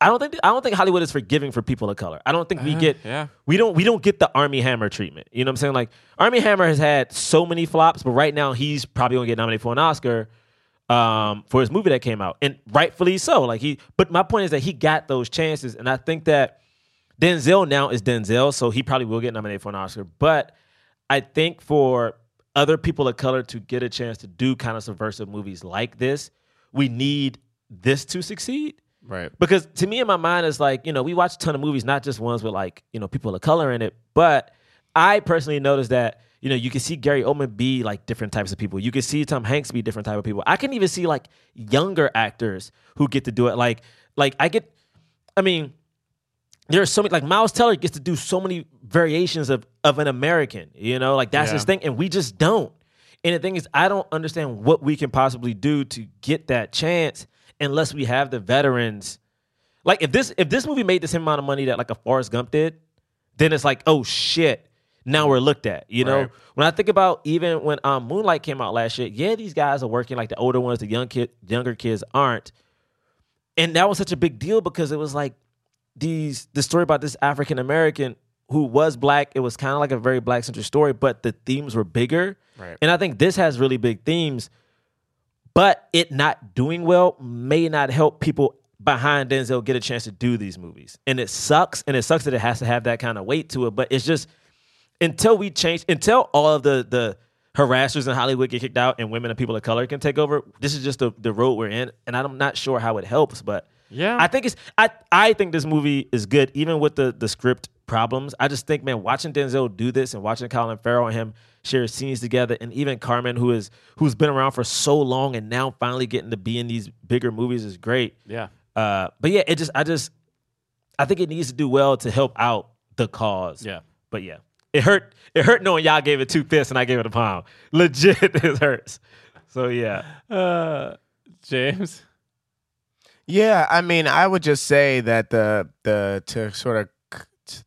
I don't think I don't think Hollywood is forgiving for people of color. I don't think we Uh, get yeah. we don't we don't get the Armie Hammer treatment. You know what I'm saying? Like Armie Hammer has had so many flops, but right now he's probably gonna get nominated for an Oscar um, for his movie that came out, and rightfully so. Like he, but my point is that he got those chances, and I think that Denzel now is Denzel, so he probably will get nominated for an Oscar. But I think for other people of color to get a chance to do kind of subversive movies like this, we need this to succeed. Right. Because to me, in my mind, it's like, you know, we watch a ton of movies, not just ones with like, you know, people of color in it. But I personally noticed that, you know, you can see Gary Oldman be like different types of people. You can see Tom Hanks be different type of people. I can even see like younger actors who get to do it. Like, like I get, I mean, there's so many like Miles Teller gets to do so many variations of of an American, you know, like that's Yeah. his thing, and we just don't. And the thing is, I don't understand what we can possibly do to get that chance unless we have the veterans. Like if this if this movie made the same amount of money that like a Forrest Gump did, then it's like, oh shit, now we're looked at. You know, Right. when I think about even when um, Moonlight came out last year, yeah, these guys are working like the older ones, the young kid, younger kids aren't, and that was such a big deal because it was like these the story about this African American who was black. It was kind of like a very black centered story, but the themes were bigger. Right. And I think this has really big themes, but it not doing well may not help people behind Denzel get a chance to do these movies. And it sucks, and it sucks that it has to have that kind of weight to it. But it's just until we change, until all of the the harassers in Hollywood get kicked out and women and people of color can take over, this is just the, the road we're in. And I'm not sure how it helps, but Yeah. I think it's I I think this movie is good, even with the the script problems. I just think, man, watching Denzel do this and watching Colin Farrell and him share scenes together, and even Carmen, who is who's been around for so long and now finally getting to be in these bigger movies, is great. Yeah. Uh, but yeah, it just I just I think it needs to do well to help out the cause. Yeah. But yeah, it hurt. It hurt knowing y'all gave it two fists and I gave it a pound. [LAUGHS] Legit, it hurts. So yeah. Uh, James. Yeah, I mean, I would just say that the the to sort of c-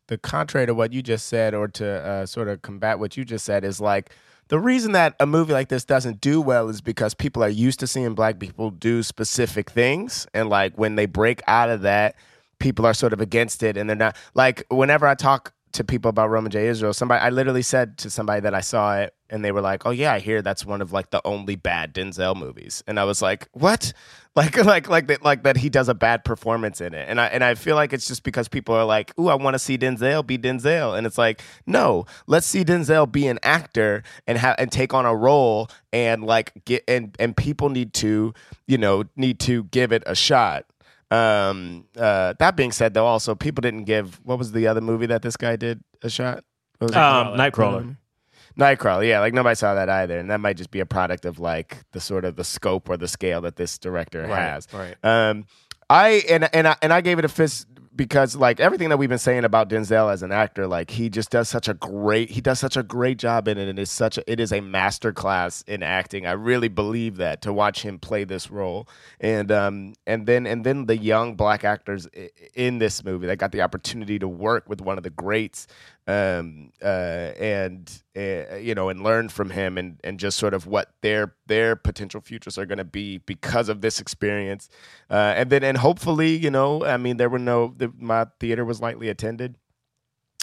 the contrary to what you just said, or to uh, sort of combat what you just said, is like the reason that a movie like this doesn't do well is because people are used to seeing black people do specific things, and like when they break out of that, people are sort of against it, and they're not like whenever I talk to people about Roman J. Israel, somebody I literally said to somebody that I saw it, and they were like, "Oh yeah, I hear that's one of like the only bad Denzel movies," and I was like, "What?" [LAUGHS] Like like like that like that he does a bad performance in it, and I and I feel like it's just because people are like, "Ooh, I want to see Denzel be Denzel," and it's like, no, let's see Denzel be an actor and have and take on a role and like get and and people need to you know need to give it a shot. Um, uh, that being said, though, also people didn't give what was the other movie that this guy did a shot? What was Um. Nightcrawler. Nightcrawler, yeah, like nobody saw that either, and that might just be a product of like the sort of the scope or the scale that this director Right, has. right. Um, I and and I, and I gave it a fist because like everything that we've been saying about Denzel as an actor, like he just does such a great he does such a great job in it, and it's such a, it is a master class in acting. I really believe that to watch him play this role, and um and then and then the young black actors in this movie that got the opportunity to work with one of the greats, um uh and uh, you know and learn from him and and just sort of what their their potential futures are going to be because of this experience. Uh and then and hopefully you know i mean there were no the, my theater was lightly attended.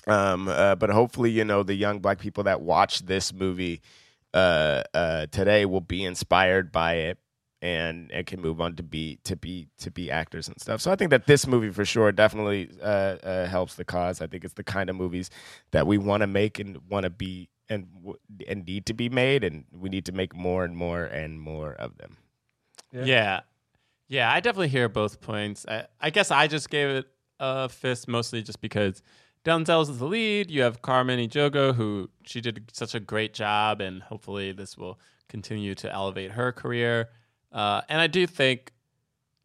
Um uh, but hopefully you know the young black people that watch this movie uh uh today will be inspired by it and and can move on to be to be to be actors and stuff. So I think that this movie for sure definitely uh, uh, helps the cause. I think it's the kind of movies that we want to make and want to be and and need to be made, and we need to make more and more and more of them. Yeah. yeah. I definitely hear both points. I, I guess I just gave it a fist mostly just because Denzel's is the lead. You have Carmen Ejogo, who she did such a great job, and hopefully this will continue to elevate her career. Uh, and I do think,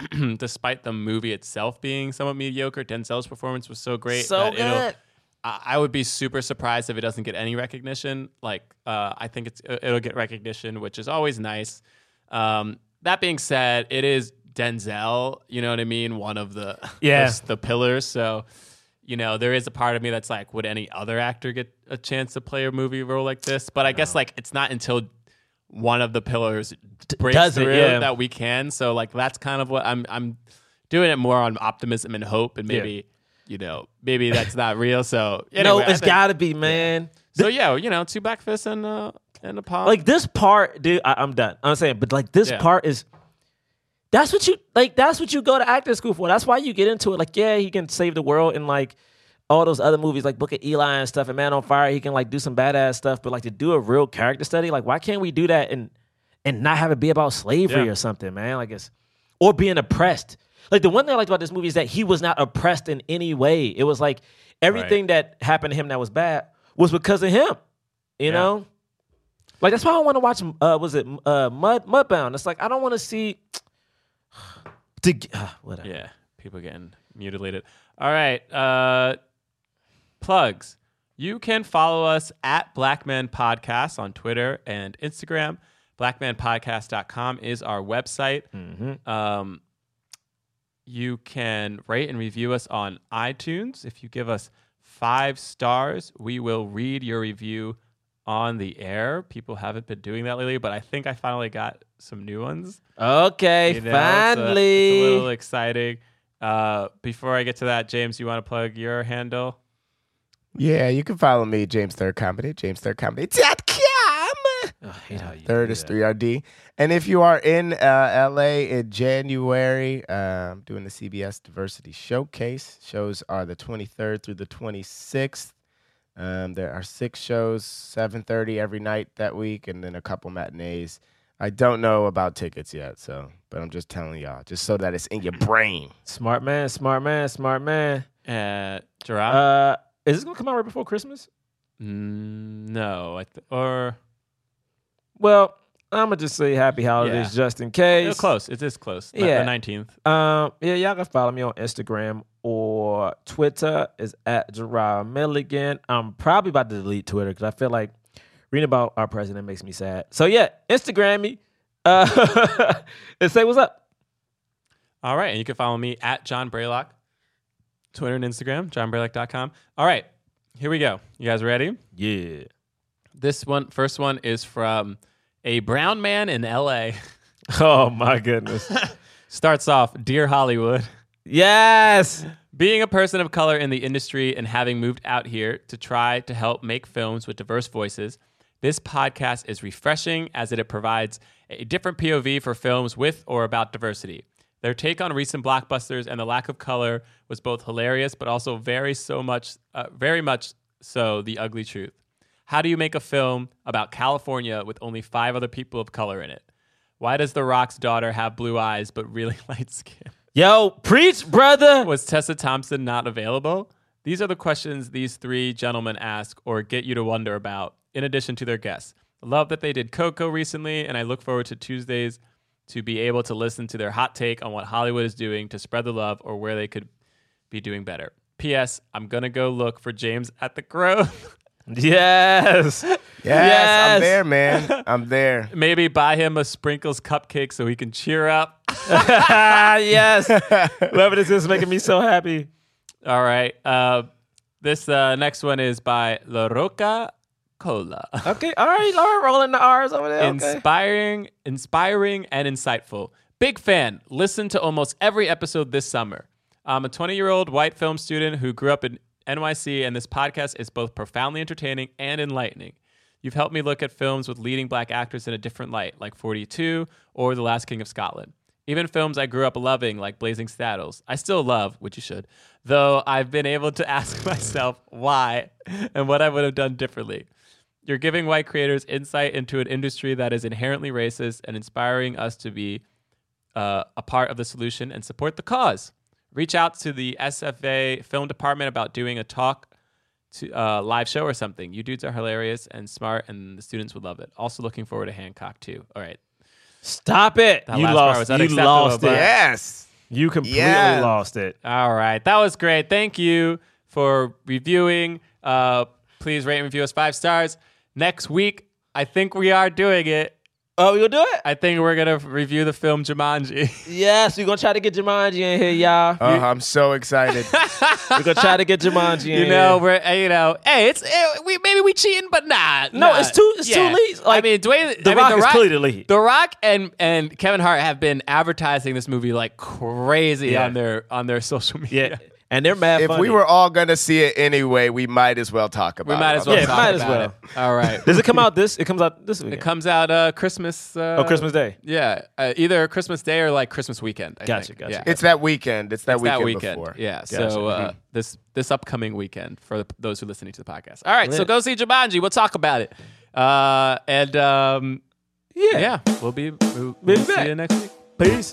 [CLEARS THROAT] despite the movie itself being somewhat mediocre, Denzel's performance was so great. So that it'll- good. I I would be super surprised if it doesn't get any recognition. Like, uh, I think it's it'll get recognition, which is always nice. Um, that being said, it is Denzel. You know what I mean? One of the [LAUGHS] Yeah. the, the pillars. So, you know, there is a part of me that's like, would any other actor get a chance to play a movie role like this? But I guess like it's not until one of the pillars breaks does it, through yeah. that we can. So like that's kind of what I'm I'm doing it more on optimism and hope, and Yeah. maybe you know maybe that's not real. So [LAUGHS] no, anyway, I it's think- got to be, man. so yeah, you know, two back fists and uh and a palm. Like this part, dude. I, I'm done. I'm saying, but like this Yeah. part is. That's what you like. That's what you go to acting school for. That's why you get into it. Like, yeah, he can save the world and like all those other movies, like Book of Eli and stuff, and Man on Fire. He can like do some badass stuff. But like to do a real character study, like why can't we do that and and not have it be about slavery Yeah. or something, man? Like it's or being oppressed. Like the one thing I liked about this movie is that he was not oppressed in any way. It was like everything that happened to him that was bad was because of him. You Yeah. know? Like that's why I want to watch. Uh, was it uh, Mud Mudbound? It's like I don't want [SIGHS] to see. To, uh, whatever. Yeah, people getting mutilated. All right, uh, plugs. You can follow us at Black Men Podcast on Twitter and Instagram. Blackmanpodcast.com is our website. Um, you can rate and review us on iTunes. If you give us five stars, we will read your review on the air. People haven't been doing that lately, but I think I finally got some new ones. Okay, You know, it's a- finally. it's a, little exciting. Uh, before I get to that, James, you want to plug your handle? Yeah, you can follow me, James Third Comedy, jamesthirdcomedy.com. Oh, I hate how you Third do is that. 3RD. And if you are in uh, LA in January, uh, I'm doing the CBS Diversity Showcase. Shows are the 23rd through the 26th. Um, there are six shows, 7:30 every night that week, and then a couple matinees. I don't know about tickets yet, so but I'm just telling y'all, just so that it's in your brain. Smart man, smart man, smart man. Uh, Jerah? Uh, is this gonna come out right before Christmas? Mm, no, I th- or Well, I'm gonna just say happy holidays Yeah. just in case. it's close. It is close. Yeah. the nineteenth. Um, yeah, y'all can follow me on Instagram or Twitter is at Jerah Milligan. I'm probably about to delete Twitter because I feel like reading about our president makes me sad. So yeah, Instagram me uh, [LAUGHS] and say what's up. All right, and you can follow me at John Braylock, Twitter and Instagram, johnbraylock.com. All right, here we go. You guys ready? Yeah. This one, first one is from a brown man in L.A. [LAUGHS] Oh my goodness. [LAUGHS] Starts off, dear Hollywood. yes. Being a person of color in the industry and having moved out here to try to help make films with diverse voices, this podcast is refreshing as it provides a different POV for films with or about diversity. Their take on recent blockbusters and the lack of color was both hilarious, but also very so much, uh, very much so the ugly truth. How do you make a film about California with only five other people of color in it? Why does The Rock's daughter have blue eyes but really [LAUGHS] light skin? Yo, preach, brother. Was Tessa Thompson not available? These are the questions these three gentlemen ask or get you to wonder about, in addition to their guests. Love that they did Coco recently, and I look forward to Tuesdays to be able to listen to their hot take on what Hollywood is doing to spread the love or where they could be doing better. P.S. I'm going to go look for James at the Grove. [LAUGHS] Yes. Yes, [LAUGHS] Yes. I'm there, man. [LAUGHS] I'm there. Maybe buy him a Sprinkles cupcake so he can cheer up. yes. Whoever this is making me so happy. All right. Uh, this uh, next one is by La Roca Cola. [LAUGHS] Okay. All right. All right. Rolling the R's over there. Okay. Inspiring, inspiring, and insightful. Big fan. Listen to almost every episode this summer. I'm a 20 year old white film student who grew up in NYC, and this podcast is both profoundly entertaining and enlightening. You've helped me look at films with leading black actors in a different light, like 42 or The Last King of Scotland. Even films I grew up loving, like Blazing Saddles, I still love, which you should, though I've been able to [LAUGHS] ask myself why and what I would have done differently. You're giving white creators insight into an industry that is inherently racist and inspiring us to be uh, a part of the solution and support the cause. Reach out to the SVA film department about doing a talk to uh, live show or something. You dudes are hilarious and smart, and the students would love it. Also, looking forward to Hancock too. All right, Stop it. That you last part lost. was You lost it. Yes. You completely Yes. lost it. all right, that was great. Thank you for reviewing. Uh, please rate and review us five stars. Next week, I think we are doing it. Oh, you'll do it? I think we're gonna review the film Jumanji. [LAUGHS] Yes, we're gonna try to get Jumanji in here, y'all. Oh, I'm so excited. [LAUGHS] we're gonna try to get Jumanji in here. you know, here. we're uh, you know, hey, it's eh, we maybe we cheating, but nah. No, nah. it's too- it's too lead. Like, I mean, Dwayne, The I mean, Rock is clearly the lead. The Rock and and Kevin Hart have been advertising this movie like crazy Yeah. on their on their social media. Yeah. And they're mad if funny. we were all gonna see it anyway, we might as well talk about We it. might as well Yeah, talk might as well. it. All right. Does it come out this? It comes out this week. It comes out uh Christmas uh, oh, Christmas Day. Yeah, uh, either Christmas Day or like Christmas weekend. I Gotcha, think. gotcha. Yeah. It's that weekend. It's that It's weekend, that weekend. before. Yeah. Gotcha. Mm-hmm. So uh, this this upcoming weekend for the, those who are listening to the podcast. All right. So go see Jumanji. We'll talk about it. Uh, and um, Yeah. yeah, we'll be we'll, We'll be see back. you next week. Peace.